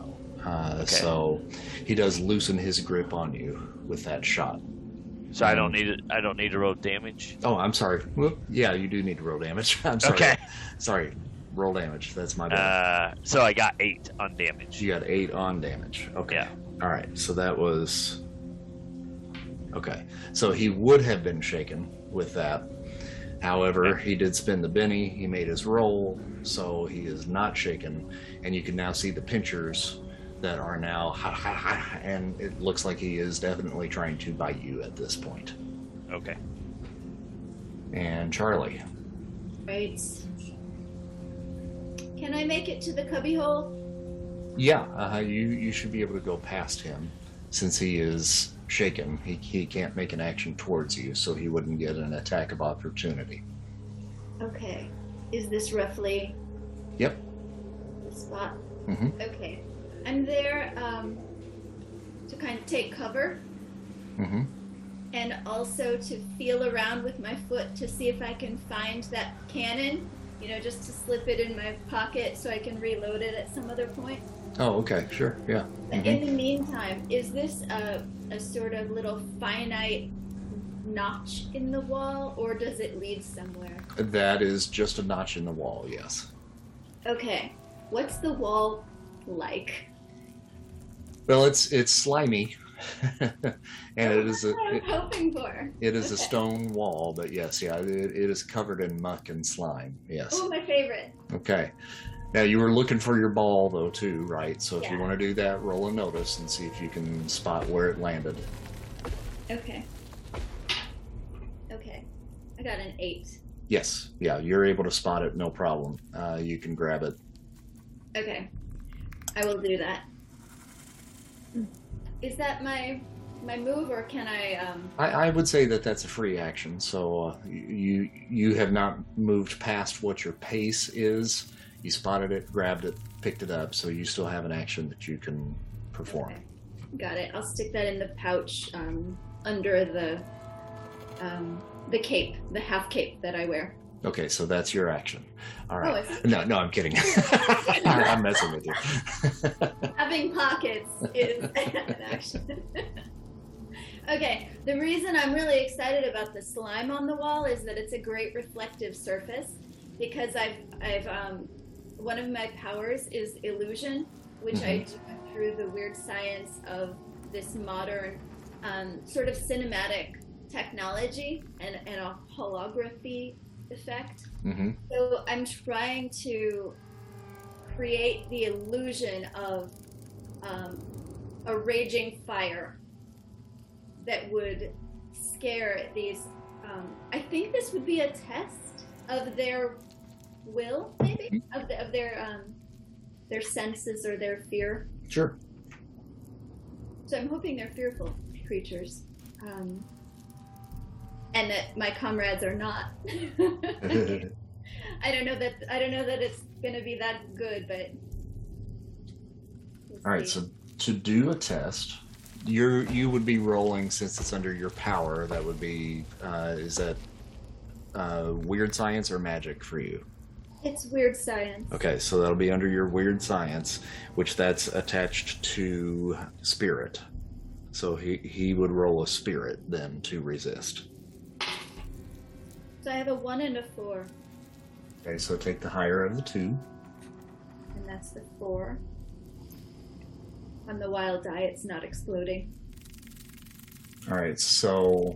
Uh, Okay. So he does loosen his grip on you with that shot. So I don't need it. I don't need to roll damage. Oh, I'm sorry. Whoop. Yeah, you do need to roll damage. I'm sorry. Okay. Sorry. Roll damage. That's my bad. Uh, so I got eight on damage. you got eight on damage. Okay. Yeah. All right. So that was. Okay. So he would have been shaken with that. However, he did spin the Benny. He made his roll, so he is not shaken. And you can now see the pinchers that are now, ha, ha, ha, and it looks like he is definitely trying to bite you at this point. Okay. And Charlie. Right. Can I make it to the cubbyhole? Yeah, uh, you you should be able to go past him since he is shaken. He he can't make an action towards you, so he wouldn't get an attack of opportunity. Okay. Is this roughly Yep. the spot? Mhm. Okay. I'm there um, to kind of take cover Mm-hmm. and also to feel around with my foot to see if I can find that cannon. You know, just to slip it in my pocket so I can reload it at some other point. Oh, okay, sure, yeah. Mhm. in the meantime, is this a, a sort of little finite notch in the wall, or does it lead somewhere? That is just a notch in the wall. Yes. Okay, what's the wall like? Well, it's it's slimy, and it is a I'm it, hoping for. it is a stone wall, but yes, yeah, it, it is covered in muck and slime. Yes. Oh, my favorite. Okay. Now you were looking for your ball though too, right? So if you want to do that, roll a notice and see if you can spot where it landed. Okay. Okay. I got an eight. Yes, yeah, you're able to spot it, no problem. Uh, you can grab it. Okay. I will do that. Is that my my move, or can I? Um, I, I would say that that's a free action. So uh, you you have not moved past what your pace is. You spotted it, grabbed it, picked it up. So you still have an action that you can perform. Okay. Got it. I'll stick that in the pouch um, under the um, the cape, the half cape that I wear. Okay, so that's your action. All Oh, right. it? No, no, I'm kidding. I'm messing with you. Having pockets is an action. okay, the reason I'm really excited about the slime on the wall is that it's a great reflective surface because I've I've um, one of my powers is illusion, which I do through the weird science of this modern um, sort of cinematic technology and, and a holography effect. hmm So I'm trying to create the illusion of um, a raging fire that would scare these. Um, I think this would be a test of their will, maybe of, the, of their um, their senses or their fear. Sure. So I'm hoping they're fearful creatures, um, and that my comrades are not. I don't know that I don't know that it's gonna be that good, but All right, so to do a test, you're you would be rolling since it's under your power. That would be uh, is that uh, weird science or magic for you? It's weird science. Okay, so that'll be under your weird science, which that's attached to spirit. So he he would roll a spirit then to resist. So I have a one and a four, Okay, so take the higher of the two. and that's the four. On the wild die, it's not exploding. All right, so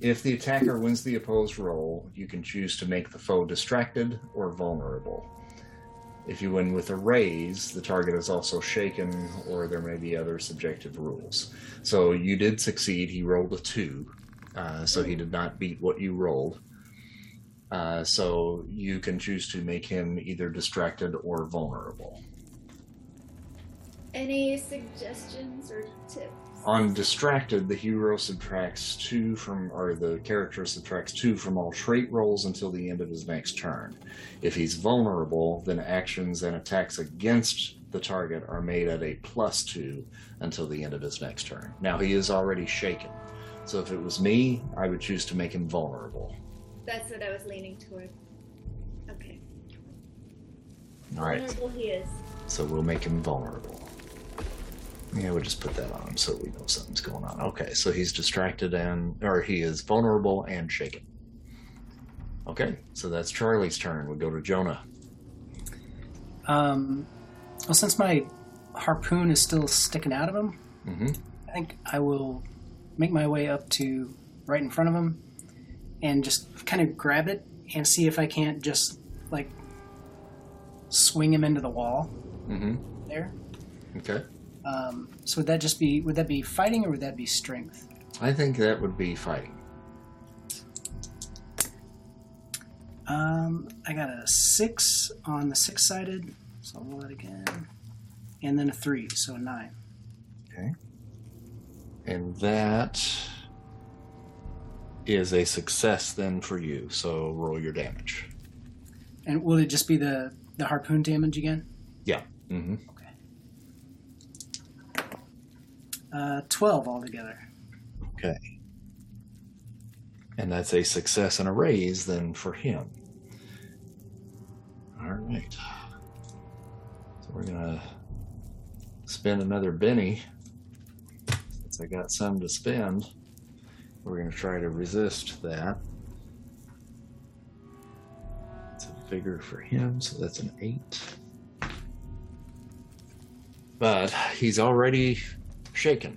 if the attacker wins the opposed roll, you can choose to make the foe distracted or vulnerable. If you win with a raise, the target is also shaken, or there may be other subjective rules. So you did succeed. He rolled a two, uh, so he did not beat what you rolled. Uh, so you can choose to make him either distracted or vulnerable. Any suggestions or tips? On distracted, the hero subtracts two from, or the character subtracts two from all trait rolls until the end of his next turn. If he's vulnerable, then actions and attacks against the target are made at a plus two until the end of his next turn. Now he is already shaken, so if it was me, I would choose to make him vulnerable. That's what I was leaning toward. Okay. All right, Vulnerable he is. so we'll make him vulnerable. Yeah, we'll just put that on him so we know something's going on. Okay, so he's distracted and, or he is vulnerable and shaken. Okay, so that's Charlie's turn. We go to Jonah. Um, well, since my harpoon is still sticking out of him, Mm-hmm. I think I will make my way up to right in front of him and just kind of grab it and see if I can't just like swing him into the wall Mm-hmm. there. Okay. Um, so would that just be would that be fighting or would that be strength? I think that would be fighting. Um, I got a six on the six sided, so I'll roll that again, and then a three, so a nine. Okay. And that is a success then for you. So roll your damage. And will it just be the the harpoon damage again? Yeah. Mm-hmm. Uh, Twelve altogether. Okay. And that's a success and a raise then for him. All right. So we're gonna spend another Benny. Since I got some to spend, we're gonna try to resist that. It's a vigor for him, so that's an eight. But he's already shaken.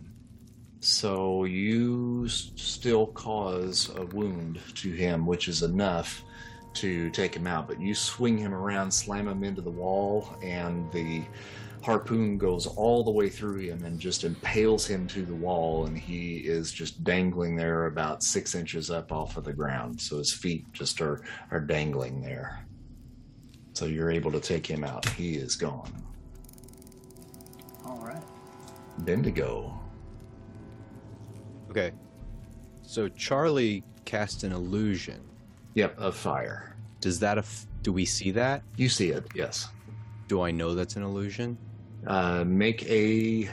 So you still cause a wound to him, which is enough to take him out. But you swing him around, slam him into the wall, and the harpoon goes all the way through him and just impales him to the wall. And he is just dangling there about six inches up off of the ground. So his feet just are, are dangling there. So you're able to take him out. He is gone. Bendigo. Okay. So Charlie cast an illusion. Yep, of fire. Does that aff- do we see that? You see it, yes. Do I know that's an illusion? Uh, make a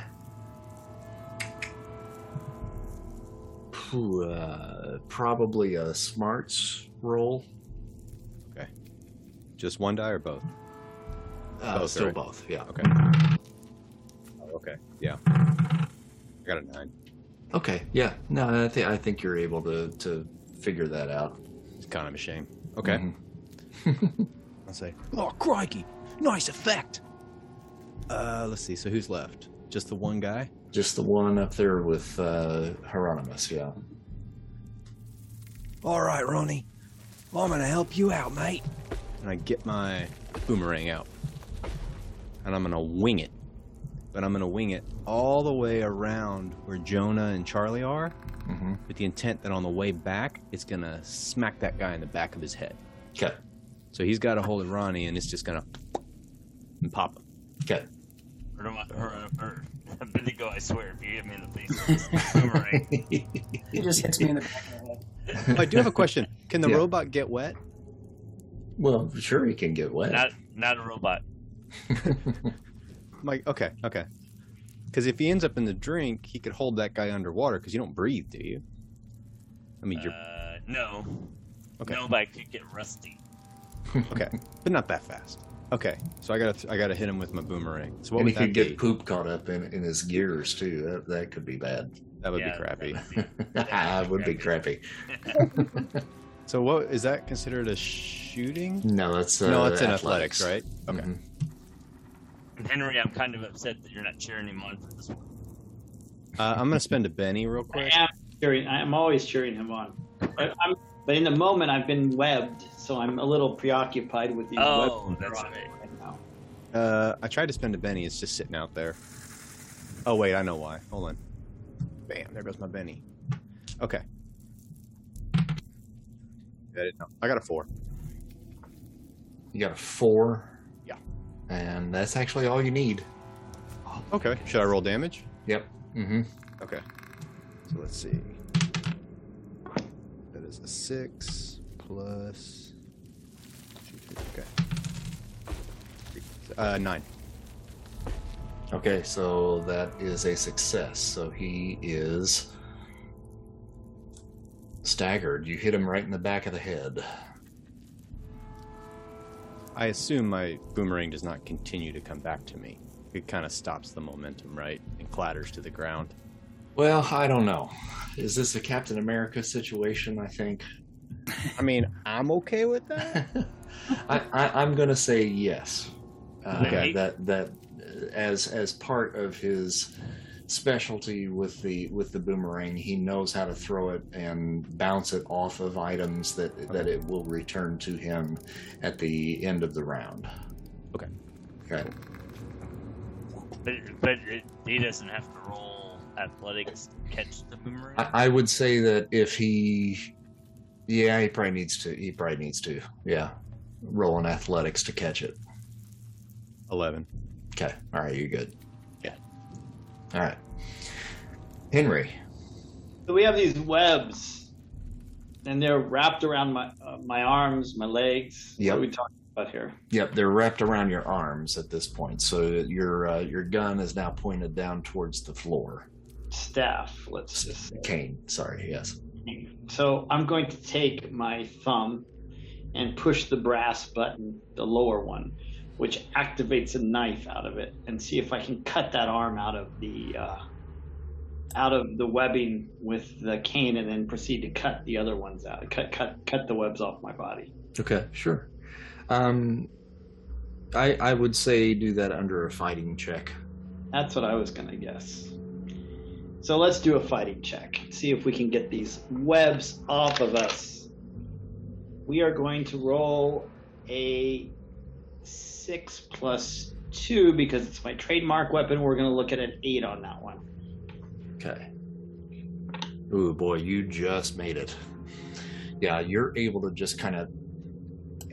uh, probably a smarts roll. Okay. Just one die or both? Uh, Both, still right? both, yeah. Okay. Okay. Yeah. I got a nine. Okay, yeah. No, I think I think you're able to to figure that out. It's kind of a shame. Okay. Mhm. I'll say. Oh, crikey. Nice effect. Uh, let's see. So who's left? Just the one guy? Just the one up there with uh, Hieronymus, yeah. All right, Ronnie. I'm going to help you out, mate. And I get my boomerang out. And I'm gonna wing it. But I'm gonna wing it all the way around where Jonah and Charlie are, Mm-hmm. with the intent that on the way back, it's gonna smack that guy in the back of his head. Okay, So he's got a hold of Ronnie, and it's just gonna and pop him. okay. Or, am I- or, or, Bendigo, I swear, if you hit me in the face with this boomerang, He just hits me in the back of the head. Oh, I do have a question. Can the Yeah. robot get wet? Well, sure, he can get wet. not not a robot. Like, okay, okay. Because if he ends up in the drink, he could hold that guy underwater. Because you don't breathe, do you? I mean, you're Uh, no, okay, no, but I could get rusty. okay, but not that fast. Okay, so I gotta, I gotta hit him with my boomerang. So what and he would that could get be? poop caught up in, in his gears too. That, that could be bad. That would Yeah, be crappy. that would be- that would be crappy. So what is that considered a shooting? No, that's uh, no, it's in athletics, right? Okay. Henry, I'm kind of upset that you're not cheering him on for this one. Uh, I'm gonna spend a Benny real quick. I am cheering. I'm always cheering him on. But, I'm, but in the moment, I've been webbed, so I'm a little preoccupied with these Oh, webs that's that are on right. right now. Uh, I tried to spend a Benny. It's just sitting out there. Oh wait, I know why. Hold on. Bam! There goes my Benny. Okay. I didn't know. I got a four. You got a four. And that's actually all you need. Okay. Should I roll damage? Yep. Mm-hmm. Okay. So let's see. That is a six plus. Okay. Uh, nine. Okay, so that is a success. So he is staggered. You hit him right in the back of the head. I assume my boomerang does not continue to come back to me. It kind of stops the momentum, right? And clatters to the ground. Well, I don't know. Is this a Captain America situation? I think. I mean, I'm okay with that. I, I, I'm going to say yes. Uh, Okay. That that as as part of his specialty with the with the boomerang, he knows how to throw it and bounce it off of items that that it will return to him at the end of the round. Okay. Okay. But, but it, he doesn't have to roll athletics to catch the boomerang. I, I would say that if he, yeah, he probably needs to. He probably needs to. Yeah, roll in athletics to catch it. Eleven. Okay. All right. You're good. Yeah. All right. Henry. So we have these webs, and they're wrapped around my uh, my arms, my legs. Are we talking about here? Yep, they're wrapped around your arms at this point. So your uh, your gun is now pointed down towards the floor. Staff. Let's just say. Cane. Sorry. Yes. So I'm going to take my thumb and push the brass button, the lower one, which activates a knife out of it, and see if I can cut that arm out of the uh, out of the webbing with the cane, and then proceed to cut the other ones out. Cut cut cut the webs off my body. Okay. Sure. Um, I I would say do that under a fighting check. That's what I was gonna guess. So let's do a fighting check. See if we can get these webs off of us. We are going to roll a six plus two because it's my trademark weapon. We're going to look at an eight on that one. Okay. Ooh, boy, you just made it. Yeah, you're able to just kind of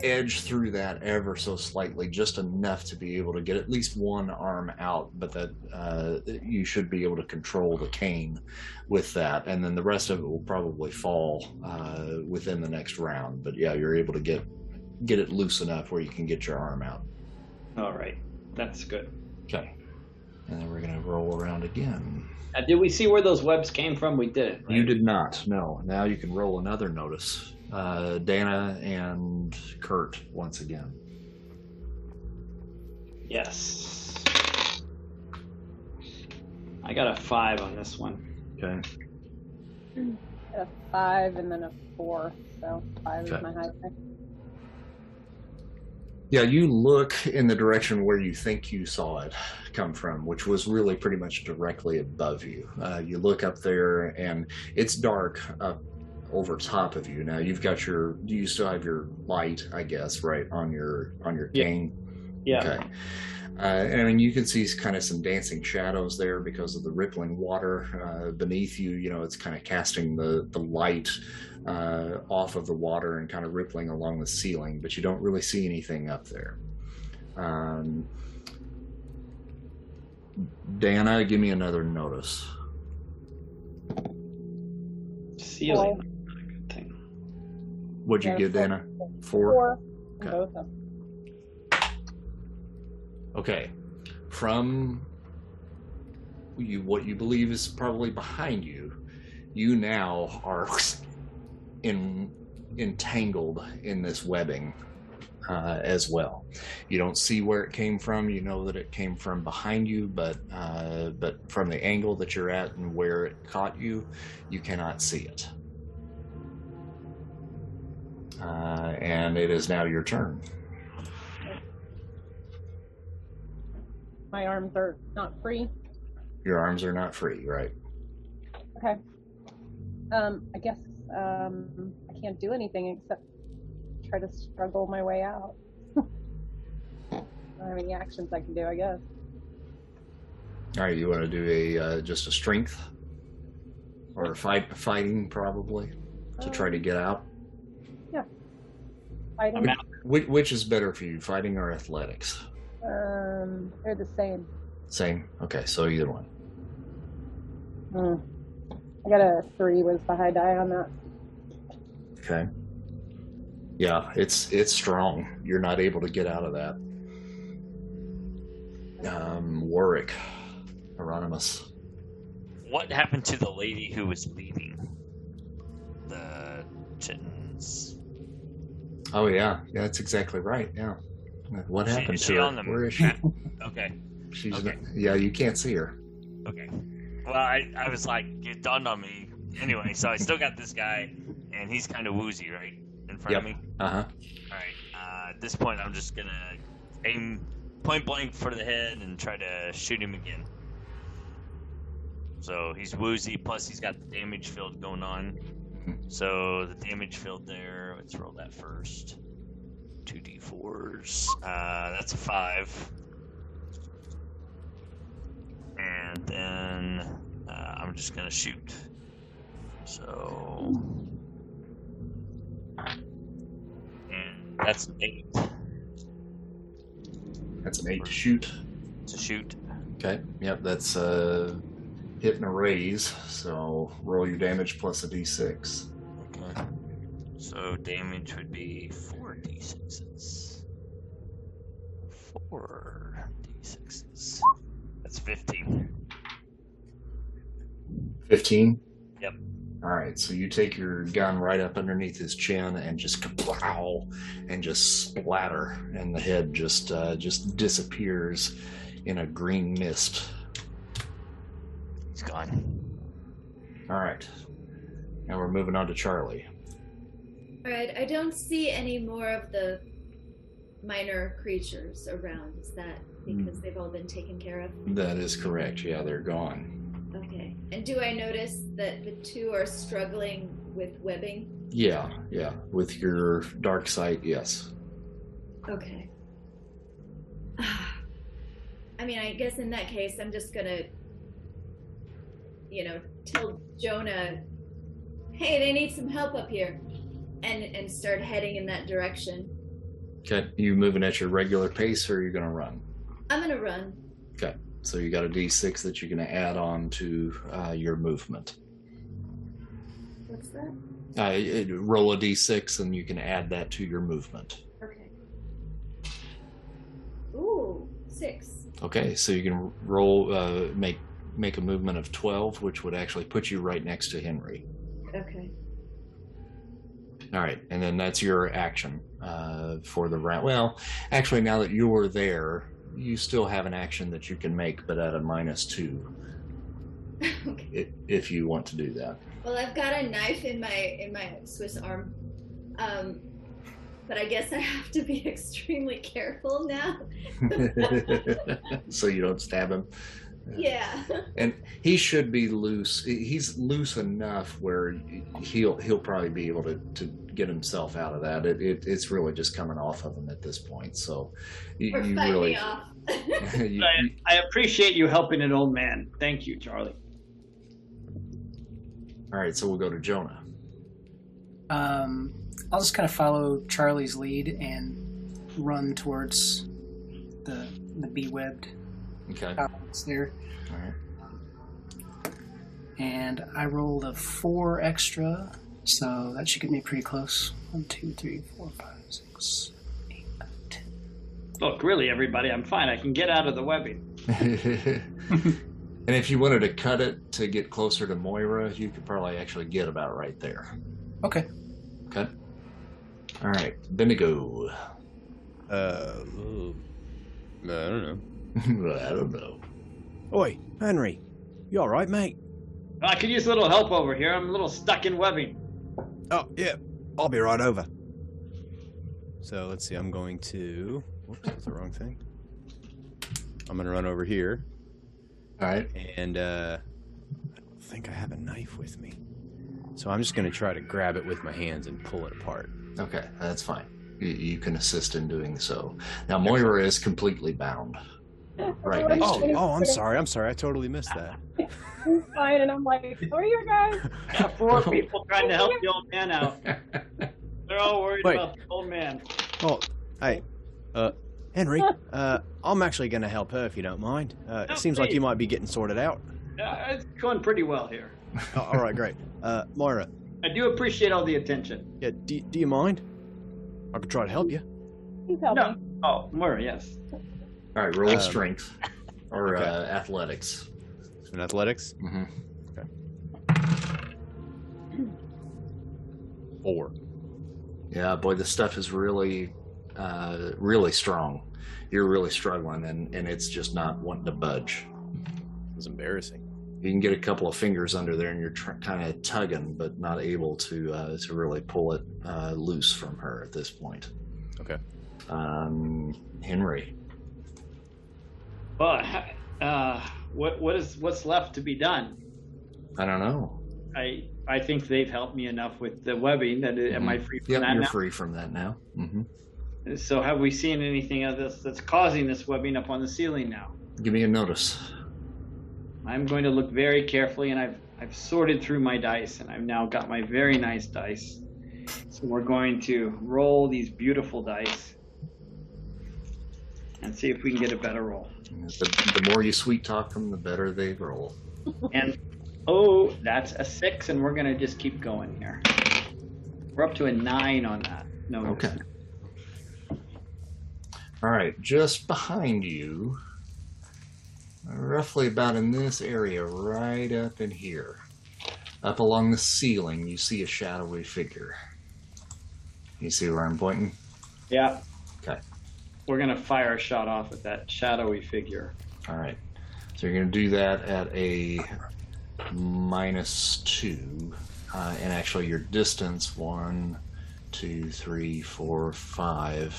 edge through that ever so slightly, just enough to be able to get at least one arm out, but that uh, you should be able to control the cane with that, and then the rest of it will probably fall uh, within the next round. But yeah, you're able to get get it loose enough where you can get your arm out. All right, that's good. Okay, and then we're gonna roll around again. Uh, did we see where those webs came from? We did. Right? You did not. No. Now you can roll another notice. Uh, Dana and Kurt once again. Yes. I got a five on this one. Okay. A five and then a four, so five Okay. is my high. Yeah, you look in the direction where you think you saw it come from, which was really pretty much directly above you. Uh, you look up there, and it's dark up over top of you. Now you've got your, you still have your light, I guess, right on your on your Yeah. cane. Yeah. Okay. Uh, and I mean, you can see kind of some dancing shadows there because of the rippling water uh, beneath you. You know, it's kind of casting the the light uh, off of the water and kind of rippling along the ceiling, but you don't really see anything up there. Um, Dana, give me another notice. Ceiling. Not a good thing. What'd you Yeah, get, four. Dana? Four. Four. Okay. Okay. From you, what you believe is probably behind you, you now are in entangled in this webbing uh, as well. You don't see where it came from. You know that it came from behind you, but uh, but from the angle that you're at and where it caught you, you cannot see it. Uh, and it is now your turn. My arms are not free. Your arms are not free, right? Okay. Um, I guess um, I can't do anything except try to struggle my way out. I don't have any actions I can do, I guess. All right, you want to do a uh, just a strength or a fight fighting probably to try to get out. Yeah, fighting. Which, which is better for you, fighting or athletics? Um, they're the same. Same. Okay, so either one. Hmm. I got a three with the high die on that. Okay. Yeah, it's it's strong. You're not able to get out of that. Um, Warwick, Hieronymus. What happened to the lady who was leading the chittens? Oh yeah, yeah, that's exactly right. Yeah. What She- happened to she her? on the Where is she? Okay. She's Okay. yeah, you can't see her. Okay. Well, I, I was like, it dawned on me. Anyway, so I still got this guy, and he's kind of woozy, right? In front of me? Uh huh. Alright. Uh, at this point, I'm just gonna aim point blank for the head and try to shoot him again. So he's woozy, plus he's got the damage field going on. So the damage field there, let's roll that first. 2d4s. Uh, that's a 5. And then uh, I'm just gonna shoot. So. And that's an 8 That's an eight to shoot. to shoot. Okay. Yep, that's uh hit and a raise. So roll your damage plus a d6. Okay. So damage would be 4d6s. 4d6s. That's 15. 15? Yep. All right, so you take your gun right up underneath his chin and just kaplow and just splatter, and the head just uh, just disappears in a green mist. He's gone. All right, now we're moving on to Charlie. All right, I don't see any more of the minor creatures around. Is that because hmm. they've all been taken care of? That is correct. Yeah, they're gone. Okay. And do I notice that the two are struggling with webbing? Yeah, yeah. With your dark sight, yes. Okay. I mean, I guess in that case, I'm just gonna, you know, tell Jonah, "Hey, they need some help up here," and and start heading in that direction. Okay, you moving at your regular pace, or you're to run? I'm gonna run. Okay, so you got a d6 that you're to add on to uh, your movement. What's that? Uh, it- roll a d6 and you can add that to your movement. Okay. Ooh, six. Okay, so you can roll, uh, make make a movement of 12, which would actually put you right next to Henry. Okay. All right, and then that's your action uh, for the round. Well, actually, now that you're there, you still have an action that you can make, but at a minus two, okay. i- if you want to do that. Well, I've got a knife in my in my Swiss arm, um, but I guess I have to be extremely careful now. so you don't stab him. Yeah. and he should be loose. He's loose enough where he'll he'll probably be able to, to get himself out of that. It, it it's really just coming off of him at this point. So you, Or you really me off. you- I, I appreciate you helping an old man. Thank you, Charlie. all right. So we'll go to Jonah. Um, I'll just kind of follow Charlie's lead and run towards the the bee webbed Okay. house there. All right. And I rolled a four extra, so that should get me pretty close. One, two, three, four, five, six, eight, nine, ten. Look, really, everybody, I'm fine. I can get out of the webbing. and if you wanted to cut it to get closer to Moira, you could probably actually get about right there. Okay. Okay. All right, Bendigo. Uh, ooh. I don't know. I don't know. Oi, Henry. You alright, mate? I could use a little help over here. I'm a little stuck in webbing. Oh, yeah. I'll be right over. So let's see. I'm going to. Whoops, that's the wrong thing. I'm gonna run over here, All right. and uh, I don't think I have a knife with me. So I'm just gonna try to grab it with my hands and pull it apart. Okay, that's fine. You, you can assist in doing so. Now Moira is completely bound. Right Oh, oh, I'm sorry. I'm sorry. I totally missed that. He's fine, and I'm like, who are you guys? Got four people trying to help the old man out. They're all worried Wait. about the old man. Oh, hey, uh, Henry. Uh, I'm actually gonna help her if you don't mind. Uh, it seems like you might be getting sorted out. Uh, it's going pretty well here. Oh, all right, great. Uh, Moira, I do appreciate all the attention. yeah, do, do you mind? I could try to help you. Please help. No. Oh, Moira, yes. All right, roll Um, strength or okay. uh, athletics. In athletics, hmm four. Yeah, boy, this stuff is really, uh, really strong. You're really struggling, and, and it's just not wanting to budge. It's embarrassing. You can get a couple of fingers under there, and you're tr- kind of tugging, but not able to uh, to really pull it uh, loose from her at this point. Okay. Um, Henry. Well, uh, what what is what's left to be done? I don't know. I I think they've helped me enough with the webbing that it, am I free from Yep, that you're now? free from that now. hmm So have we seen anything of this that's causing this webbing up on the ceiling now? Give me a notice. I'm going to look very carefully, and I've I've sorted through my dice, and I've now got my very nice dice. So we're going to roll these beautiful dice and see if we can get a better roll. The, the more you sweet talk them, the better they roll. And oh, that's a six, and we're gonna just keep going here. We're up to a nine on that. No. Okay. All right, just behind you, roughly about in this area, right up in here, up along the ceiling, you see a shadowy figure. You see where I'm pointing? Yeah. We're gonna fire a shot off at that shadowy figure. All right. So you're going to do that at a minus two. Uh, and actually, your distance one, two, three, four, five.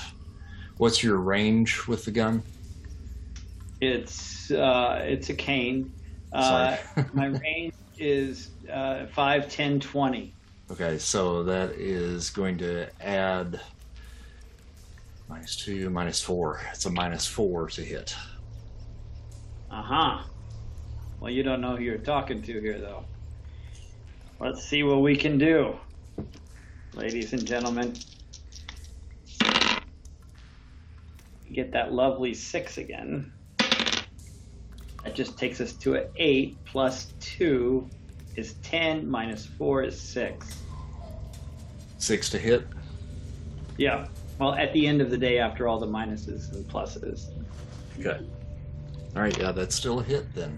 What's your range with the gun? It's uh, it's a cane. Uh, my range is uh, 5, 10, 20. Okay, so that is going to add minus two, minus four. It's a minus four to hit. Uh huh. Well, you don't know who you're talking to here, though. Let's see what we can do, ladies and gentlemen. Get that lovely six again. That just takes us to an eight plus two is ten minus four is six. Six to hit. Yeah. Well, at the end of the day, after all the minuses and pluses. Okay. All right, yeah, that's still a hit then.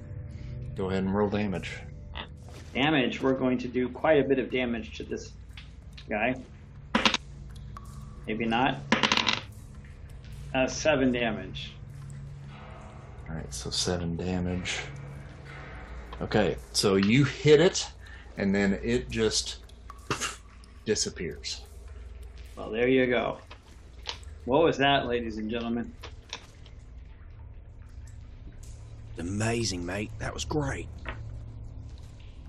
Go ahead and roll damage. damage, we're going to do quite a bit of damage to this guy. Maybe not. Uh, seven damage. All right, so seven damage. Okay, so you hit it, and then it just disappears. Well, there you go. What was that, ladies and gentlemen? Amazing, mate. That was great.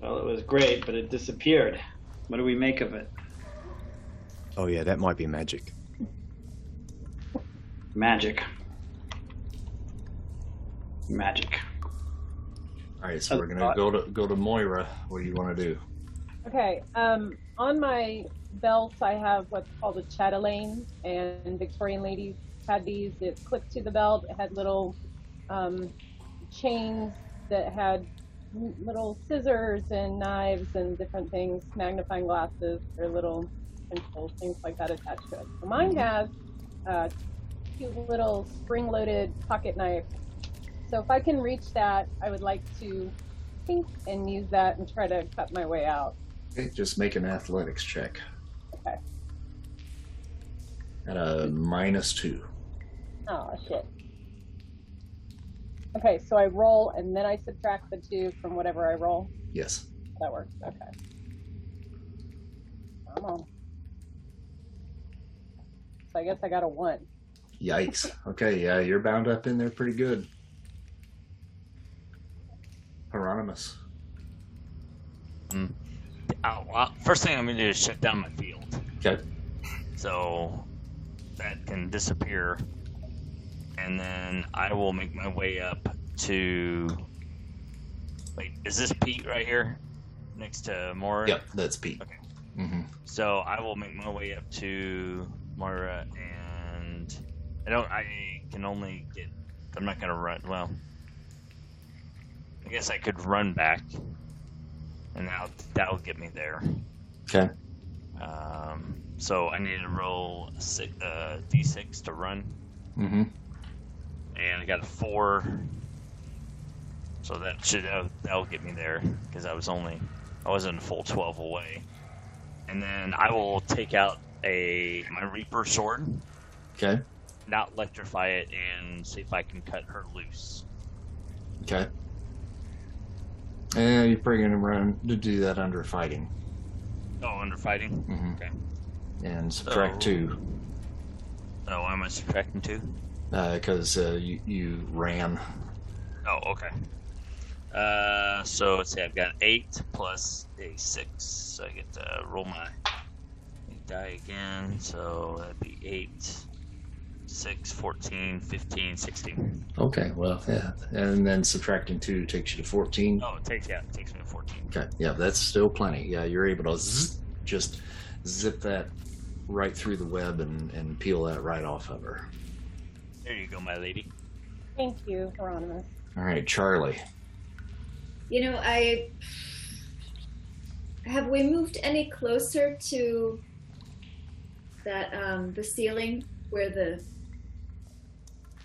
Well, it was great, but it disappeared. What do we make of it? Oh yeah, that might be magic. Magic. Magic. All right, so we're gonna go to go to Moira. What do you want to do? Okay. Um, on my belt, I have what's called a chatelaine, and Victorian ladies had these. It clipped to the belt. It had little um, chains that had little scissors and knives and different things, magnifying glasses or little pencils, things like that attached to it. So mine has a cute little spring-loaded pocket knife. So if I can reach that, I would like to think and use that and try to cut my way out. Okay, just make an athletics check Okay. at a minus two. Oh shit. Okay, so I roll and then I subtract the two from whatever I roll. Yes. That works. Okay. Come on. So I guess I got a one. Yikes. Okay, yeah, you're bound up in there pretty good. Hieronymus. Hmm. Oh, well, first thing I'm gonna do is shut down my field, Okay. so that can disappear, and then I will make my way up to. Wait, is this Pete right here, next to Moira? Yep, that's Pete. Okay. Mm-hmm. So I will make my way up to Moira, and I don't. I can only get. I'm not gonna run. Well, I guess I could run back, and that that'll get me there. Okay. Um, so I need to roll six, uh, d6 to run, Mm-hmm. and I got a four. So that should that'll, that'll get me there because I was only I wasn't a full twelve away, and then I will take out a my Reaper sword, Okay. not electrify it, and see if I can cut her loose. Okay. And you're probably going to run to do that under fighting. Oh, under fighting. Mm -hmm. Okay. And subtract Oh. two Oh, why am I subtracting two? because uh, you, you ran. Oh, okay. Uh, so let's see, I've got eight plus a six, so I get to roll my die again. So that'd be eight, six, 14, 15, 16. Okay, well, yeah. And then subtracting two takes you to 14. Oh, it takes yeah, it takes me to 14. Okay, yeah, that's still plenty. Yeah, you're able to zzz, just zip that right through the web and, and peel that right off of her. There you go, my lady. Thank you, Hieronymus. All right, Charlie. You know, I have we moved any closer to that um, the ceiling where the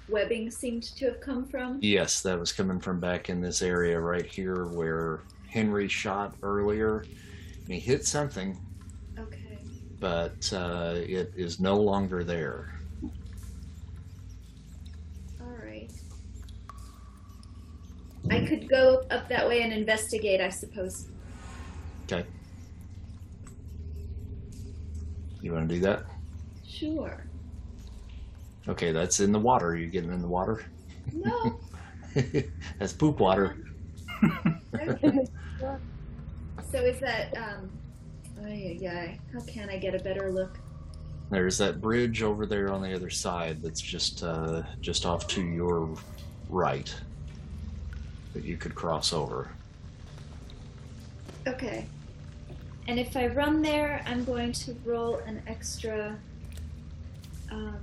webbing seemed to have come from? Yes, that was coming from back in this area right here where Henry shot earlier. And he hit something, Okay. but uh, it is no longer there. All right. I could go up that way and investigate, I suppose. Okay. You want to do that? Sure. Okay, that's in the water. you getting in the water? No. that's poop water. so is that um? Ay, ay. How can I get a better look? There's that bridge over there on the other side that's just uh, just off to your right that you could cross over. Okay. And if I run there, I'm going to roll an extra. Um,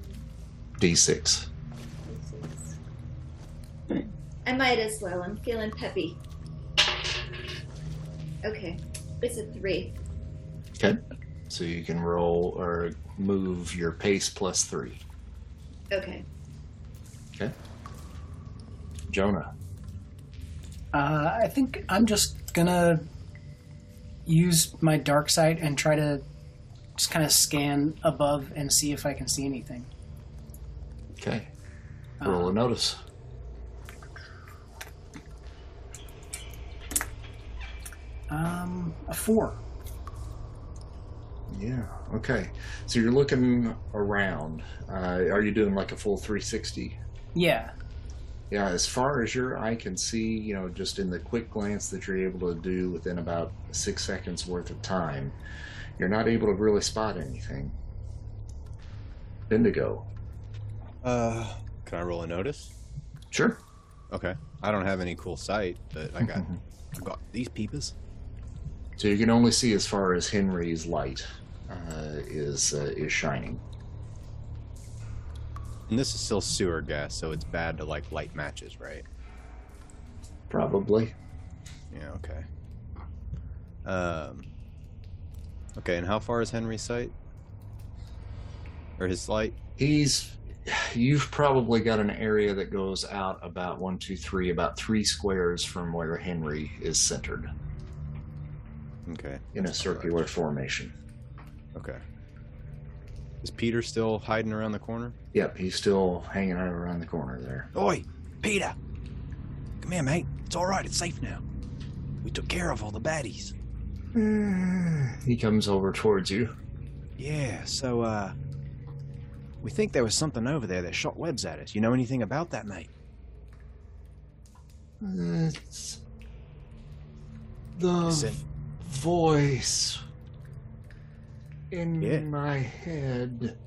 D6. I might as well. I'm feeling peppy. Okay, it's a three. Okay. So you can roll or move your pace plus three. Okay. Okay. Jonah. Uh, I think I'm just gonna use my dark sight and try to just kind of scan above and see if I can see anything. Okay. Roll a notice. Um, a four. Yeah. Okay. So you're looking around. Uh, are you doing like a full 360? Yeah. Yeah. As far as your eye can see, you know, just in the quick glance that you're able to do within about six seconds worth of time, you're not able to really spot anything. Indigo. Uh, can I roll a notice? Sure. Okay. I don't have any cool sight, but I got I got these peepers. So you can only see as far as Henry's light uh, is uh, is shining. And this is still sewer gas, so it's bad to like light matches, right? Probably. Yeah. Okay. Um. Okay, and how far is Henry's sight? Or his light? He's. You've probably got an area that goes out about one, two, three, about three squares from where Henry is centered Okay. in a circular formation. Okay. Is Peter still hiding around the corner? Yep, he's still hanging out around the corner there. Oi, Peter. Come here, mate. It's all right. It's safe now. We took care of all the baddies. He comes over towards you. Yeah, so, uh. We think there was something over there that shot webs at us. You know anything about that, mate? It's the Is it- voice in Yeah. my head.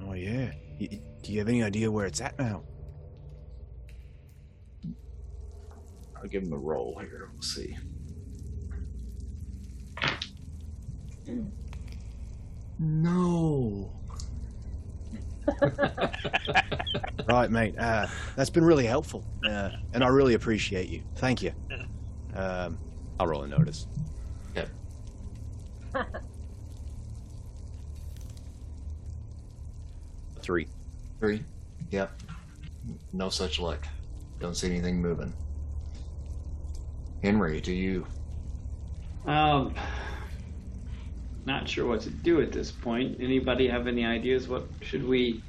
Oh, yeah. Y- y- do you have any idea where it's at now? I'll give him a roll here. We'll see. No. Right, mate. Uh, that's been really helpful, uh, and I really appreciate you. Thank you. Um, I'll roll a notice. Three. Three. Yep. No such luck. Don't see anything moving. Henry, do you? Um, not sure what to do at this point. Anybody have any ideas? What should we?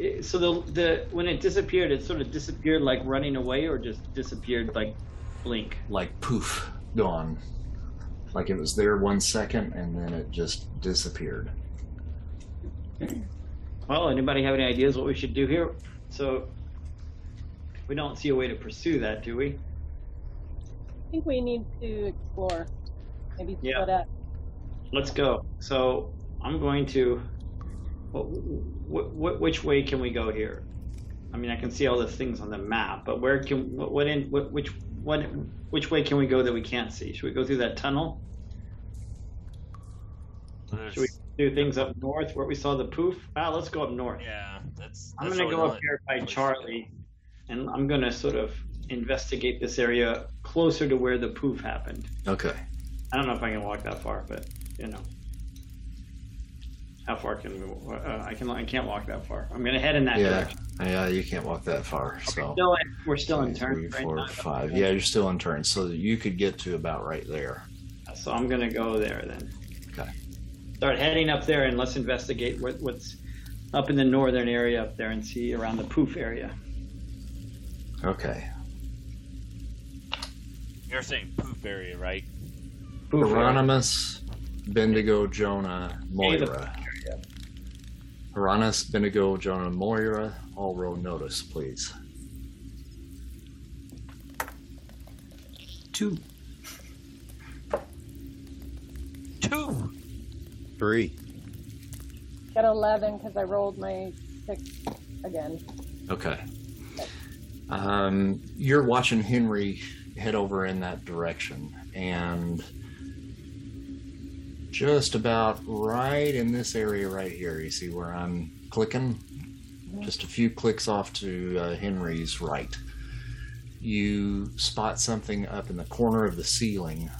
eh, So the the when it disappeared, it sort of disappeared like running away, or just disappeared like blink. like poof, gone. Like it was there one second and then it just disappeared. Well, anybody have any ideas what we should do here? So we don't see a way to pursue that, do we? I think we need to explore. Maybe split Yeah. up. Let's go. So I'm going to. What, what, which way can we go here? I mean, I can see all the things on the map, but where can what, what in what, which what which way can we go that we can't see? Should we go through that tunnel? Should we do things up north where we saw the poof? Ah, let's go up north. Yeah, that's. I'm gonna go up want. here by Charlie, and I'm gonna sort of investigate this area closer to where the poof happened. Okay. I don't know if I can walk that far, but you know, how far can we? Uh, I can. I can't walk that far. I'm gonna head in that Yeah. direction. Yeah, you can't walk that far. We're So still we're still in turn. three, right four, now. five. Yeah, you're still in turn. So you could get to about right there. So I'm gonna go there then. Okay. Start heading up there and let's investigate what, what's up in the northern area up there and see around the poof area. Okay. You're saying poof area, right? Poof area. Hieronymus, Bendigo, Jonah, Moira. Hieronymus, Bendigo, Jonah, Moira. All roll notice, please. Two. Two. Three. Got 11 because I rolled my six again. Okay. Um, you're watching Henry head over in that direction, and just about right in this area right here, you see where I'm clicking? Just a few clicks off to uh, Henry's right. You spot something up in the corner of the ceiling,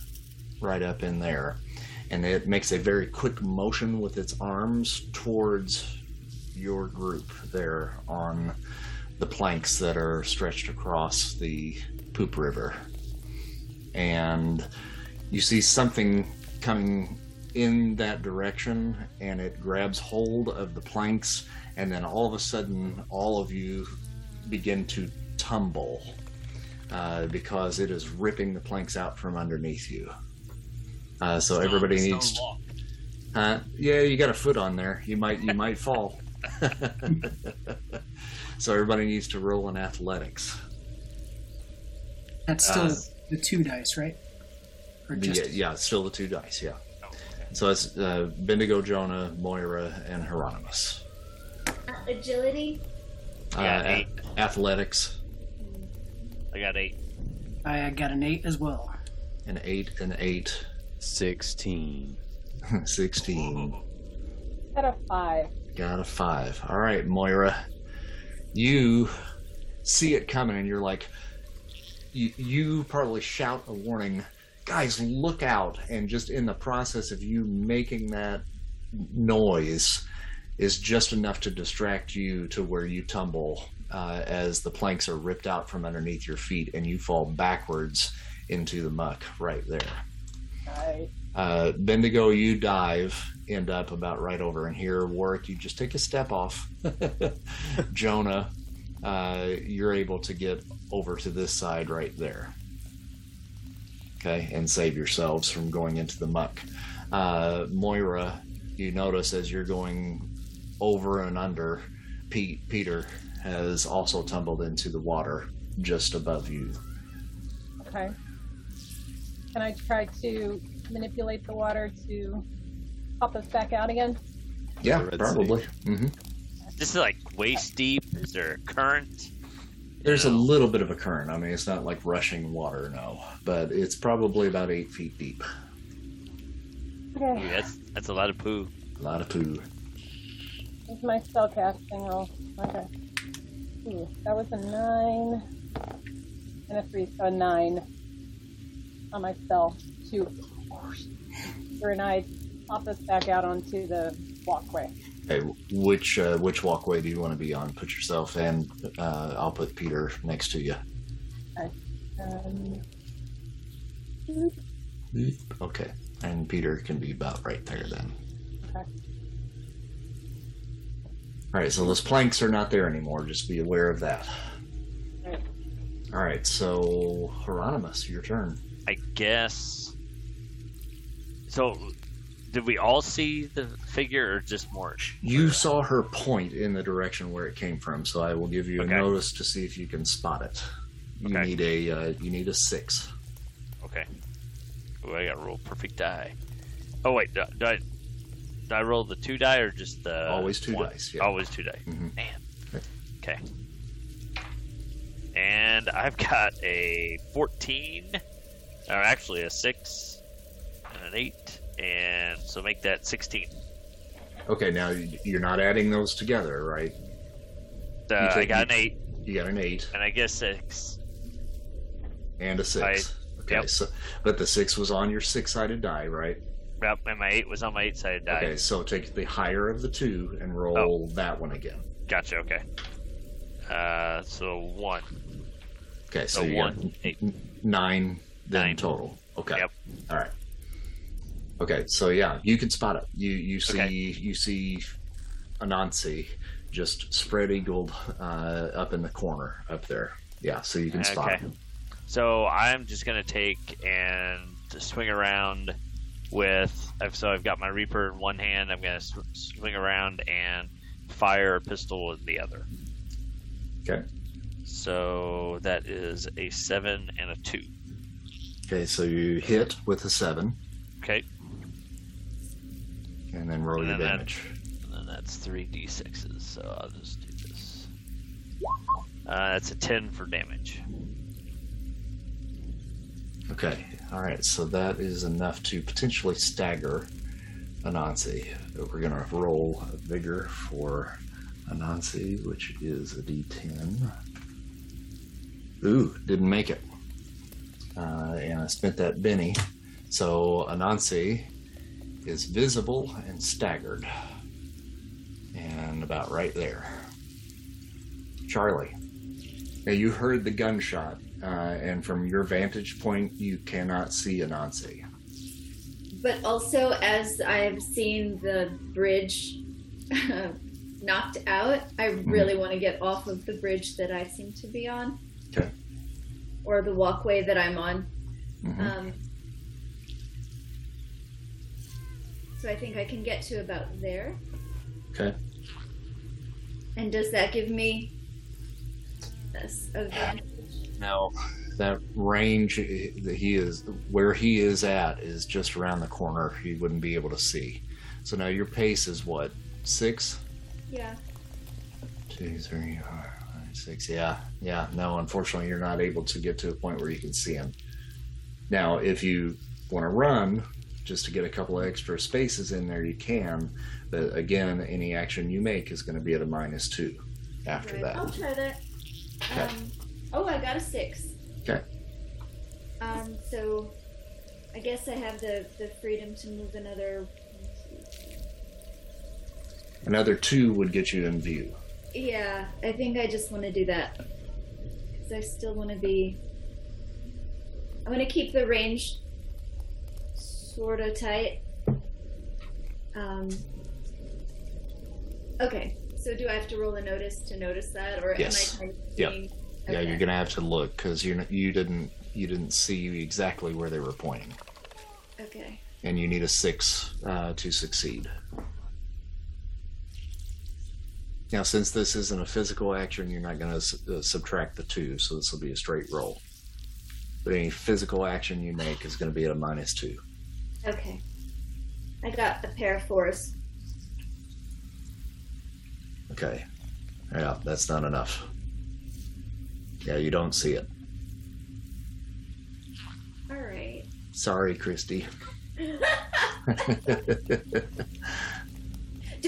right up in there, and it makes a very quick motion with its arms towards your group there on the planks that are stretched across the poop river. And you see something coming in that direction, and it grabs hold of the planks, and then all of a sudden, all of you begin to tumble uh, because it is ripping the planks out from underneath you. Uh, so everybody Stone needs. wall. Uh, yeah, you got a foot on there. You might you might fall. so everybody needs to roll in athletics. That's still Uh, the two dice, right? Or just yeah, yeah, it's still the two dice. Yeah. Okay. So it's uh, Bendigo, Jonah, Moira, and Hieronymus. Agility. Yeah, uh, a- eight. athletics, I got eight. I got an eight as well. an eight, an eight, Sixteen. 16. Got a five. Got a five. All right, Moira. You see it coming, and you're like, you, you probably shout a warning, guys, look out! And just in the process of you making that noise, is just enough to distract you to where you tumble uh, as the planks are ripped out from underneath your feet, and you fall backwards into the muck right there. Right. Uh, Bendigo, you dive, end up about right over in here. Warwick, you just take a step off. Jonah, uh, you're able to get over to this side right there. Okay, and save yourselves from going into the muck. Uh, Moira, you notice as you're going over and under, Pete, Peter has also tumbled into the water just above you. Okay. Can I try to manipulate the water to pop us back out again? Yeah, Red Sea. probably. hmm This is like waist deep. Is there a current? There's a little bit of a current. I mean, it's not like rushing water, no, but it's probably about eight feet deep. Ooh, Okay. that's that's a lot of poo. A lot of poo. Where's my spell casting roll? Okay. Ooh, that was a nine and a three, so a nine on my spell. Two. And I pop us back out onto the walkway. Okay, which uh, which walkway do you want to be on? Put yourself and uh, I'll put Peter next to you. Um, Okay, and Peter can be about right there then. Okay. All right, so those planks are not there anymore. Just be aware of that. Right. All right, so Hieronymus, your turn. I guess. So, did we all see the figure, or just Mort? You saw her point in the direction where it came from, so I will give you a notice to see if you can spot it. You Okay. need a uh, you need a six. Okay. Oh, I got roll perfect die. Oh wait, do, do I? Do I roll the two die or just the Always two one? dice, yeah. Always two die. Mhm. Man. Okay. Okay. And I've got a fourteen, or actually a six, and an eight, and so make that sixteen. Okay, now you- you're not adding those together, right? Uh, You I got an eight, You got an eight and I guess six. and a six. okay, yep. so but the six was on your six-sided die, right? Yep, and my eight was on my eight-sided die. Okay, so take the higher of the two and roll Oh. that one again. Gotcha. Okay. Uh, so one. Okay, so So one, eight. nine then Nine. total. Okay. Yep. All right. Okay, so yeah, you can spot it. You you see Okay. you see Anansi just spread eagled uh, up in the corner up there. Yeah, so you can spot Okay. it. So I'm just gonna take and swing around with. So I've got my Reaper in one hand. I'm gonna sw- swing around and fire a pistol with the other. Okay. So that is a seven and a two. Okay, so you hit with a seven, Okay, and then roll And your then that- damage. and then that's three d sixes. So I'll just do this. Uh, that's a ten for damage. Okay, all right, so that is enough to potentially stagger Anansi. We're gonna roll a vigor for Anansi, which is a D10. Ooh, didn't make it. Uh, and I spent that Benny. So Anansi is visible and staggered. And about right there. Charlie. Now you heard the gunshot, uh, and from your vantage point, you cannot see Anansi. But also, as I've seen the bridge knocked out, I really want to get off of the bridge that I seem to be on. Okay. Or the walkway that I'm on. Mhm. Um, so I think I can get to about there. Okay. And does that give me a s- advantage? Now, that range that he is, where he is at, is just around the corner. He wouldn't be able to see. So now your pace is what? Six? Yeah. Two, three, four, five, six. Yeah, yeah. No, unfortunately, you're not able to get to a point where you can see him. Now, if you want to run, just to get a couple extra spaces in there, you can. But again, any action you make is going to be at a minus two after that. I'll try that. Okay. Um, oh, I got a six. Okay. Um, so I guess I have the, the freedom to move another. Another two would get you in view. Yeah, I think I just want to do that. Because I still want to be. I want to keep the range sort of tight. Um, okay, so do I have to roll a notice to notice that, or Yes. am I Yep. seeing- Yeah, you're gonna have to look because you you didn't you didn't see exactly where they were pointing, Okay. and you need a six uh, to succeed. Now, since this isn't a physical action, you're not going to uh, subtract the two, so this will be a straight roll. But any physical action you make is going to be at a minus two. Okay. I got a pair of fours. Okay. Yeah, that's not enough. Yeah, you don't see it. All right. Sorry, Christy. Do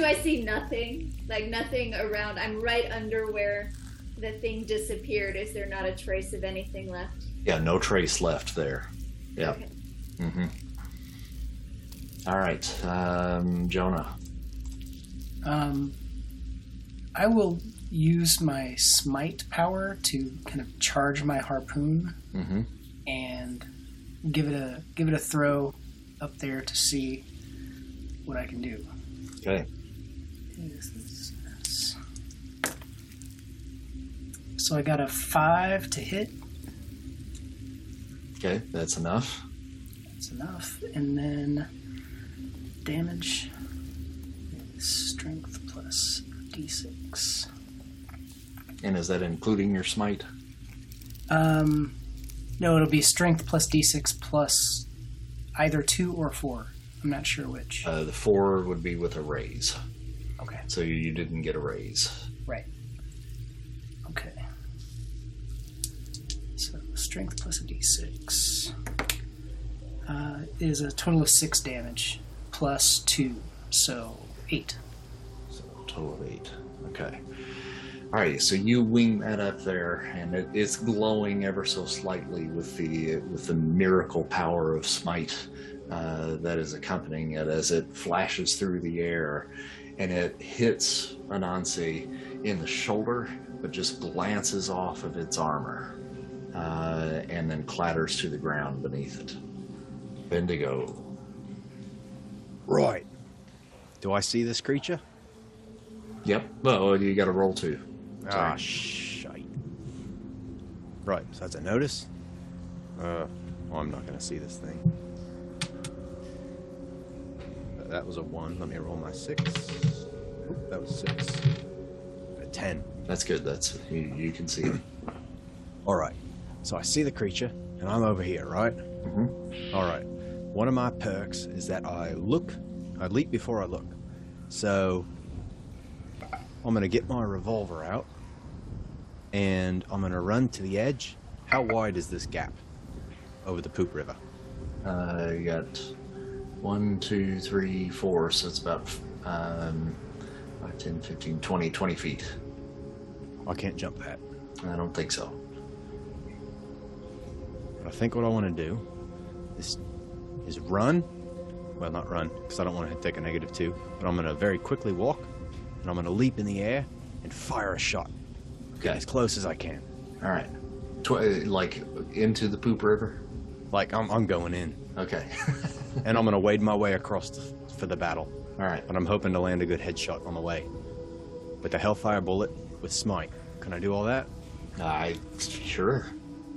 I see nothing? Like nothing around. I'm right under where the thing disappeared. Is there not a trace of anything left? Yeah, no trace left there. Yeah. Okay. Mm-hmm. All right, um, Jonah. Um, I will use my smite power to kind of charge my harpoon Mm-hmm. and give it a give it a throw up there to see what I can do. Okay. This is- this. So I got a five to hit. Okay, that's enough. That's enough. And then damage strength plus d6. And is that including your smite? Um, no, it'll be strength plus d6 plus either two or four. I'm not sure which. Uh, the four would be with a raise. Okay. So you, didn't get a raise. Right. Okay. So strength plus a d6 uh, is a total of six damage plus two, so eight. So total of eight. Okay. All right. So you wing that up there, and it, it's glowing ever so slightly with the with the miracle power of smite uh, that is accompanying it as it flashes through the air, and it hits Anansi in the shoulder, but just glances off of its armor, uh, and then clatters to the ground beneath it. Bendigo. Right. Do I see this creature? Yep. Well, you got to roll two. Ah, shite. Right, so that's a notice. Uh, well, I'm not gonna see this thing. That was a one. Let me roll my six. Oop, that was six. A ten. That's good. That's you, you can see it. All right. So I see the creature, and I'm over here, right? Mm-hmm. All right. One of my perks is that I look, I leap before I look. So I'm gonna get my revolver out, and I'm gonna run to the edge. How wide is this gap over the poop river? Uh, you got one, two, three, four. So it's about um, 10, 15, 20, 20 feet. I can't jump that. I don't think so. But I think what I want to do is is run. Well, not run, because I don't want to take a negative two. But I'm gonna very quickly walk, and I'm gonna leap in the air and fire a shot Okay. as close as I can. All right. Tw- uh, like into the poop river. Like I'm, I'm going in, Okay. and I'm gonna wade my way across to, for the battle. All right. But I'm hoping to land a good headshot on the way. But the Hellfire bullet with smite. Can I do all that? I sure.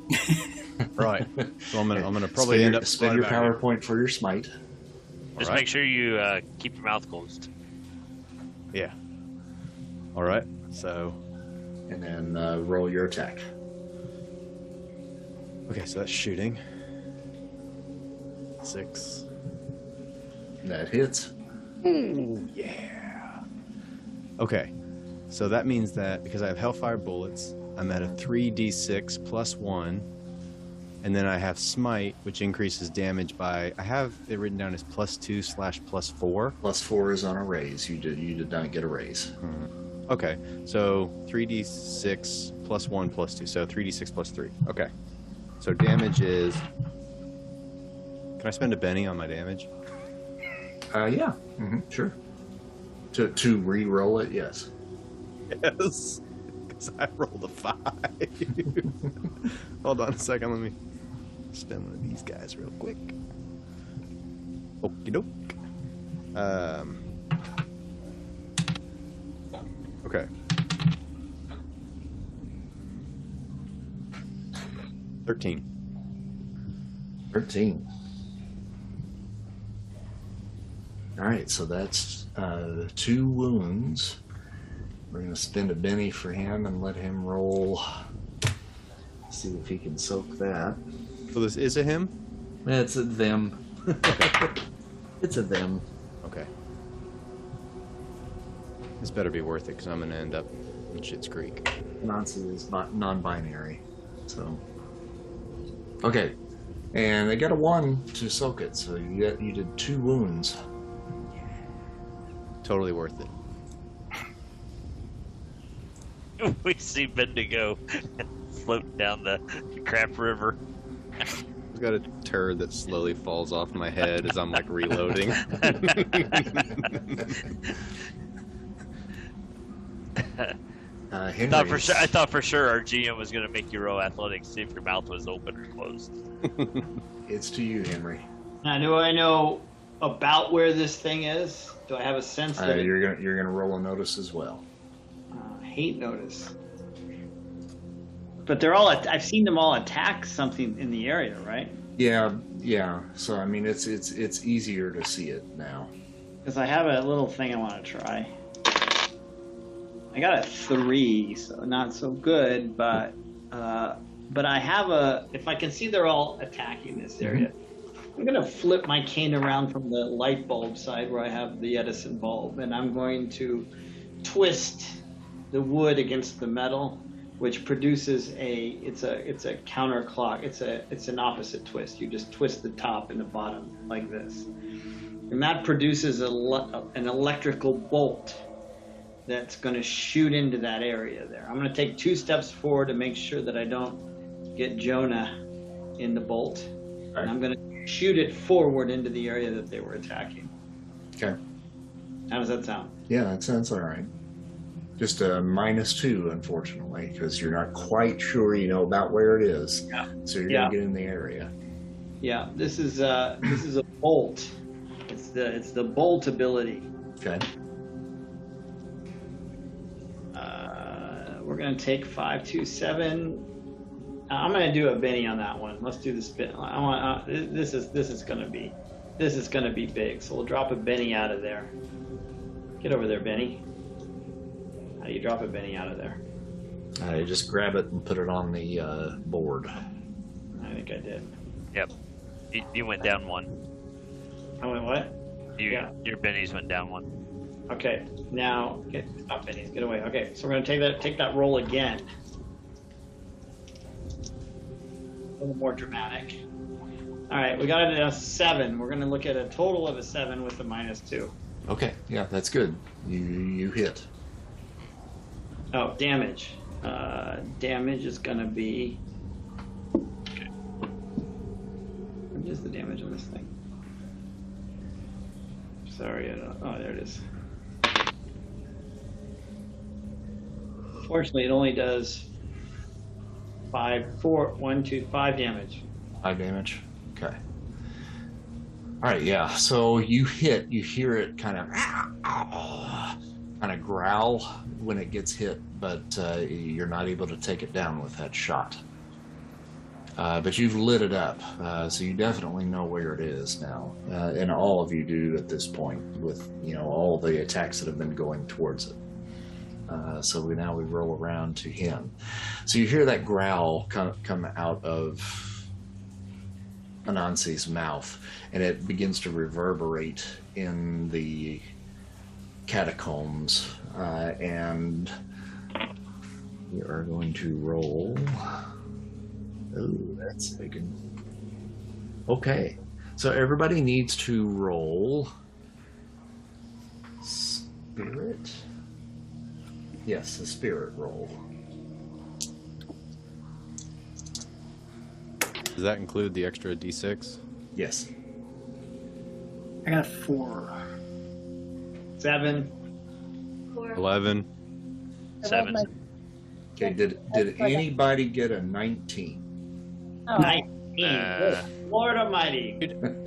Right. So I'm gonna I'm gonna probably spend end your, up spend your about here. power point for your smite. Just Alright. make sure you uh, keep your mouth closed. Yeah. All right. So and then uh, roll your attack. okay, so that's shooting. Six. That hits. Ooh, yeah. Okay. So that means that because I have Hellfire bullets, I'm at a 3d6 plus 1. And then I have Smite, which increases damage by. I have it written down as plus 2 slash plus 4. Plus four is on a raise. You did you did not get a raise. Okay. So 3d6 plus 1 plus 2. So 3d6 plus 3. Okay. So damage is. Can I spend a Benny on my damage? Uh, yeah. mm-hmm. sure. To to re-roll it, yes. Yes. Because I rolled a 5. Hold on a second. Let me spend one of these guys real quick. Okie doke. Um. Okay. Thirteen. 13. All right, so that's uh, two wounds. We're going to spend a Benny for him and let him roll. See if he can soak that. So this is a him. It's a them. it's a them. Okay. This better be worth it because I'm gonna end up in Shit's Creek. Anansi is not non-binary, so okay. And they got a one to soak it, so you get you did two wounds. totally worth it. we see Bendigo floating down the crap river. I've got a turd that slowly falls off my head as I'm like reloading. Uh, I thought for sure. I thought for sure our GM was going to make you roll athletics, see if your mouth was open or closed. It's to you, Henry. Now, do I know about where this thing is? Do I have a sense Uh, that you're gonna you're gonna roll a notice as well. uh, hate notice? But they're all. I've seen them all attack something in the area, right? Yeah, yeah. So I mean, it's it's it's easier to see it now. Because I have a little thing I want to try. I got a three, so not so good, but uh, but I have a. If I can see they're all attacking this area, I'm gonna flip my cane around from the light bulb side where I have the Edison bulb, and I'm going to twist the wood against the metal, which produces a. It's a it's a counterclock. It's a it's an opposite twist. You just twist the top and the bottom like this and that produces a, an electrical bolt that's going to shoot into that area there. I'm going to take two steps forward to make sure that I don't get Jonah in the bolt, and I'm going to shoot it forward into the area that they were attacking. Okay. How does that sound? Yeah, that sounds all right. Just a minus two, unfortunately, because you're not quite sure you know about where it is. Yeah. So you're Yeah. gonna get in the area. Yeah, this is uh, this is a bolt. It's the it's the bolt ability. Okay. Uh, we're gonna take five, two, seven. Uh, I'm gonna do a Benny on that one. Let's do the spin. I want. Uh, this is this is gonna be, this is gonna be big. So we'll drop a Benny out of there. Get over there, Benny. How you drop a Benny out of there? I just grab it and put it on the uh, board. I think I did. Yep. You, you went down one. I went what? You, Yeah. Your bennies went down one. Okay. Now get stop Benny's. Get away. Okay. So we're gonna take that take that roll again. A little more dramatic. All right, we got it at a seven. We're gonna look at a total of a seven with a minus two. Okay. Yeah, that's good. You you hit. Oh, damage. Uh, damage is gonna be. What is the damage on this thing? Sorry, I don't. Oh, there it is. Fortunately, it only does five, four, one, two, five damage. Five damage. Okay. All right. Yeah. So you hit. You hear it kind of kind of growl when it gets hit, but uh, you're not able to take it down with that shot. Uh, but you've lit it up, uh, so you definitely know where it is now, uh, and all of you do at this point with you know all the attacks that have been going towards it. Uh, so we now we roll around to him. So you hear that growl come come out of Anansi's mouth, and it begins to reverberate in the catacombs. Uh, and we are going to roll. Oh, that's big. Okay, so everybody needs to roll spirit. Yes, a spirit roll. Does that include the extra d6? Yes. I got four. Seven. Four. 11. Seven. Okay. Did did anybody get a nineteen? Nineteen. Uh. Lord Almighty.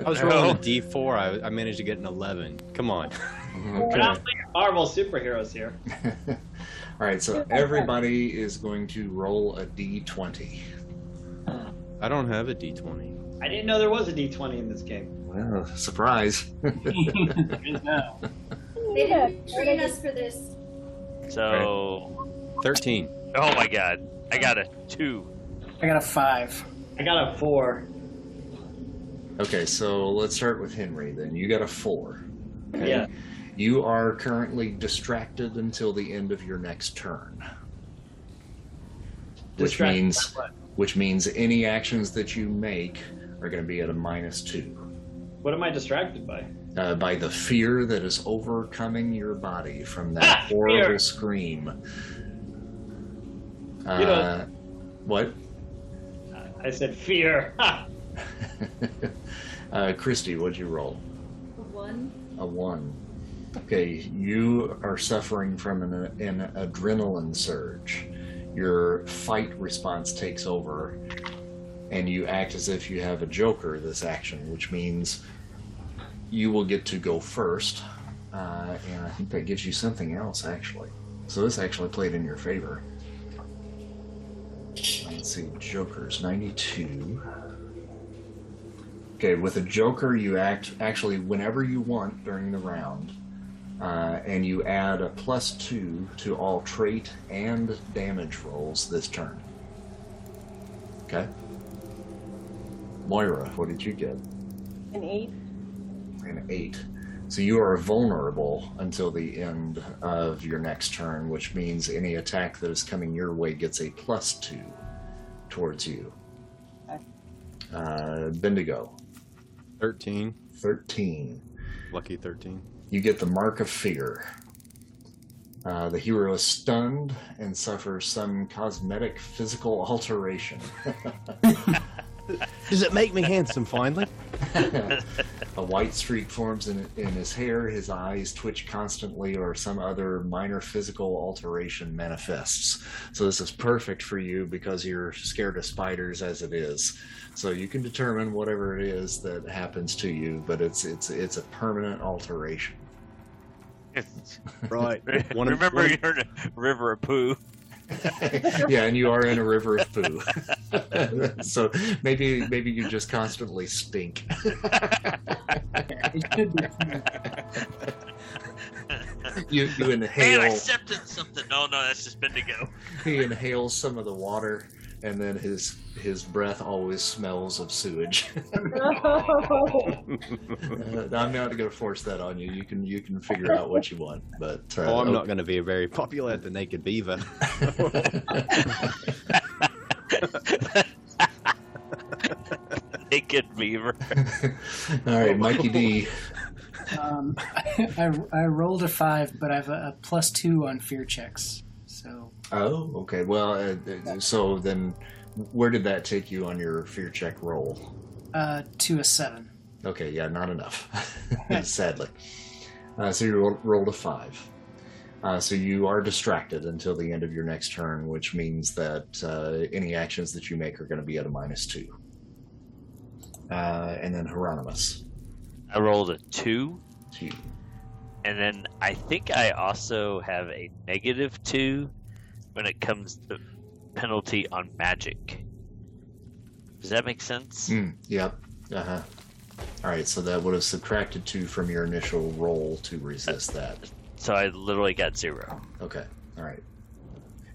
I was rolling a d4. I, I managed to get an 11. Come on. We're not playing Marvel superheroes here. All right, so everybody is going to roll a d20. I don't have a d20. I didn't know there was a D20 in this game. Well, surprise. no. They didn't train us for this. So, 13. oh my god, I got a two. I got a five. I got a four. okay, so let's start with Henry then. You got a four. Okay. Yeah. You are currently distracted until the end of your next turn. Which Distracted means which means any actions that you make are going to be at a minus two. What am I distracted by? Uh, by the fear that is overcoming your body from that Ah, horrible fear. scream. Uh, You know- what? I said fear. Uh, Christy, what'd you roll? A one. A one. Okay, you are suffering from an, an adrenaline surge. Your fight response takes over, and you act as if you have a joker this action, which means you will get to go first. Uh, and I think that gives you something else, actually. So this actually played in your favor. Let's see, jokers 92. Okay, with a joker, you act actually whenever you want during the round, uh, and you add a plus two to all trait and damage rolls this turn. Okay. Moira, what did you get? An eight. An eight. So you are vulnerable until the end of your next turn, which means any attack that is coming your way gets a plus two towards you. Okay. Uh, Bendigo, 13. 13. Lucky 13. You get the mark of fear. Uh, the hero is stunned and suffers some cosmetic physical alteration. Does it make me handsome finally? a white streak forms in, in his hair, his eyes twitch constantly, or some other minor physical alteration manifests. So, this is perfect for you because you're scared of spiders as it is. So, you can determine whatever it is that happens to you, but it's it's it's a permanent alteration. Right. One of- Remember, one of- you're in a river of poo. yeah, and you are in a river of poo. so maybe maybe you just constantly stink. It should be. you you Man, I inhale stepped in something. No, no, that's just Bendigo. he inhales some of the water and then his his breath always smells of sewage. Uh, I'm not going to force that on you. You can you can figure out what you want, but uh, oh, I'm not going to be very popular at the Naked Beaver. Naked beaver. All right, Mikey D. Um, I, I rolled a five, but I have a, a plus two on fear checks. So Oh, okay. Well, uh, uh, so then, where did that take you on your fear check roll? uh, to a seven. Okay, yeah, not enough, sadly. Uh, so you roll, rolled a five. Uh, so you are distracted until the end of your next turn, which means that uh, any actions that you make are going to be at a minus two. Uh, and then Hieronymus, I rolled a two, two. and then I think I also have a negative two when it comes to penalty on magic. Does that make sense? Mm, yep. Uh huh. All right, so that would have subtracted two from your initial roll to resist that. So I literally got zero. Okay. All right.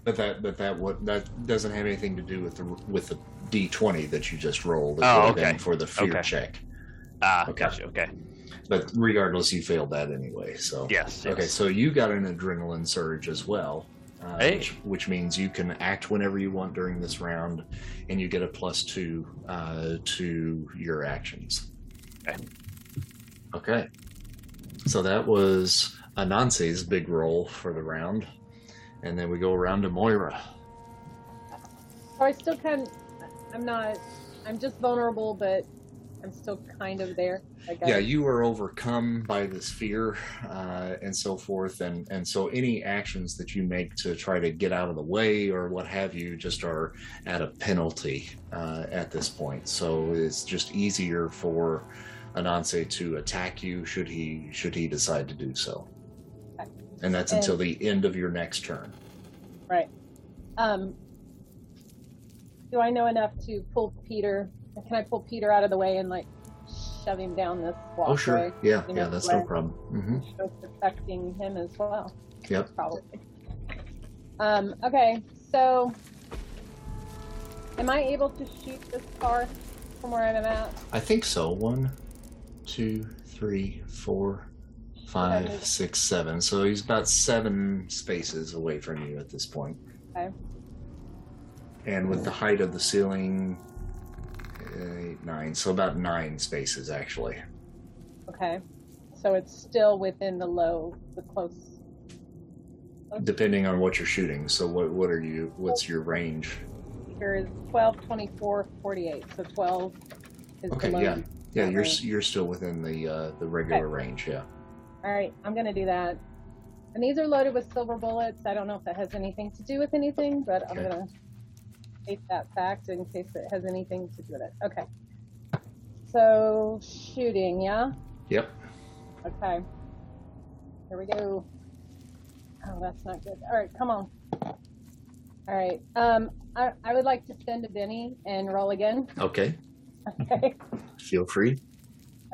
But that but that what that doesn't have anything to do with the with the D twenty that you just rolled. It Oh, would have been okay. For the fear Okay. check. Ah, Okay. gotcha. Okay. But regardless, you failed that anyway. So Yes. Okay, so you got an adrenaline surge as well, uh, Hey. which, which means you can act whenever you want during this round, and you get a plus two uh, to your actions. Okay. Okay. So that was Anansi's big roll for the round, and then we go around to Moira. So I still kind. I'm not. I'm just vulnerable, but I'm still kind of there. I guess. Yeah, you are overcome by this fear uh, and so forth, and and so any actions that you make to try to get out of the way or what have you just are at a penalty uh, at this point. So it's just easier for Anansi to attack you should he should he decide to do so, Okay. and that's And- until the end of your next turn. Right. Um. Do I know enough to pull Peter? Can I pull Peter out of the way and like shove him down this walkway? Oh sure, yeah, yeah, that's no problem. Mm-hmm. So protecting him as well. Yep. Probably. Um. Okay. So. Am I able to shoot this car from where I'm at? I think so. One, two, three, four, five, six, seven. So he's about seven spaces away from you at this point. Okay. And with the height of the ceiling, eight, nine. So about nine spaces actually. Okay. so it's still within the low, the close. Depending on what you're shooting. So what what are you? What's your range? Here is 12, 24, 48. So 12 is Okay, below. yeah. Yeah, you're range. you're still within the uh, the regular range. Yeah. All right, I'm gonna do that. And these are loaded with silver bullets. I don't know if that has anything to do with anything, but I'm gonna state that fact in case it has anything to do with it. Okay. So shooting, yeah. Yep. Okay. Here we go. Oh, that's not good. All right, come on. All right. Um, I, I would like to send a Benny and roll again. Okay. Okay. Feel free.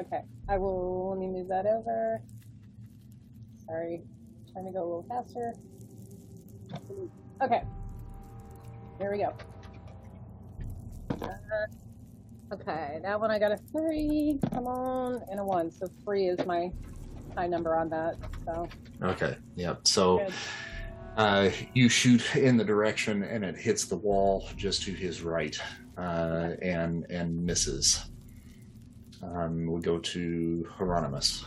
Okay. I will. Let me move that over. Sorry. Trying to go a little faster. Okay. Here we go. Uh, okay. That one I got a three. Come on, and a one. So three is my high number on that. So Okay. Yep. So good. uh, you shoot in the direction, and it hits the wall just to his right, uh, and and misses. Um, we go to Hieronymus.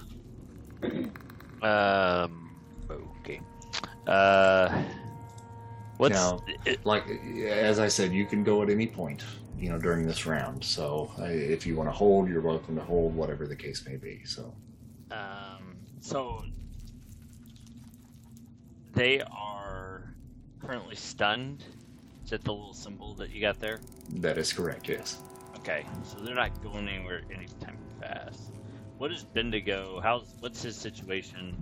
Um. Okay. Uh. What's Now- it, Like as I said, you can go at any point, you know, during this round. So uh, if you want to hold, you're welcome to hold, whatever the case may be. So um? So they are currently stunned. Is that the little symbol that you got there? that is correct. Yes. Okay, so they're not going anywhere anytime fast. What is Bendigo? How's what's his situation?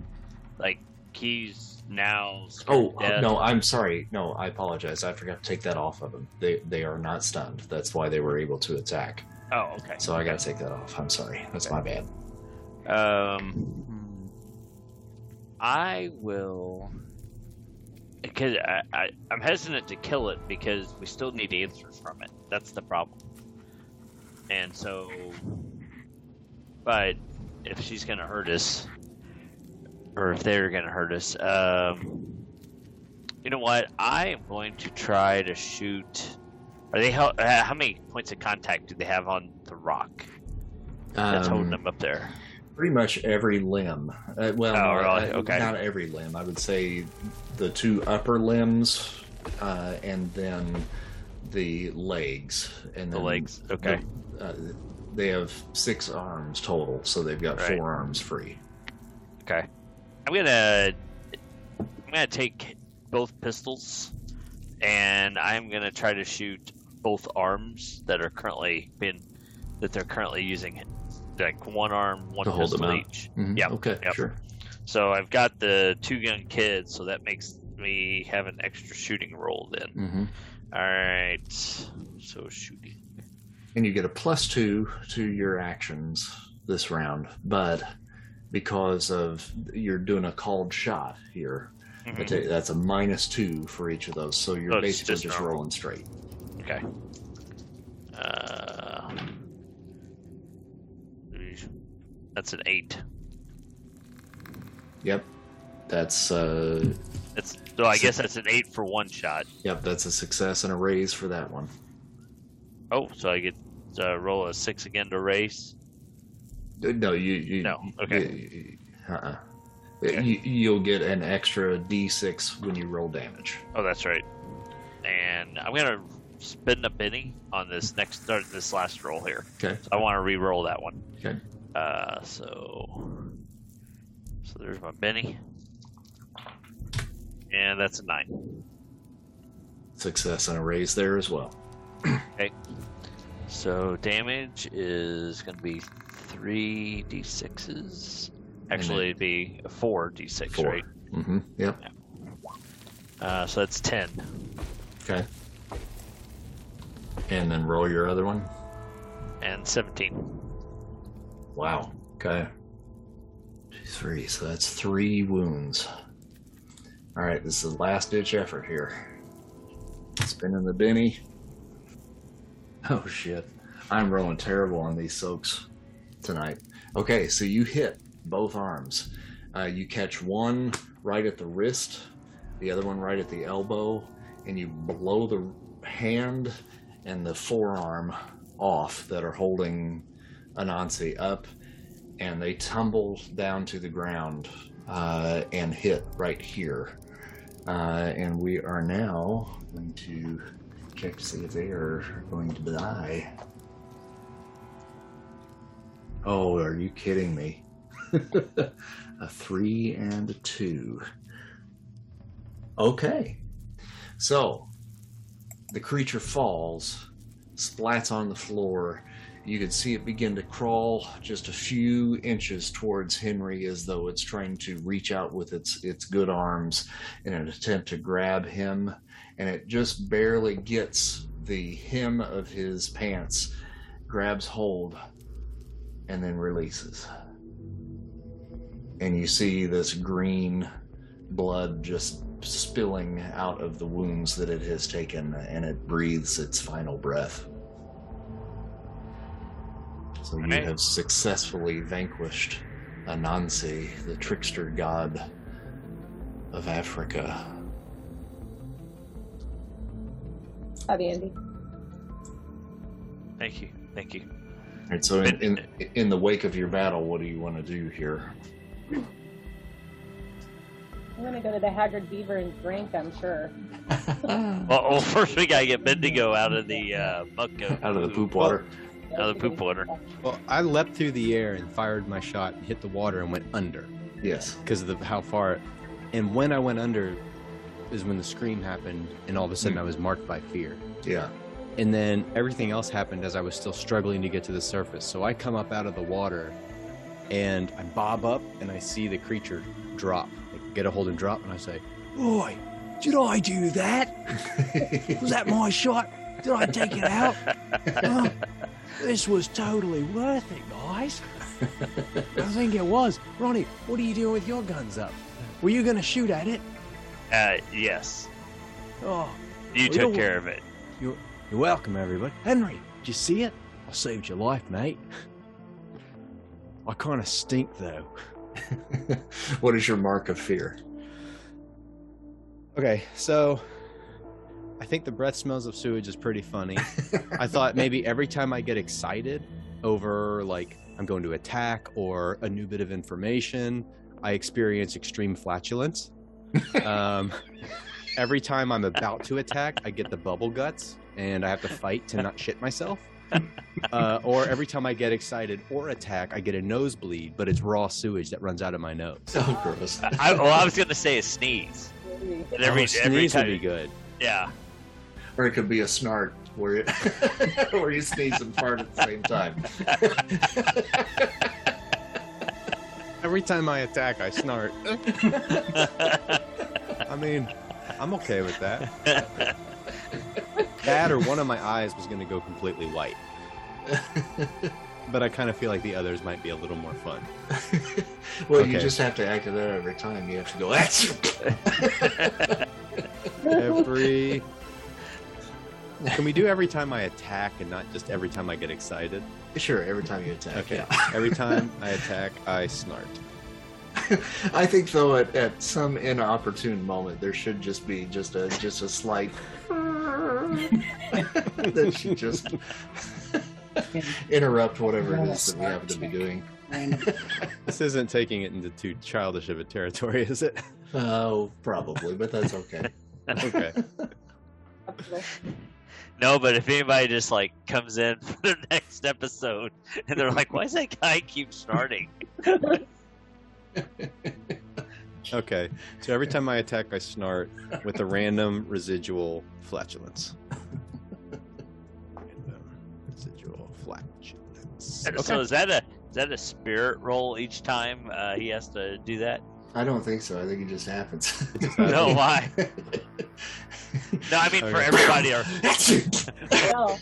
Like he's now. Oh death? no, I'm sorry. No, I apologize. I forgot to take that off of them. They they are not stunned. That's why they were able to attack. Oh, okay. So I got to take that off. I'm sorry. That's my bad. Um, I will. Because I, I, I'm hesitant to kill it because we still need answers from it. That's the problem. And so, but if she's gonna hurt us, or if they're gonna hurt us, um, you know what? I am going to try to shoot. Are they hel- uh, how many points of contact do they have on the rock that's holding Um, them up there? pretty much every limb. Uh, well, Oh, really? uh, Okay. not every limb. I would say the two upper limbs, uh, and then the legs. And The legs, okay. the- uh, they have six arms total, so they've got Right. four arms free. Okay. I'm gonna I'm gonna take both pistols and I'm gonna try to shoot both arms that are currently being that they're currently using like one arm, one To pistol each. Mhm. Yep, Okay. yep. Sure. So I've got the two gun kids, so that makes me have an extra shooting roll then. hmm Alright. So shooting. and you get a plus two to your actions this round, but because of you're doing a called shot here, Mhm. Tell that's a minus two for each of those. So you're basically just just, rolling straight. Okay. Uh, that's an eight. Yep, that's uh, That's so. I guess that's an eight for one shot. yep, that's a success and a raise for that one. Oh, so I get to roll a six again to raise. No, you, you No, okay. you- uh-uh. Okay. You, you'll get an extra d6 when you roll damage. Oh, that's right. And I'm gonna spend a Benny on this next start this last roll here. Okay. So I want to re-roll that one. Okay. Uh, so so there's my Benny, and that's a nine. Success and a raise there as well. Okay. So damage is going to be three d6s. Actually, it'd be four d6, Four. right? Mm-hmm. Yep. Uh, so that's ten. Okay. And then roll your other one. and 17. Wow. Okay. Three. So that's three wounds. All right. This is the last ditch effort here. Spinning the Benny. Oh shit. I'm rolling terrible on these soaks tonight. Okay, so you hit both arms. Uh, you catch one right at the wrist, the other one right at the elbow, and you blow the hand and the forearm off that are holding Anansi up, and they tumble down to the ground uh, and hit right here. Uh, and we are now going to check to see if they are going to die. Oh, are you kidding me? a three and a two. Okay. So the creature falls, splats on the floor. You can see it begin to crawl just a few inches towards Henry as though it's trying to reach out with its its good arms in an attempt to grab him, and it just barely gets the hem of his pants, grabs hold, and then releases. And you see this green blood just spilling out of the wounds that it has taken, and it breathes its final breath. So you Right. have successfully vanquished Anansi, the trickster god of Africa. Howdy, Andy. Thank you. Thank you. And so, in, in in the wake of your battle, what do you want to do here? I'm gonna go to the Haggard Beaver and drink. I'm sure. Well, well first we gotta get Bendigo out of the uh, muck goat. Out of the poop water. Out of the poop water. Well, I leapt through the air and fired my shot and hit the water and went under Yes. because of the, how far. And when I went under, is when the scream happened, and all of a sudden Hmm. I was marked by fear. Yeah. And then everything else happened as I was still struggling to get to the surface. So I come up out of the water, and I bob up, and I see the creature drop, like, get a hold and drop, and I say, "Boy, did I do that? Was that my shot? Did I take it out? This was totally worth it, guys. I think it was. Ronnie, what are you doing with your guns up? Were you going to shoot at it? Uh, yes. Oh, You Well, took care of it. you're, you're welcome, everybody. Henry, did you see it? I saved your life, mate. I kind of stink, though. what is your mark of fear? Okay, so I think the breath smells of sewage is pretty funny. I thought maybe every time I get excited over, like, I'm going to attack or a new bit of information, I experience extreme flatulence. um, every time I'm about to attack, I get the bubble guts and I have to fight to not shit myself. Uh, or every time I get excited or attack, I get a nosebleed, but it's raw sewage that runs out of my nose. So gross. I, well, I was gonna say a sneeze. And every, oh, every sneeze would time, be good. yeah. Or it could be a snart where you, where you sneeze and fart at the same time. Every time I attack, I snort. I mean, I'm okay with that. That or one of my eyes was going to go completely white. But I kind of feel like the others might be a little more fun. well, you just have to act it out every time. You have to go, that's Every. Can we do every time I attack and not just every time I get excited? Sure, every time you attack. Okay. Yeah. Every time I attack, I snort. I think though at, at some inopportune moment there should just be just a just a slight that should just interrupt whatever it is that we happen to be doing. This isn't taking it into too childish of a territory, is it? Oh, probably, but that's okay. Okay. No, but if anybody just like comes in for the next episode and they're like, "Why does that guy keep starting?" Okay. So every time I attack, I snort with a random residual flatulence. Random residual flatulence. So Okay. is that a is that a spirit roll each time uh, he has to do that? I don't think so. I think it just happens. No, why? No, I mean for Okay. everybody. Or, No.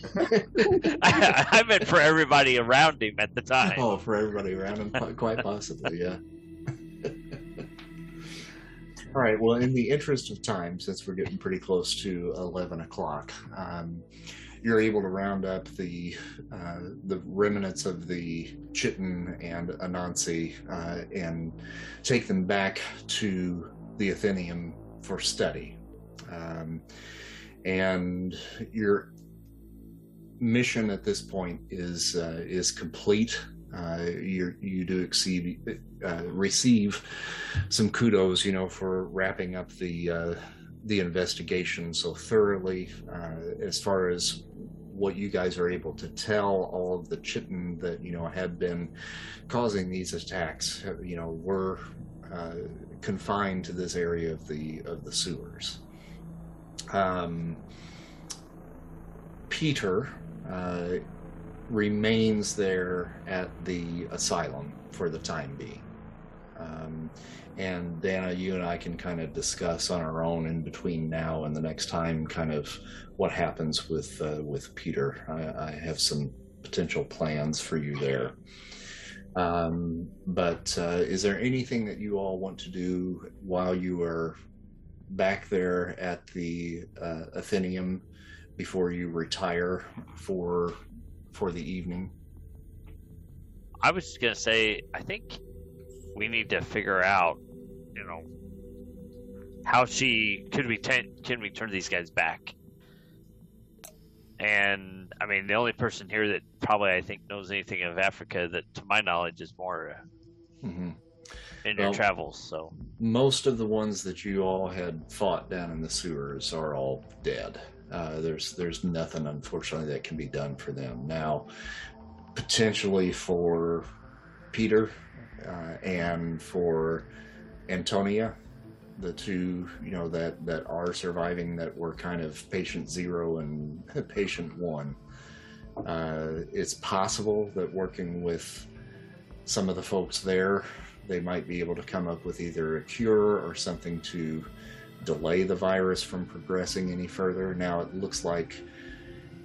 I, I meant for everybody around him at the time. oh, for everybody around him, quite- quite possibly, yeah. All right. Well, in the interest of time, since we're getting pretty close to eleven o'clock, um, you're able to round up the uh, the remnants of the Chitin and Anansi uh, and take them back to the Athenium for study. Um, and your mission at this point is uh, is complete. Uh, you you do exceed, uh, receive some kudos, you know, for wrapping up the uh, the investigation so thoroughly. Uh, as far as what you guys are able to tell, all of the chitin that you know had been causing these attacks, you know, were uh, confined to this area of the of the sewers. Um, Peter remains there at the asylum for the time being. Um, and Dana, you and I can kind of discuss on our own in between now and the next time, kind of what happens with uh, with Peter. I, I, have some potential plans for you there. Um, but uh, is there anything that you all want to do while you are back there at the uh, Athenium before you retire for for the evening? I was just gonna say, I think we need to figure out, you know, how she could we ten, can we turn these guys back? And I mean, the only person here that probably I think knows anything of Africa that, to my knowledge, is more mm-hmm. in your travels. So most of the ones that you all had fought down in the sewers are all dead. Uh, there's there's nothing, unfortunately, that can be done for them now. Potentially for Peter uh, and for Antonia, the two you know that that are surviving that were kind of patient zero and patient one. Uh, it's possible that working with some of the folks there, they might be able to come up with either a cure or something to delay the virus from progressing any further. Now it looks like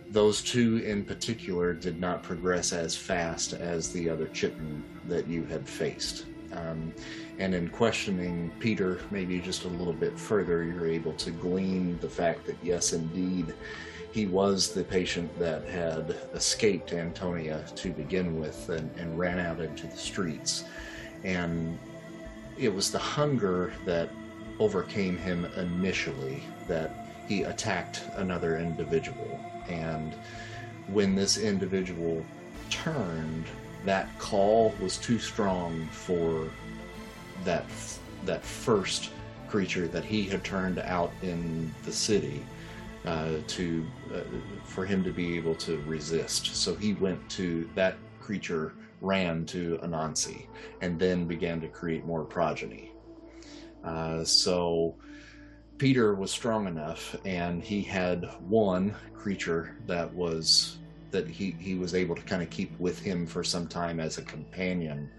those two in particular did not progress as fast as the other chitin that you had faced. Um, and in questioning Peter, maybe just a little bit further, you're able to glean the fact that yes, indeed, he was the patient that had escaped Antonia to begin with and, and ran out into the streets. And it was the hunger that overcame him initially that he attacked another individual. And when this individual turned, that call was too strong for that that first creature that he had turned out in the city uh, to uh, for him to be able to resist. So he went to that creature ran to Anansi and then began to create more progeny. Uh, so Peter was strong enough, and he had one creature that was that he he was able to kind of keep with him for some time as a companion,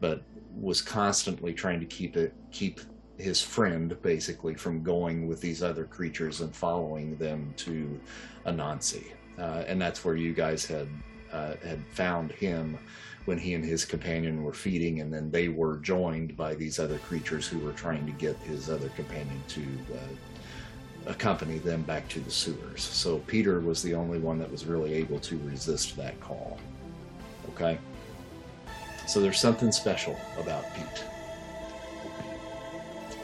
but was constantly trying to keep it keep his friend basically from going with these other creatures and following them to Anansi. Uh, and that's where you guys had uh, had found him when he and his companion were feeding, and then they were joined by these other creatures who were trying to get his other companion to uh, accompany them back to the sewers. So Peter was the only one that was really able to resist that call. Okay? So there's something special about Pete.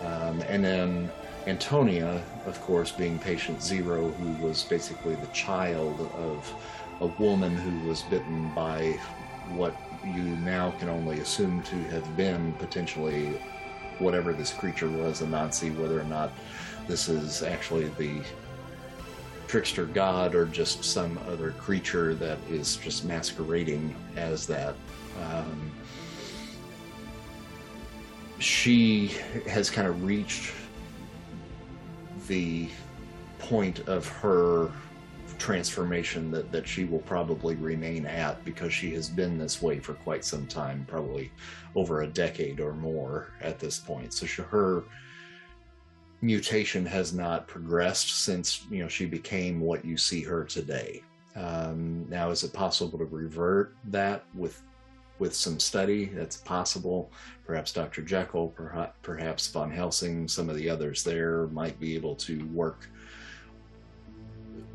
Um, and then Antonia, of course, being patient zero, who was basically the child of a woman who was bitten by what you now can only assume to have been potentially whatever this creature was, Anansi, whether or not this is actually the trickster god or just some other creature that is just masquerading as that. Um, she has kind of reached the point of her transformation that, that she will probably remain at because she has been this way for quite some time, probably over a decade or more at this point. So she, her mutation has not progressed since you know she became what you see her today. Um, now, is it possible to revert that with with some study? That's possible. Perhaps Dr. Jekyll, perhaps, perhaps Von Helsing, some of the others there might be able to work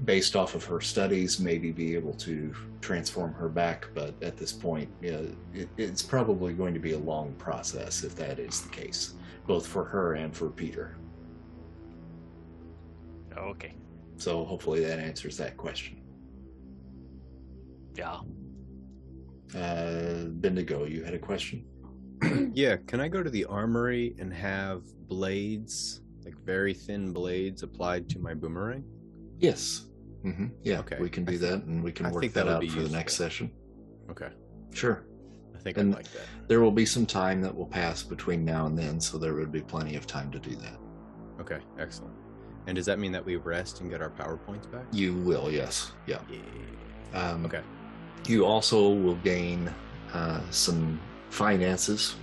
based off of her studies, maybe be able to transform her back. But at this point, yeah, it, it's probably going to be a long process if that is the case, both for her and for Peter. Okay. So hopefully that answers that question. Yeah. Uh, Bendigo, you had a question? yeah, can I go to the armory and have blades, like very thin blades, applied to my boomerang? Yes. Hmm Yeah, Okay. we can do that, and we can I work that, out for the next session. Okay, Sure. I think And- I'd like that. There will be some time that will pass between now and then, so there would be plenty of time to do that. Okay, excellent. And does that mean that we rest and get our power points back? You will, yes. Yeah. Yeah. Um, Okay. You also will gain uh, some finances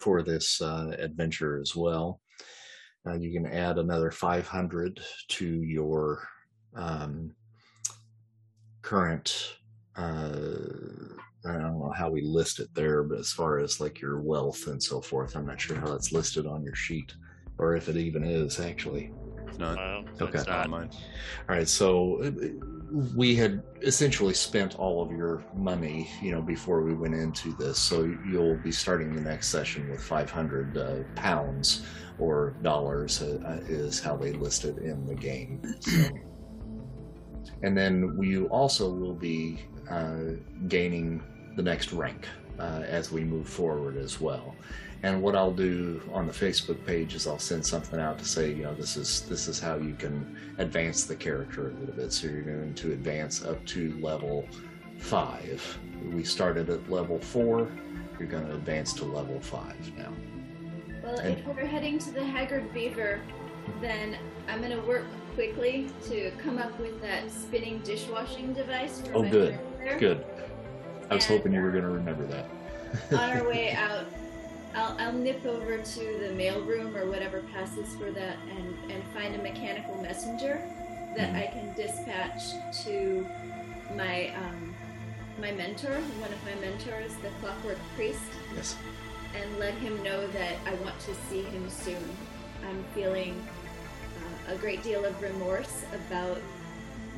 for this uh, adventure as well. Uh, you can add another 500 to your um, current. Uh, I don't know how we list it there, but as far as like your wealth and so forth, I'm not sure how that's listed on your sheet, or if it even is actually. It's not. Well, Okay. it's Not not. mine. All right, so uh, we had essentially spent all of your money, you know, before we went into this. So you'll be starting the next session with 500 uh, pounds or dollars, uh, uh, is how they list it in the game. So. And then you also will be uh, gaining the next rank uh, as we move forward as well. And what I'll do on the Facebook page is I'll send something out to say, you know, this is this is how you can advance the character a little bit. So you're going to advance up to level five. We started at level four. You're going to advance to level five now. Well, And- if we're heading to the Haggard Beaver, then I'm gonna work quickly to come up with that spinning dishwashing device for Oh, my good. Good. I was And, hoping you were going to remember that. On our way out, I'll, I'll nip over to the mailroom or whatever passes for that and, and find a mechanical messenger that Mhm. I can dispatch to my um, my mentor, one of my mentors, the Clockwork Priest, yes. and let him know that I want to see him soon. I'm feeling uh, a great deal of remorse about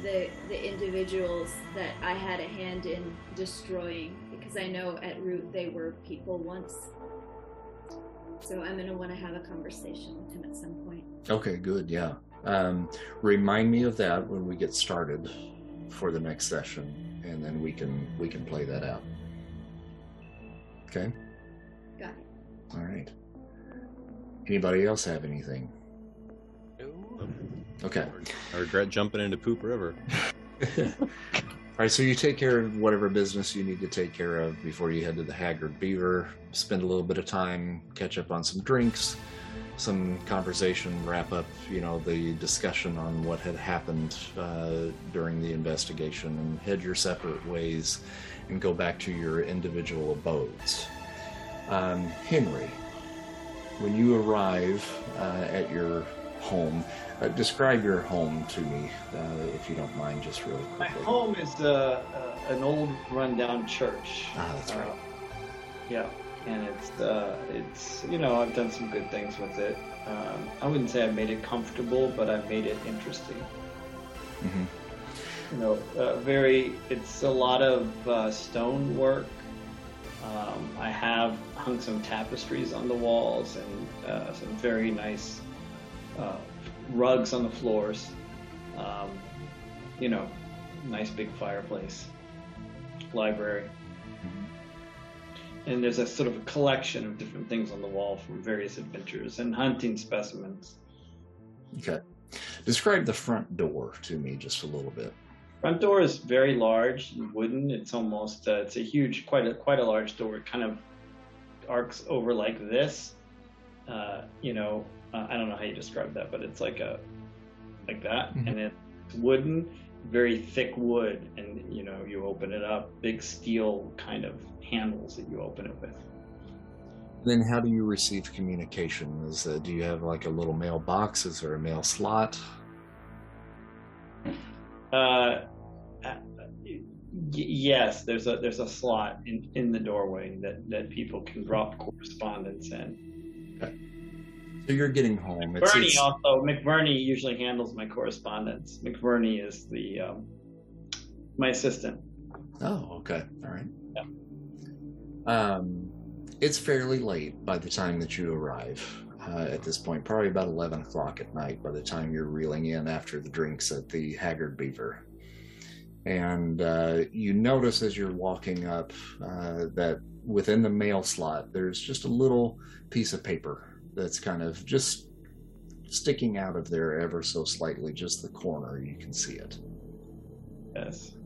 the the individuals that I had a hand in destroying because I know at root they were people once. So I'm gonna want to have a conversation with him at some point. Okay, good. Yeah. Um, remind me of that when we get started for the next session, and then we can we can play that out. Okay. Got it. All right. Anybody else have anything? Okay. I regret jumping into Poop River. All right, so you take care of whatever business you need to take care of before you head to the Haggard Beaver. Spend a little bit of time, catch up on some drinks, some conversation, wrap up, you know, the discussion on what had happened uh, during the investigation, and head your separate ways and go back to your individual abodes. Um, Henry, when you arrive uh, at your home, uh, describe your home to me, uh, if you don't mind, just really My quickly. home is uh, uh, an old rundown church. Ah, that's right. Uh, yeah, and it's uh, it's you know I've done some good things with it. Um, I wouldn't say I've made it comfortable, but I've made it interesting. hmm You know, uh, very. It's a lot of uh, stone work. Um, I have hung some tapestries on the walls and uh, some very nice uh, rugs on the floors. Um, you know, nice big fireplace, library. And there's a sort of a collection of different things on the wall from various adventures and hunting specimens. Okay. Describe the front door to me just a little bit. Front door is very large, and wooden. It's almost uh, it's a huge, quite a quite a large door. It kind of arcs over like this. Uh, you know, uh, I don't know how you describe that, but it's like a like that, Mhm. and it's wooden, very thick wood, and you know you open it up, big steel kind of handles that you open it with. Then, how do you receive communication? Is uh, do you have like a little mailbox? Is there a mail slot? Uh, uh, y- yes, there's a there's a slot in, in the doorway that, that people can drop correspondence in. So you're getting home. It's, Bernie it's- also McBurney usually handles my correspondence. McBurney is the um, my assistant. Oh, okay. All right. Yeah. Um, it's fairly late by the time that you arrive. Uh, at this point, probably about eleven o'clock at night. By the time you're reeling in after the drinks at the Haggard Beaver, And uh, you notice as you're walking up uh, that within the mail slot, there's just a little piece of paper that's kind of just sticking out of there ever so slightly, just the corner. You can see it. Yes.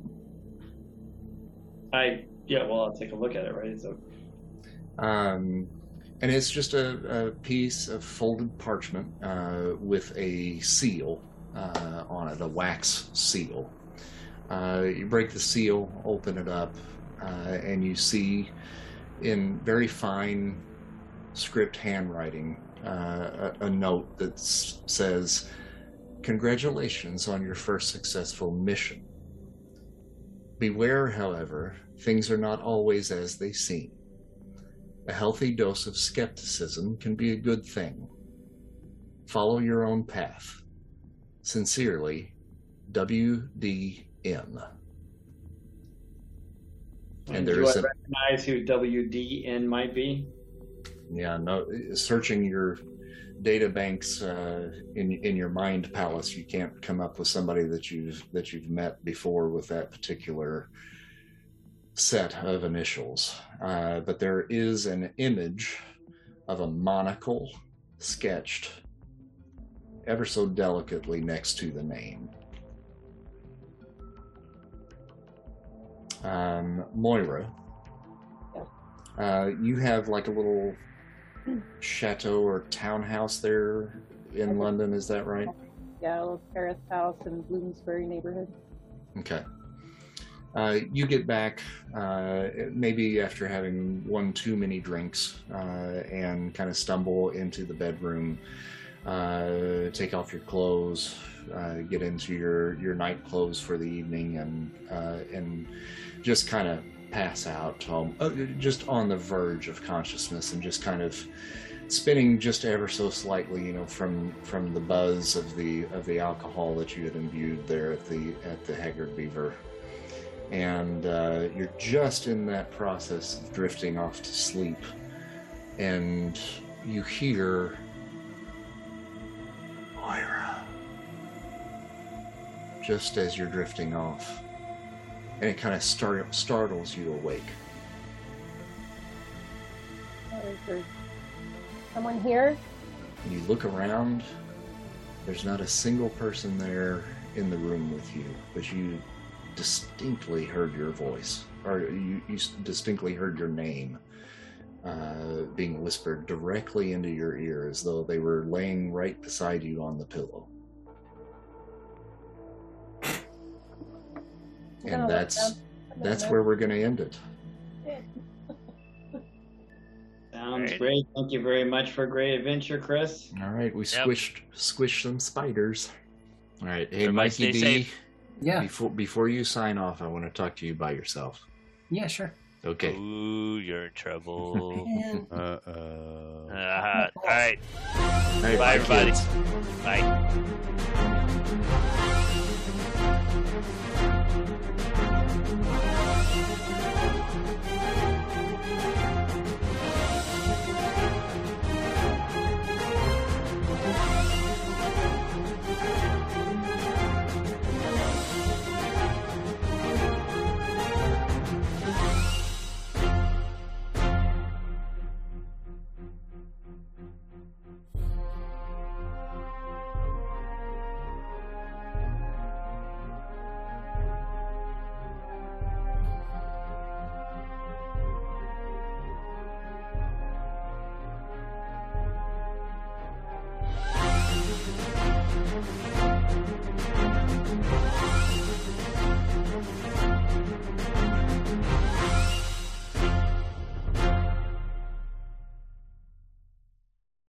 I yeah. Well, I'll take a look at it. Right. So Um, and it's just a, a piece of folded parchment uh, with a seal uh, on it, a wax seal. Uh, you break the seal, open it up, uh, and you see in very fine script handwriting uh, a, a note that says, Congratulations on your first successful mission. Beware, however, things are not always as they seem. A healthy dose of skepticism can be a good thing. Follow your own path. Sincerely, WDN. And do there I is a recognize who WDN might be? Yeah no searching your data banks uh, in in your mind palace you can't come up with somebody that you've that you've met before with that particular set of initials. Uh, but there is an image of a monocle sketched ever so delicately next to the name. Um, moira. Uh, you have like a little chateau or townhouse there in London, is that right? Yeah, a little terrace house in Bloomsbury neighborhood. Okay. Uh, you get back uh, maybe after having one too many drinks uh, and kind of stumble into the bedroom, uh, take off your clothes, uh, get into your, your night clothes for the evening, and uh, and just kind of pass out, um, just on the verge of consciousness, and just kind of spinning just ever so slightly, you know, from from the buzz of the of the alcohol that you had imbued there at the at the Haggard Beaver. And uh, you're just in that process of drifting off to sleep, and you hear Moira just as you're drifting off, and it kind of start, startles you awake. Is someone here? And you look around, there's not a single person there in the room with you, but you distinctly heard your voice, or you, you distinctly heard your name uh, being whispered directly into your ear as though they were laying right beside you on the pillow. And look that's that's where we're going to end it. Sounds Right. great. Thank you very much for a great adventure, Chris. All right, we Yep. squished squished some spiders. All right, hey Everybody Mikey stay D. safe. Yeah, Before before you sign off, I want to talk to you by yourself. yeah, sure. Okay. Ooh, you're in trouble. Uh oh. uh, all right. All right, Bye, everybody. kids. Bye.